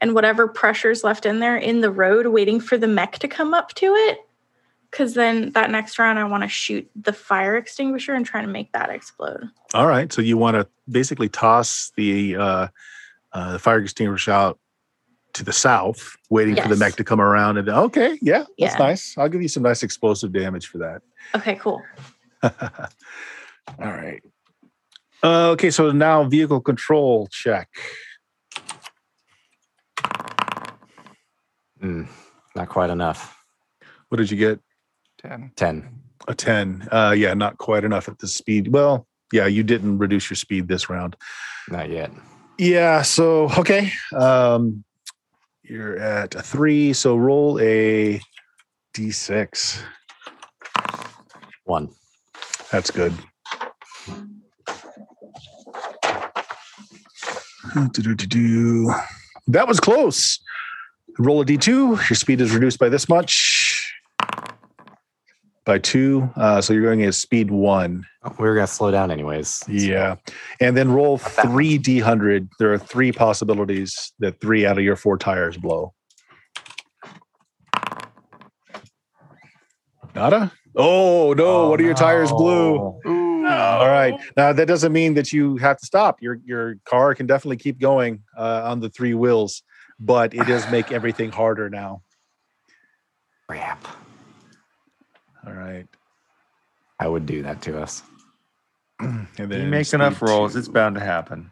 and whatever pressure's left in there in the road, waiting for the mech to come up to it. Because then that next round, I want to shoot the fire extinguisher and try to make that explode. All right, so you want to basically toss the uh, uh, the fire extinguisher out to the south, waiting for the mech to come around. And okay, yeah, that's Yeah. nice. I'll give you some nice explosive damage for that. Okay, cool. All right. Uh, okay, so now vehicle control check. Mm, not quite enough. What did you get? 10. 10. A 10. Uh, yeah, not quite enough at the speed. Well, yeah, you didn't reduce your speed this round. Not yet. Yeah, so okay. Um you're at a three, so roll a d6. One. That's good. That was close. Roll a d2. Your speed is reduced by this much. By two. Uh, so you're going at speed one. Oh, we are going to slow down anyways. Yeah. And then roll three D100. There are three possibilities that three out of your four tires blow. Nada? Oh, no. One of your tires blue? Ooh. All right. Now, that doesn't mean that you have to stop. Your, your car can definitely keep going uh, on the three wheels, but it does make everything harder now. Crap. All right. I would do that to us. And You then make enough speed rolls, two. it's bound to happen.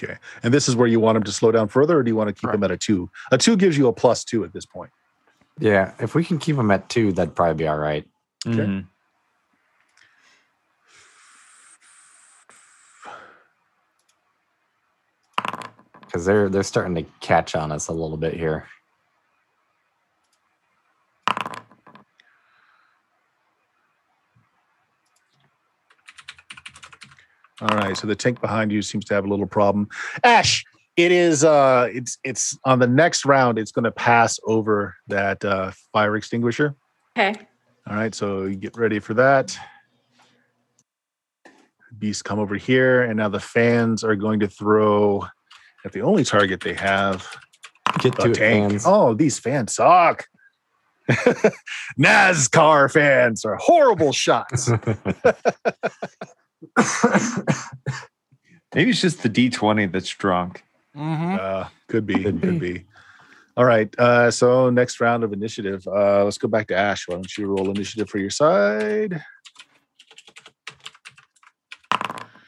Okay. And this is where you want him to slow down further, or do you want to keep Right. him at a two? A two gives you a plus two at this point. Yeah, if we can keep them at two, that'd probably be all right. Okay. Mhm. Because they're they're starting to catch on us a little bit here. All right, so the tank behind you seems to have a little problem. Ash, it is uh it's it's on the next round it's going to pass over that uh fire extinguisher. Okay. All right, so you get ready for that. Beasts come over here and now the fans are going to throw at the only target they have, Get a to it, fans. Oh, these fans suck. NASCAR fans are horrible shots. Maybe it's just the D20 that's drunk. Mm-hmm. Uh, could be, Could could be. All right. Uh, so next round of initiative. Uh, let's go back to Ash. Why don't you roll initiative for your side?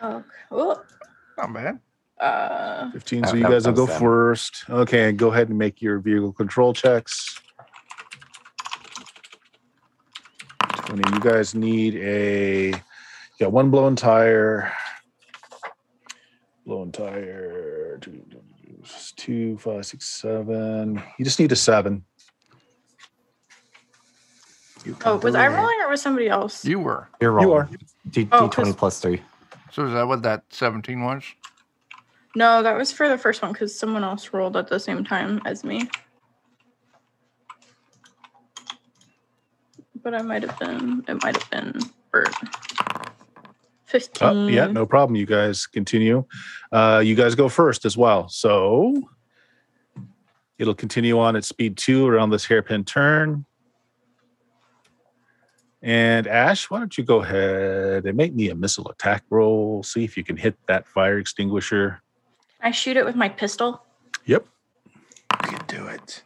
Oh, cool. Not bad. Uh, 15. Uh, So you that- guys will go was them. first. Okay. Go ahead and make your vehicle control checks. 20. You guys need a, you got one blown tire. Blown tire. Two, two, five, six, seven. You just need a seven. You oh, was I do it. rolling or was somebody else? You were. You're wrong. You are. D, Oh, D20 'cause- plus three. So is that what that 17 was? No, that was for the first one because someone else rolled at the same time as me. but I might have been. It might have been Bert. Fifteen. Oh, yeah, no problem. You guys continue. Uh, you guys go first as well. So it'll continue on at speed two around this hairpin turn. And Ash, why don't you go ahead and make me a missile attack roll? See if you can hit that fire extinguisher. I shoot it with my pistol. Yep. You can do it.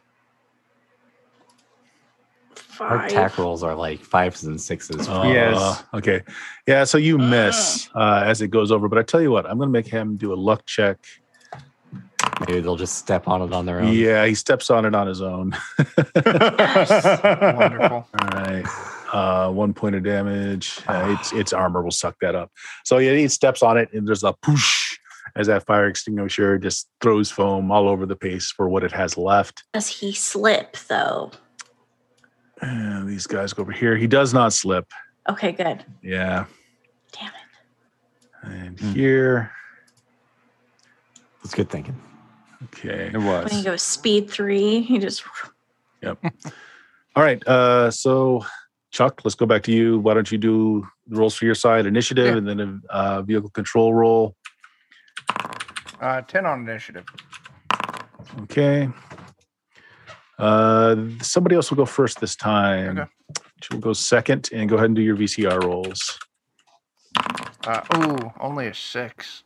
Our Five. attack rolls are like fives and sixes. Yes. Uh, okay. Yeah. So you miss uh, as it goes over. But I tell you what, I'm going to make him do a luck check. Maybe they'll just step on it on their own. Yeah, he steps on it on his own. Wonderful. All right. Uh, one point of damage. Uh, its its armor will suck that up. So yeah, he steps on it, and there's a push as that fire extinguisher just throws foam all over the place for what it has left. Does he slip though? And these guys go over here. He does not slip. Okay, good. Yeah. Damn it. And Hmm. here. It's good thinking. Okay. It was. When he go speed three, he just Yep. All right. Uh, so Chuck, let's go back to you. Why don't you do the rolls for your side, initiative, Yeah. and then a uh, vehicle control roll. Uh, 10 on initiative. Okay. Uh, somebody else will go first this time. Okay. We'll go second and go ahead and do your VCR rolls. Uh, ooh, only a six.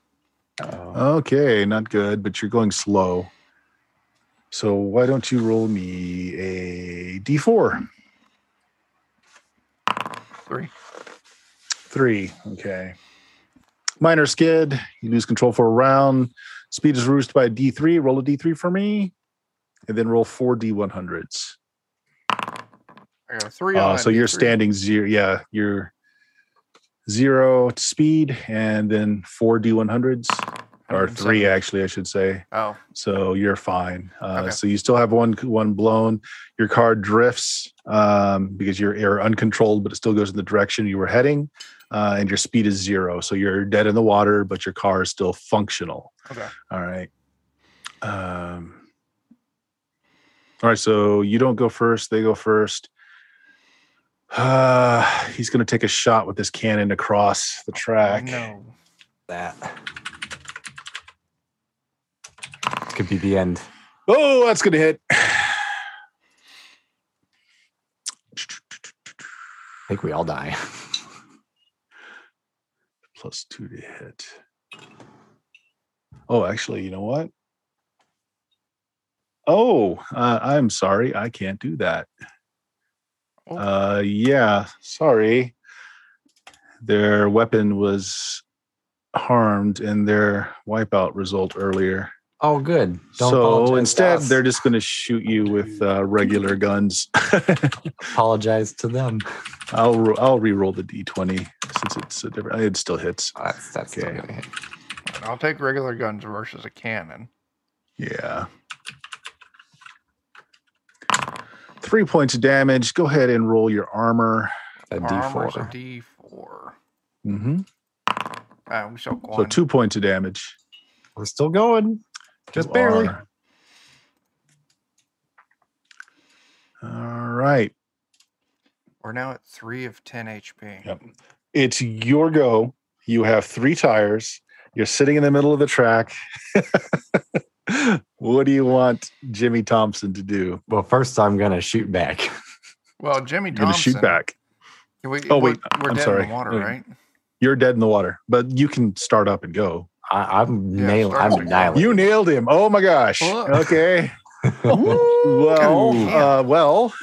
Oh. Okay, not good, but you're going slow. So why don't you roll me a D4? Three. Three. Okay. Minor skid. You lose control for a round. Speed is reduced by a D3. Roll a D3 for me. And then roll four D100s. I got three Uh, so you're D3. standing zero. Yeah, you're zero speed and then four D100s or three, actually, I should say. Oh, So you're fine. Uh, Okay. So you still have one one blown. Your car drifts um, because you're, you're uncontrolled, but it still goes in the direction you were heading. Uh, and your speed is zero. So you're dead in the water, but your car is still functional. okay. All right. Um, all right. So you don't go first. They go first. Uh, he's going to take a shot with this cannon across the track. No. That could be the end. Oh, that's going to hit. I think we all die. Plus two to hit. Oh, actually, you know what? Oh, uh, I'm sorry. I can't do that. Oh. Uh, yeah, sorry. Their weapon was harmed in their wipeout result earlier. Oh, good. Don't so instead, they're just going to shoot you with uh, regular guns. apologize to them. I'll ro- I'll re-roll the d20 since it's a different. It still hits. Oh, that's that's still Okay. gonna hit. I'll take regular guns versus a cannon. Yeah. Three points of damage. Go ahead and roll your armor. A Armor's a D4. D4. Mm-hmm. We shall go So on. two points of damage. We're still going. Just You barely. are- All right. We're now at three of 10 HP. Yep. It's your go. You have three tires. You're sitting in the middle of the track. what do you want Jimmy Thompson to do? Well, first I'm gonna shoot back. Well, Jimmy You're going to Thompson. shoot back. We, Oh, we're- wait, We're I'm dead sorry. in the water, right? You're dead in the water, but you can start up and go. I, I'm Yeah, nailing. I'm with- annihilating. You nailed him. Oh my gosh. Okay. well, uh, well.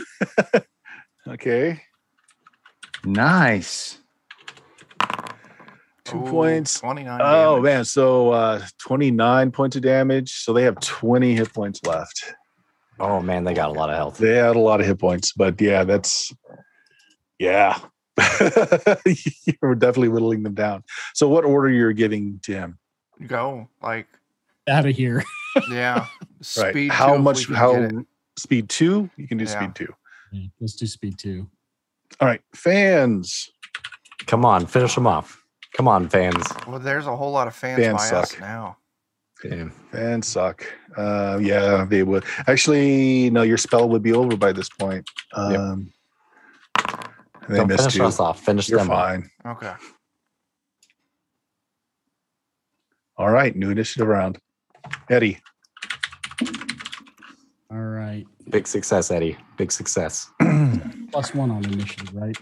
okay. Nice. Two Ooh, points. 29. Oh damage. man, so uh 29 points of damage. So they have 20 hit points left. oh man, they got a lot of health. They had a lot of hit points, but yeah, that's yeah. You're definitely whittling them down. So what order you're giving to him? Go. Like, Out of here. yeah. Right. Speed how two if much how speed two? You can do Yeah. speed two. Yeah, let's do speed two. All right, fans. Come on, finish them off. Come on, fans. Well, there's a whole lot of fans, Fans by us suck. now. Yeah. Fans suck. Uh, yeah, they would. Actually, no, your spell would be over by this point. Yep. Um, And they Don't missed finish you. us off. Finish You're them off. fine. Okay. All right, new initiative round. Eddie. All right. Big success, Eddie. Big success. Plus one on initiative, right?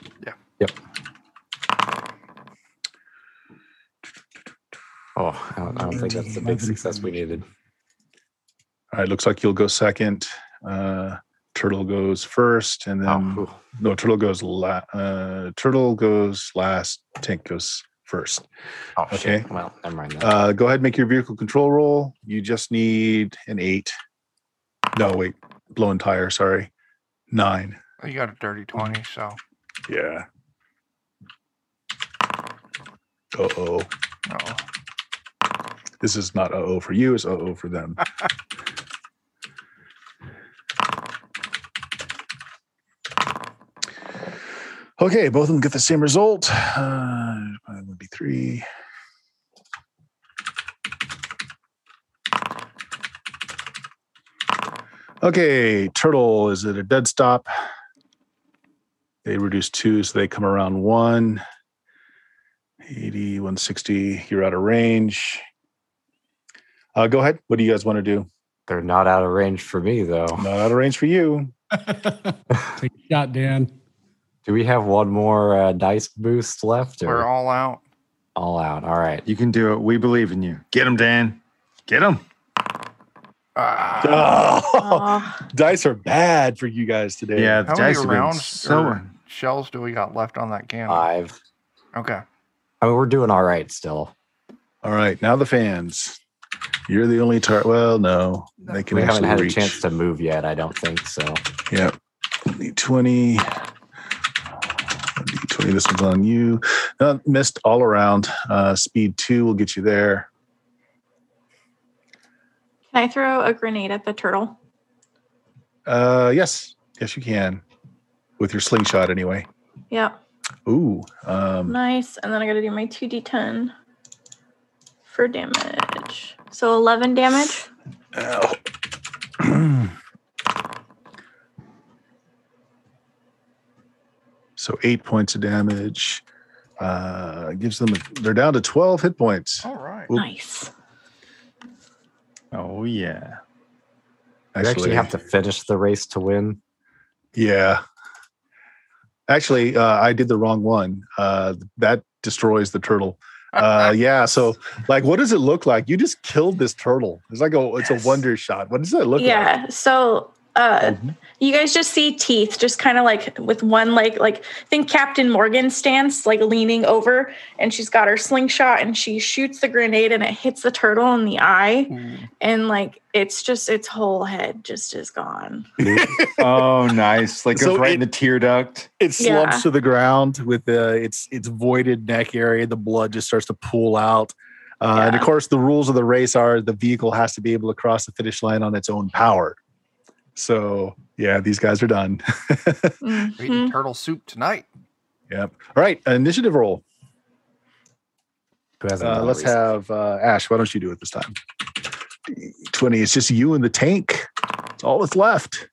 Oh, I don't, I don't think that's the big success we needed. All right, looks like you'll go second. Uh, Turtle goes first, and then Oh, no, Turtle goes la- uh, Turtle goes last. Tank goes first. oh Okay. shit. Well, never mind that. Uh, go ahead, and make your vehicle control roll. You just need an eight. No, wait, blown tire. Sorry, nine. You got a dirty 20, so Yeah. Uh oh. uh This is not oh for you. It's oh for them. okay, both of them get the same result. Uh, would be three. Okay, turtle is at a dead stop. They reduce two, so they come around one. 80, 160. You're out of range. Uh, go ahead. What do you guys want to do? They're not out of range for me, though. Not out of range for you. Take a shot, Dan. Do we have one more uh, dice boost left? Or we're all out. all out? All right. You can do it. We believe in you. Get him, Dan. Get him. Ah, Oh, dice are bad for you guys today. Yeah, the how many dice have been rounds so. or shells do we got left on that cannon? Five. Okay. I mean, we're doing all right still. All right. Now the fans. You're the only tar. Well, no, they can we haven't had reach. a chance to move yet. I don't think so. Yeah. D20. D20. This one's on you. No, missed all around. Uh, speed two will get you there. Can I throw a grenade at the turtle? Uh, yes. Yes, you can. With your slingshot, anyway. Yep. Ooh. Um, Nice. And then I got to do my 2d10 for damage. So 11 damage. Ow. so eight points of damage. Uh, gives them. They're down to twelve hit points. All right. Oop. Nice. Oh yeah. You actually have to finish the race to win. Yeah. Actually, uh, I did the wrong one. Uh, that destroys the turtle. Uh, yeah. So, like, what does it look like? You just killed this turtle. It's like a, it's Yes. a wonder shot. What does that look like? Yeah. So uh Mhm. you guys just see teeth just kind of like with one leg like think Captain Morgan stance like leaning over and she's got her slingshot and she shoots the grenade and it hits the turtle in the eye Ooh. and like it's just its whole head just is gone. Oh, nice. Like So goes right it- in the tear duct. It slumps Yeah. to the ground with the its its voided neck area. The blood just starts to pool out. Uh, And of course, the rules of the race are the vehicle has to be able to cross the finish line on its own power. So, yeah, these guys are done. We're eating turtle soup tonight. yep. All right, initiative roll. Who hasn't Uh, let's recently? have uh, Ash. Why don't you do it this time? Twenty. It's just you and the tank. It's all that's left.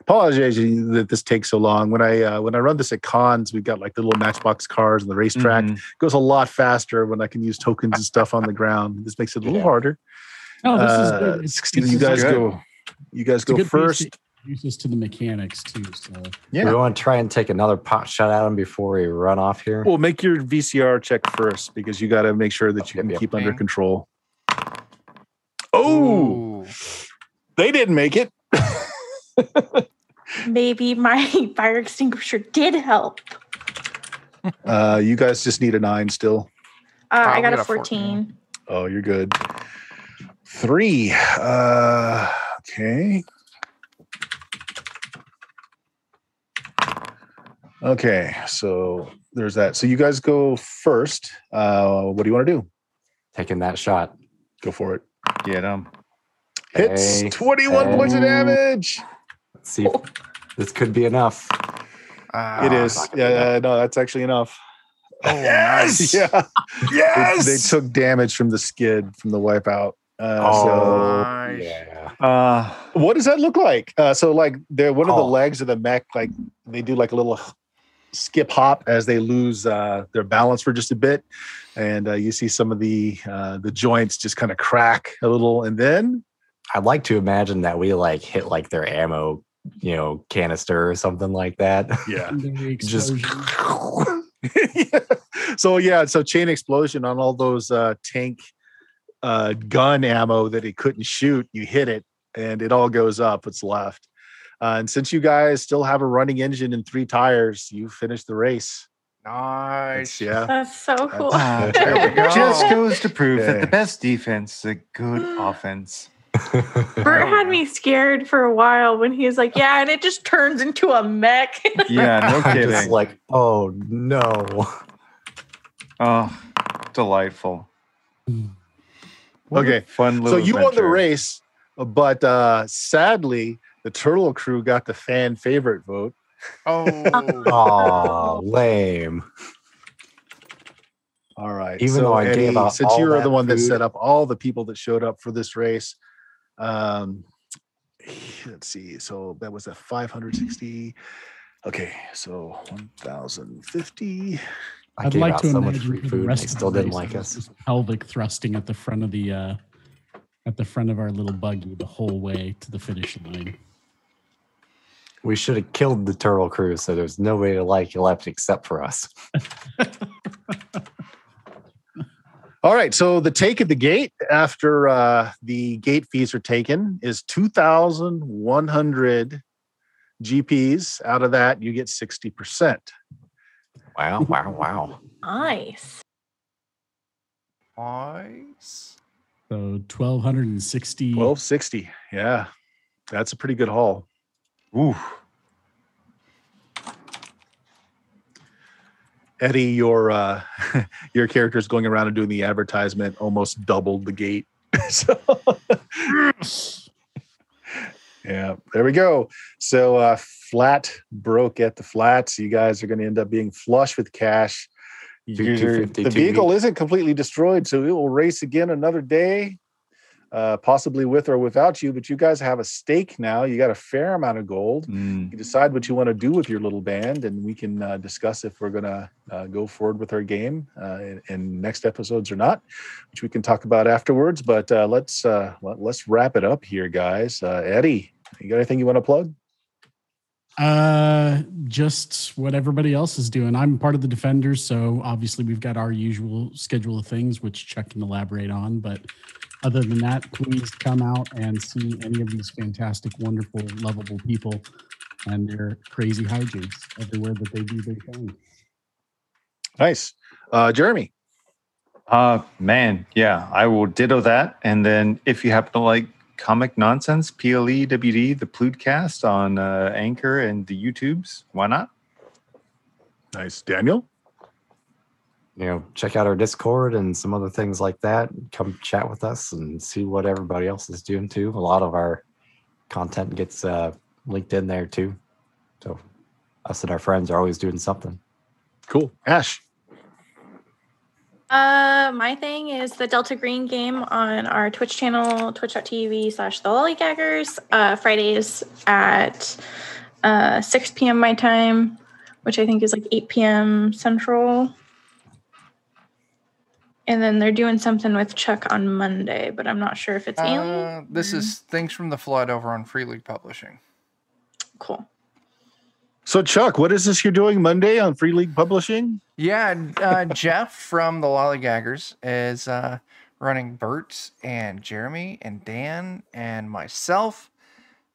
Apologize that this takes so long. When I uh, when I run this at cons, we've got like the little Matchbox cars and the racetrack. Mhm. It goes a lot faster when I can use tokens and stuff on the ground. This makes it a little Yeah. harder. Oh, this is Uh, good. It's- 16, this you guys good. go. You guys It's go good first. to introduce this to the mechanics too. So Yeah. We want to try and take another pot shot at him before we run off here. Well, make your VCR check first because you got to make sure that you can keep under control. Oh, Ooh. they didn't make it. Maybe my fire extinguisher did help. Uh, you guys just need a nine still. Uh, Oh, I got got a a 14. 14. Oh, you're good. Three. Uh, okay. Okay, so there's that. So you guys go first. Uh, what do you want to do? Taking that shot. Go for it. Get him. Hits Hey, 21 hey. points of damage. Let's see. If this could be enough. Ah, it is. not gonna Yeah, no, that's actually enough. Oh, nice. yeah. Yes. They, they took damage from the skid from the wipeout. Uh, Oh, Nice. yeah. Yeah. Uh, What does that look like? Uh, so like they're one of the Oh. legs of the mech, like they do like a little skip hop as they lose uh, their balance for just a bit, and uh, you see some of the uh, the joints just kind of crack a little, and then I'd like to imagine that we like hit like their ammo, you know, canister or something like that. yeah. Just explosion. so yeah, so chain explosion on all those uh, tank uh, gun ammo that it couldn't shoot. You hit it, and it all goes up. What's left? Uh, and since you guys still have a running engine and three tires, you finished the race. Nice. That's- yeah. That's so cool. There go. just goes to prove that the best defense is a good offense. Bert had me scared for a while when he was like, "Yeah," and it just turns into a mech. Yeah, no I'm just kidding. like, oh no. Oh, delightful. What Okay, fun So little. you won the race, but uh, sadly, the Turtle Crew got the fan favorite vote. Oh, Oh, lame. All right. Even so though I Eddie, gave out since all you were the one that set up all the people that showed up for this race, um, let's see. So that was a 560. Okay, so 1,050. I I'd gave like to so much free for the rest they of still the didn't like us. pelvic thrusting at the front of the uh, at the front of our little buggy the whole way to the finish line. We should have killed the turtle crew so there's nobody to like left except for us. All right. So the take at the gate after uh, the gate fees are taken is 2,100 GPs. Out of that, you get 60%. Wow, wow, wow. nice. nice. So twelve hundred and sixty. 1260. Yeah. That's a pretty good haul. Ooh, Eddie, your uh, your character is going around and doing the advertisement almost doubled the gate. so, yeah, there we go. So uh, flat broke at the flats. You guys are going to end up being flush with cash. Your- the vehicle isn't completely destroyed, so it will race again another day, uh, possibly with or without you. But you guys have a stake now. You got a fair amount of gold mm, you decide what you want to do with your little band and we can uh, discuss if we're going to uh, go forward with our game uh, in, in next episodes or not which we can talk about afterwards but uh, let's uh, let, let's wrap it up here guys uh, eddie you got anything you want to plug Uh, just what everybody else is doing. I'm part of the Defenders, so obviously we've got our usual schedule of things, which Chuck can elaborate on. But other than that, please come out and see any of these fantastic, wonderful, lovable people and their crazy hijinks everywhere that they do their thing. nice uh, jeremy uh, man, yeah, I will ditto that. And then if you happen to like comic nonsense, PLEWD, the Pludcast on uh, Anchor and the YouTubes, why not? nice daniel You know, check out our Discord and some other things like that. Come chat with us and see what everybody else is doing too. A lot of our content gets uh, linked in there too. So us and our friends are always doing something. cool ash Uh, my thing is the Delta Green game on our Twitch channel, twitch.tv slash the lollygaggers. Uh, Fridays at uh, 6 p.m. my time, which I think is like 8 p.m. Central. And then they're doing something with Chuck on Monday, but I'm not sure if it's alien. Uh, this is Things from the Flood over on Free League Publishing. cool. So chuck what is this you're doing monday on free league publishing Yeah, uh, Jeff from the Lollygaggers is uh, running Bert and Jeremy and Dan and myself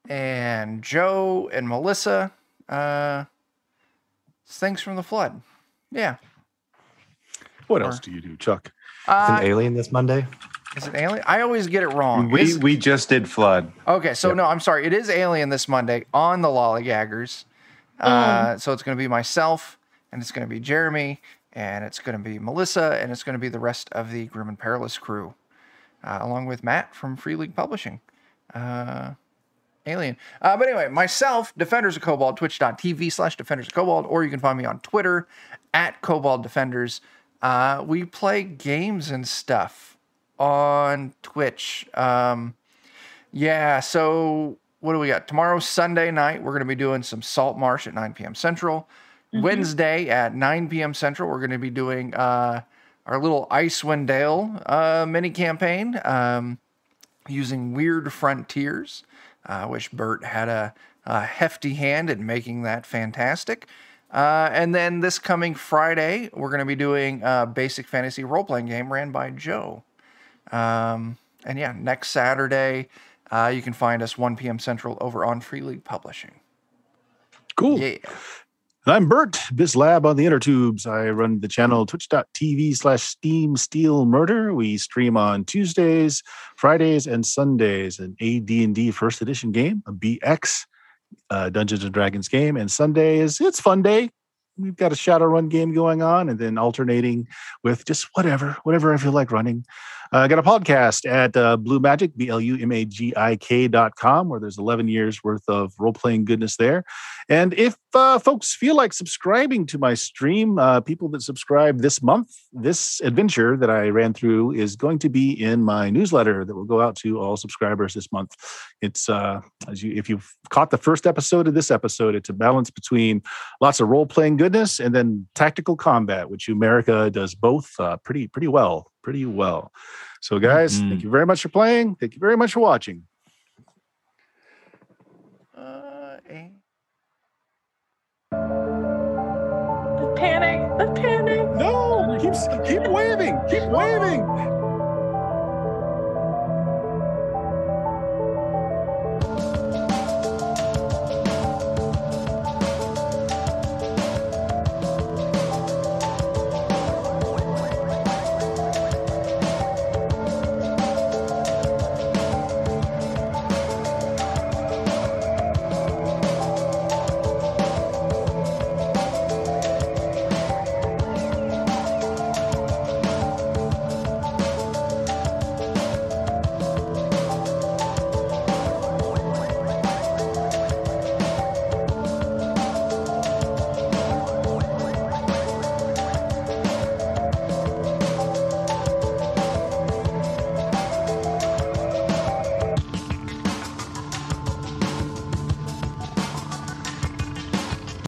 and Joe and Melissa. Uh, things from the flood. Yeah. what Or- else do you do chuck Is an Uh, alien this Monday? is it Alien? I always get it wrong. We, Is- we just did Flood. Okay, so Yep. no, I'm sorry. It is Alien this Monday on the Lollygaggers. Uh, so it's going to be myself, and it's going to be Jeremy, and it's going to be Melissa, and it's going to be the rest of the Grim and Perilous crew, uh, along with Matt from Free League Publishing. Uh, Alien. Uh, but anyway, myself, Defenders of Cobalt, twitch.tv slash Defenders of Cobalt, or you can find me on Twitter at Cobalt Defenders. Uh, we play games and stuff on Twitch. Um, Yeah. So what do we got? Tomorrow, Sunday night, we're going to be doing some Salt Marsh at 9 p.m. Central. Mhm. Wednesday at 9 p.m. Central, we're going to be doing uh, our little Icewind Dale uh, mini campaign um, using Weird Frontiers. I wish Bert had a, a hefty hand in making that fantastic. Uh, and then this coming Friday, we're going to be doing a basic fantasy role playing game ran by Joe. Um, and yeah, next Saturday, uh, you can find us 1 p.m. Central over on Free League Publishing. Cool. Yeah. And I'm Bert, BizLab on the inner tubes. I run the channel twitch.tv slash Steam Steel Murder. We stream on Tuesdays, Fridays, and Sundays. An AD&D first edition game, a BX uh, Dungeons and Dragons game. And Sunday is, it's fun day. We've got a Shadowrun game going on and then alternating with just whatever, whatever I feel like running. Uh, I got a podcast at uh, Blue Magic, B L U M A G I K dot com, where there's 11 years worth of role playing goodness there. And if uh, folks feel like subscribing to my stream, uh, people that subscribe this month, this adventure that I ran through is going to be in my newsletter that will go out to all subscribers this month. It's uh, as you if you've caught the first episode of this episode, it's a balance between lots of role playing goodness and then tactical combat, which America does both uh, pretty pretty well, pretty well. So, guys, Mhm. thank you very much for playing. Thank you very much for watching. Uh, eh. The panic, the panic. No, keep keep waving, keep waving.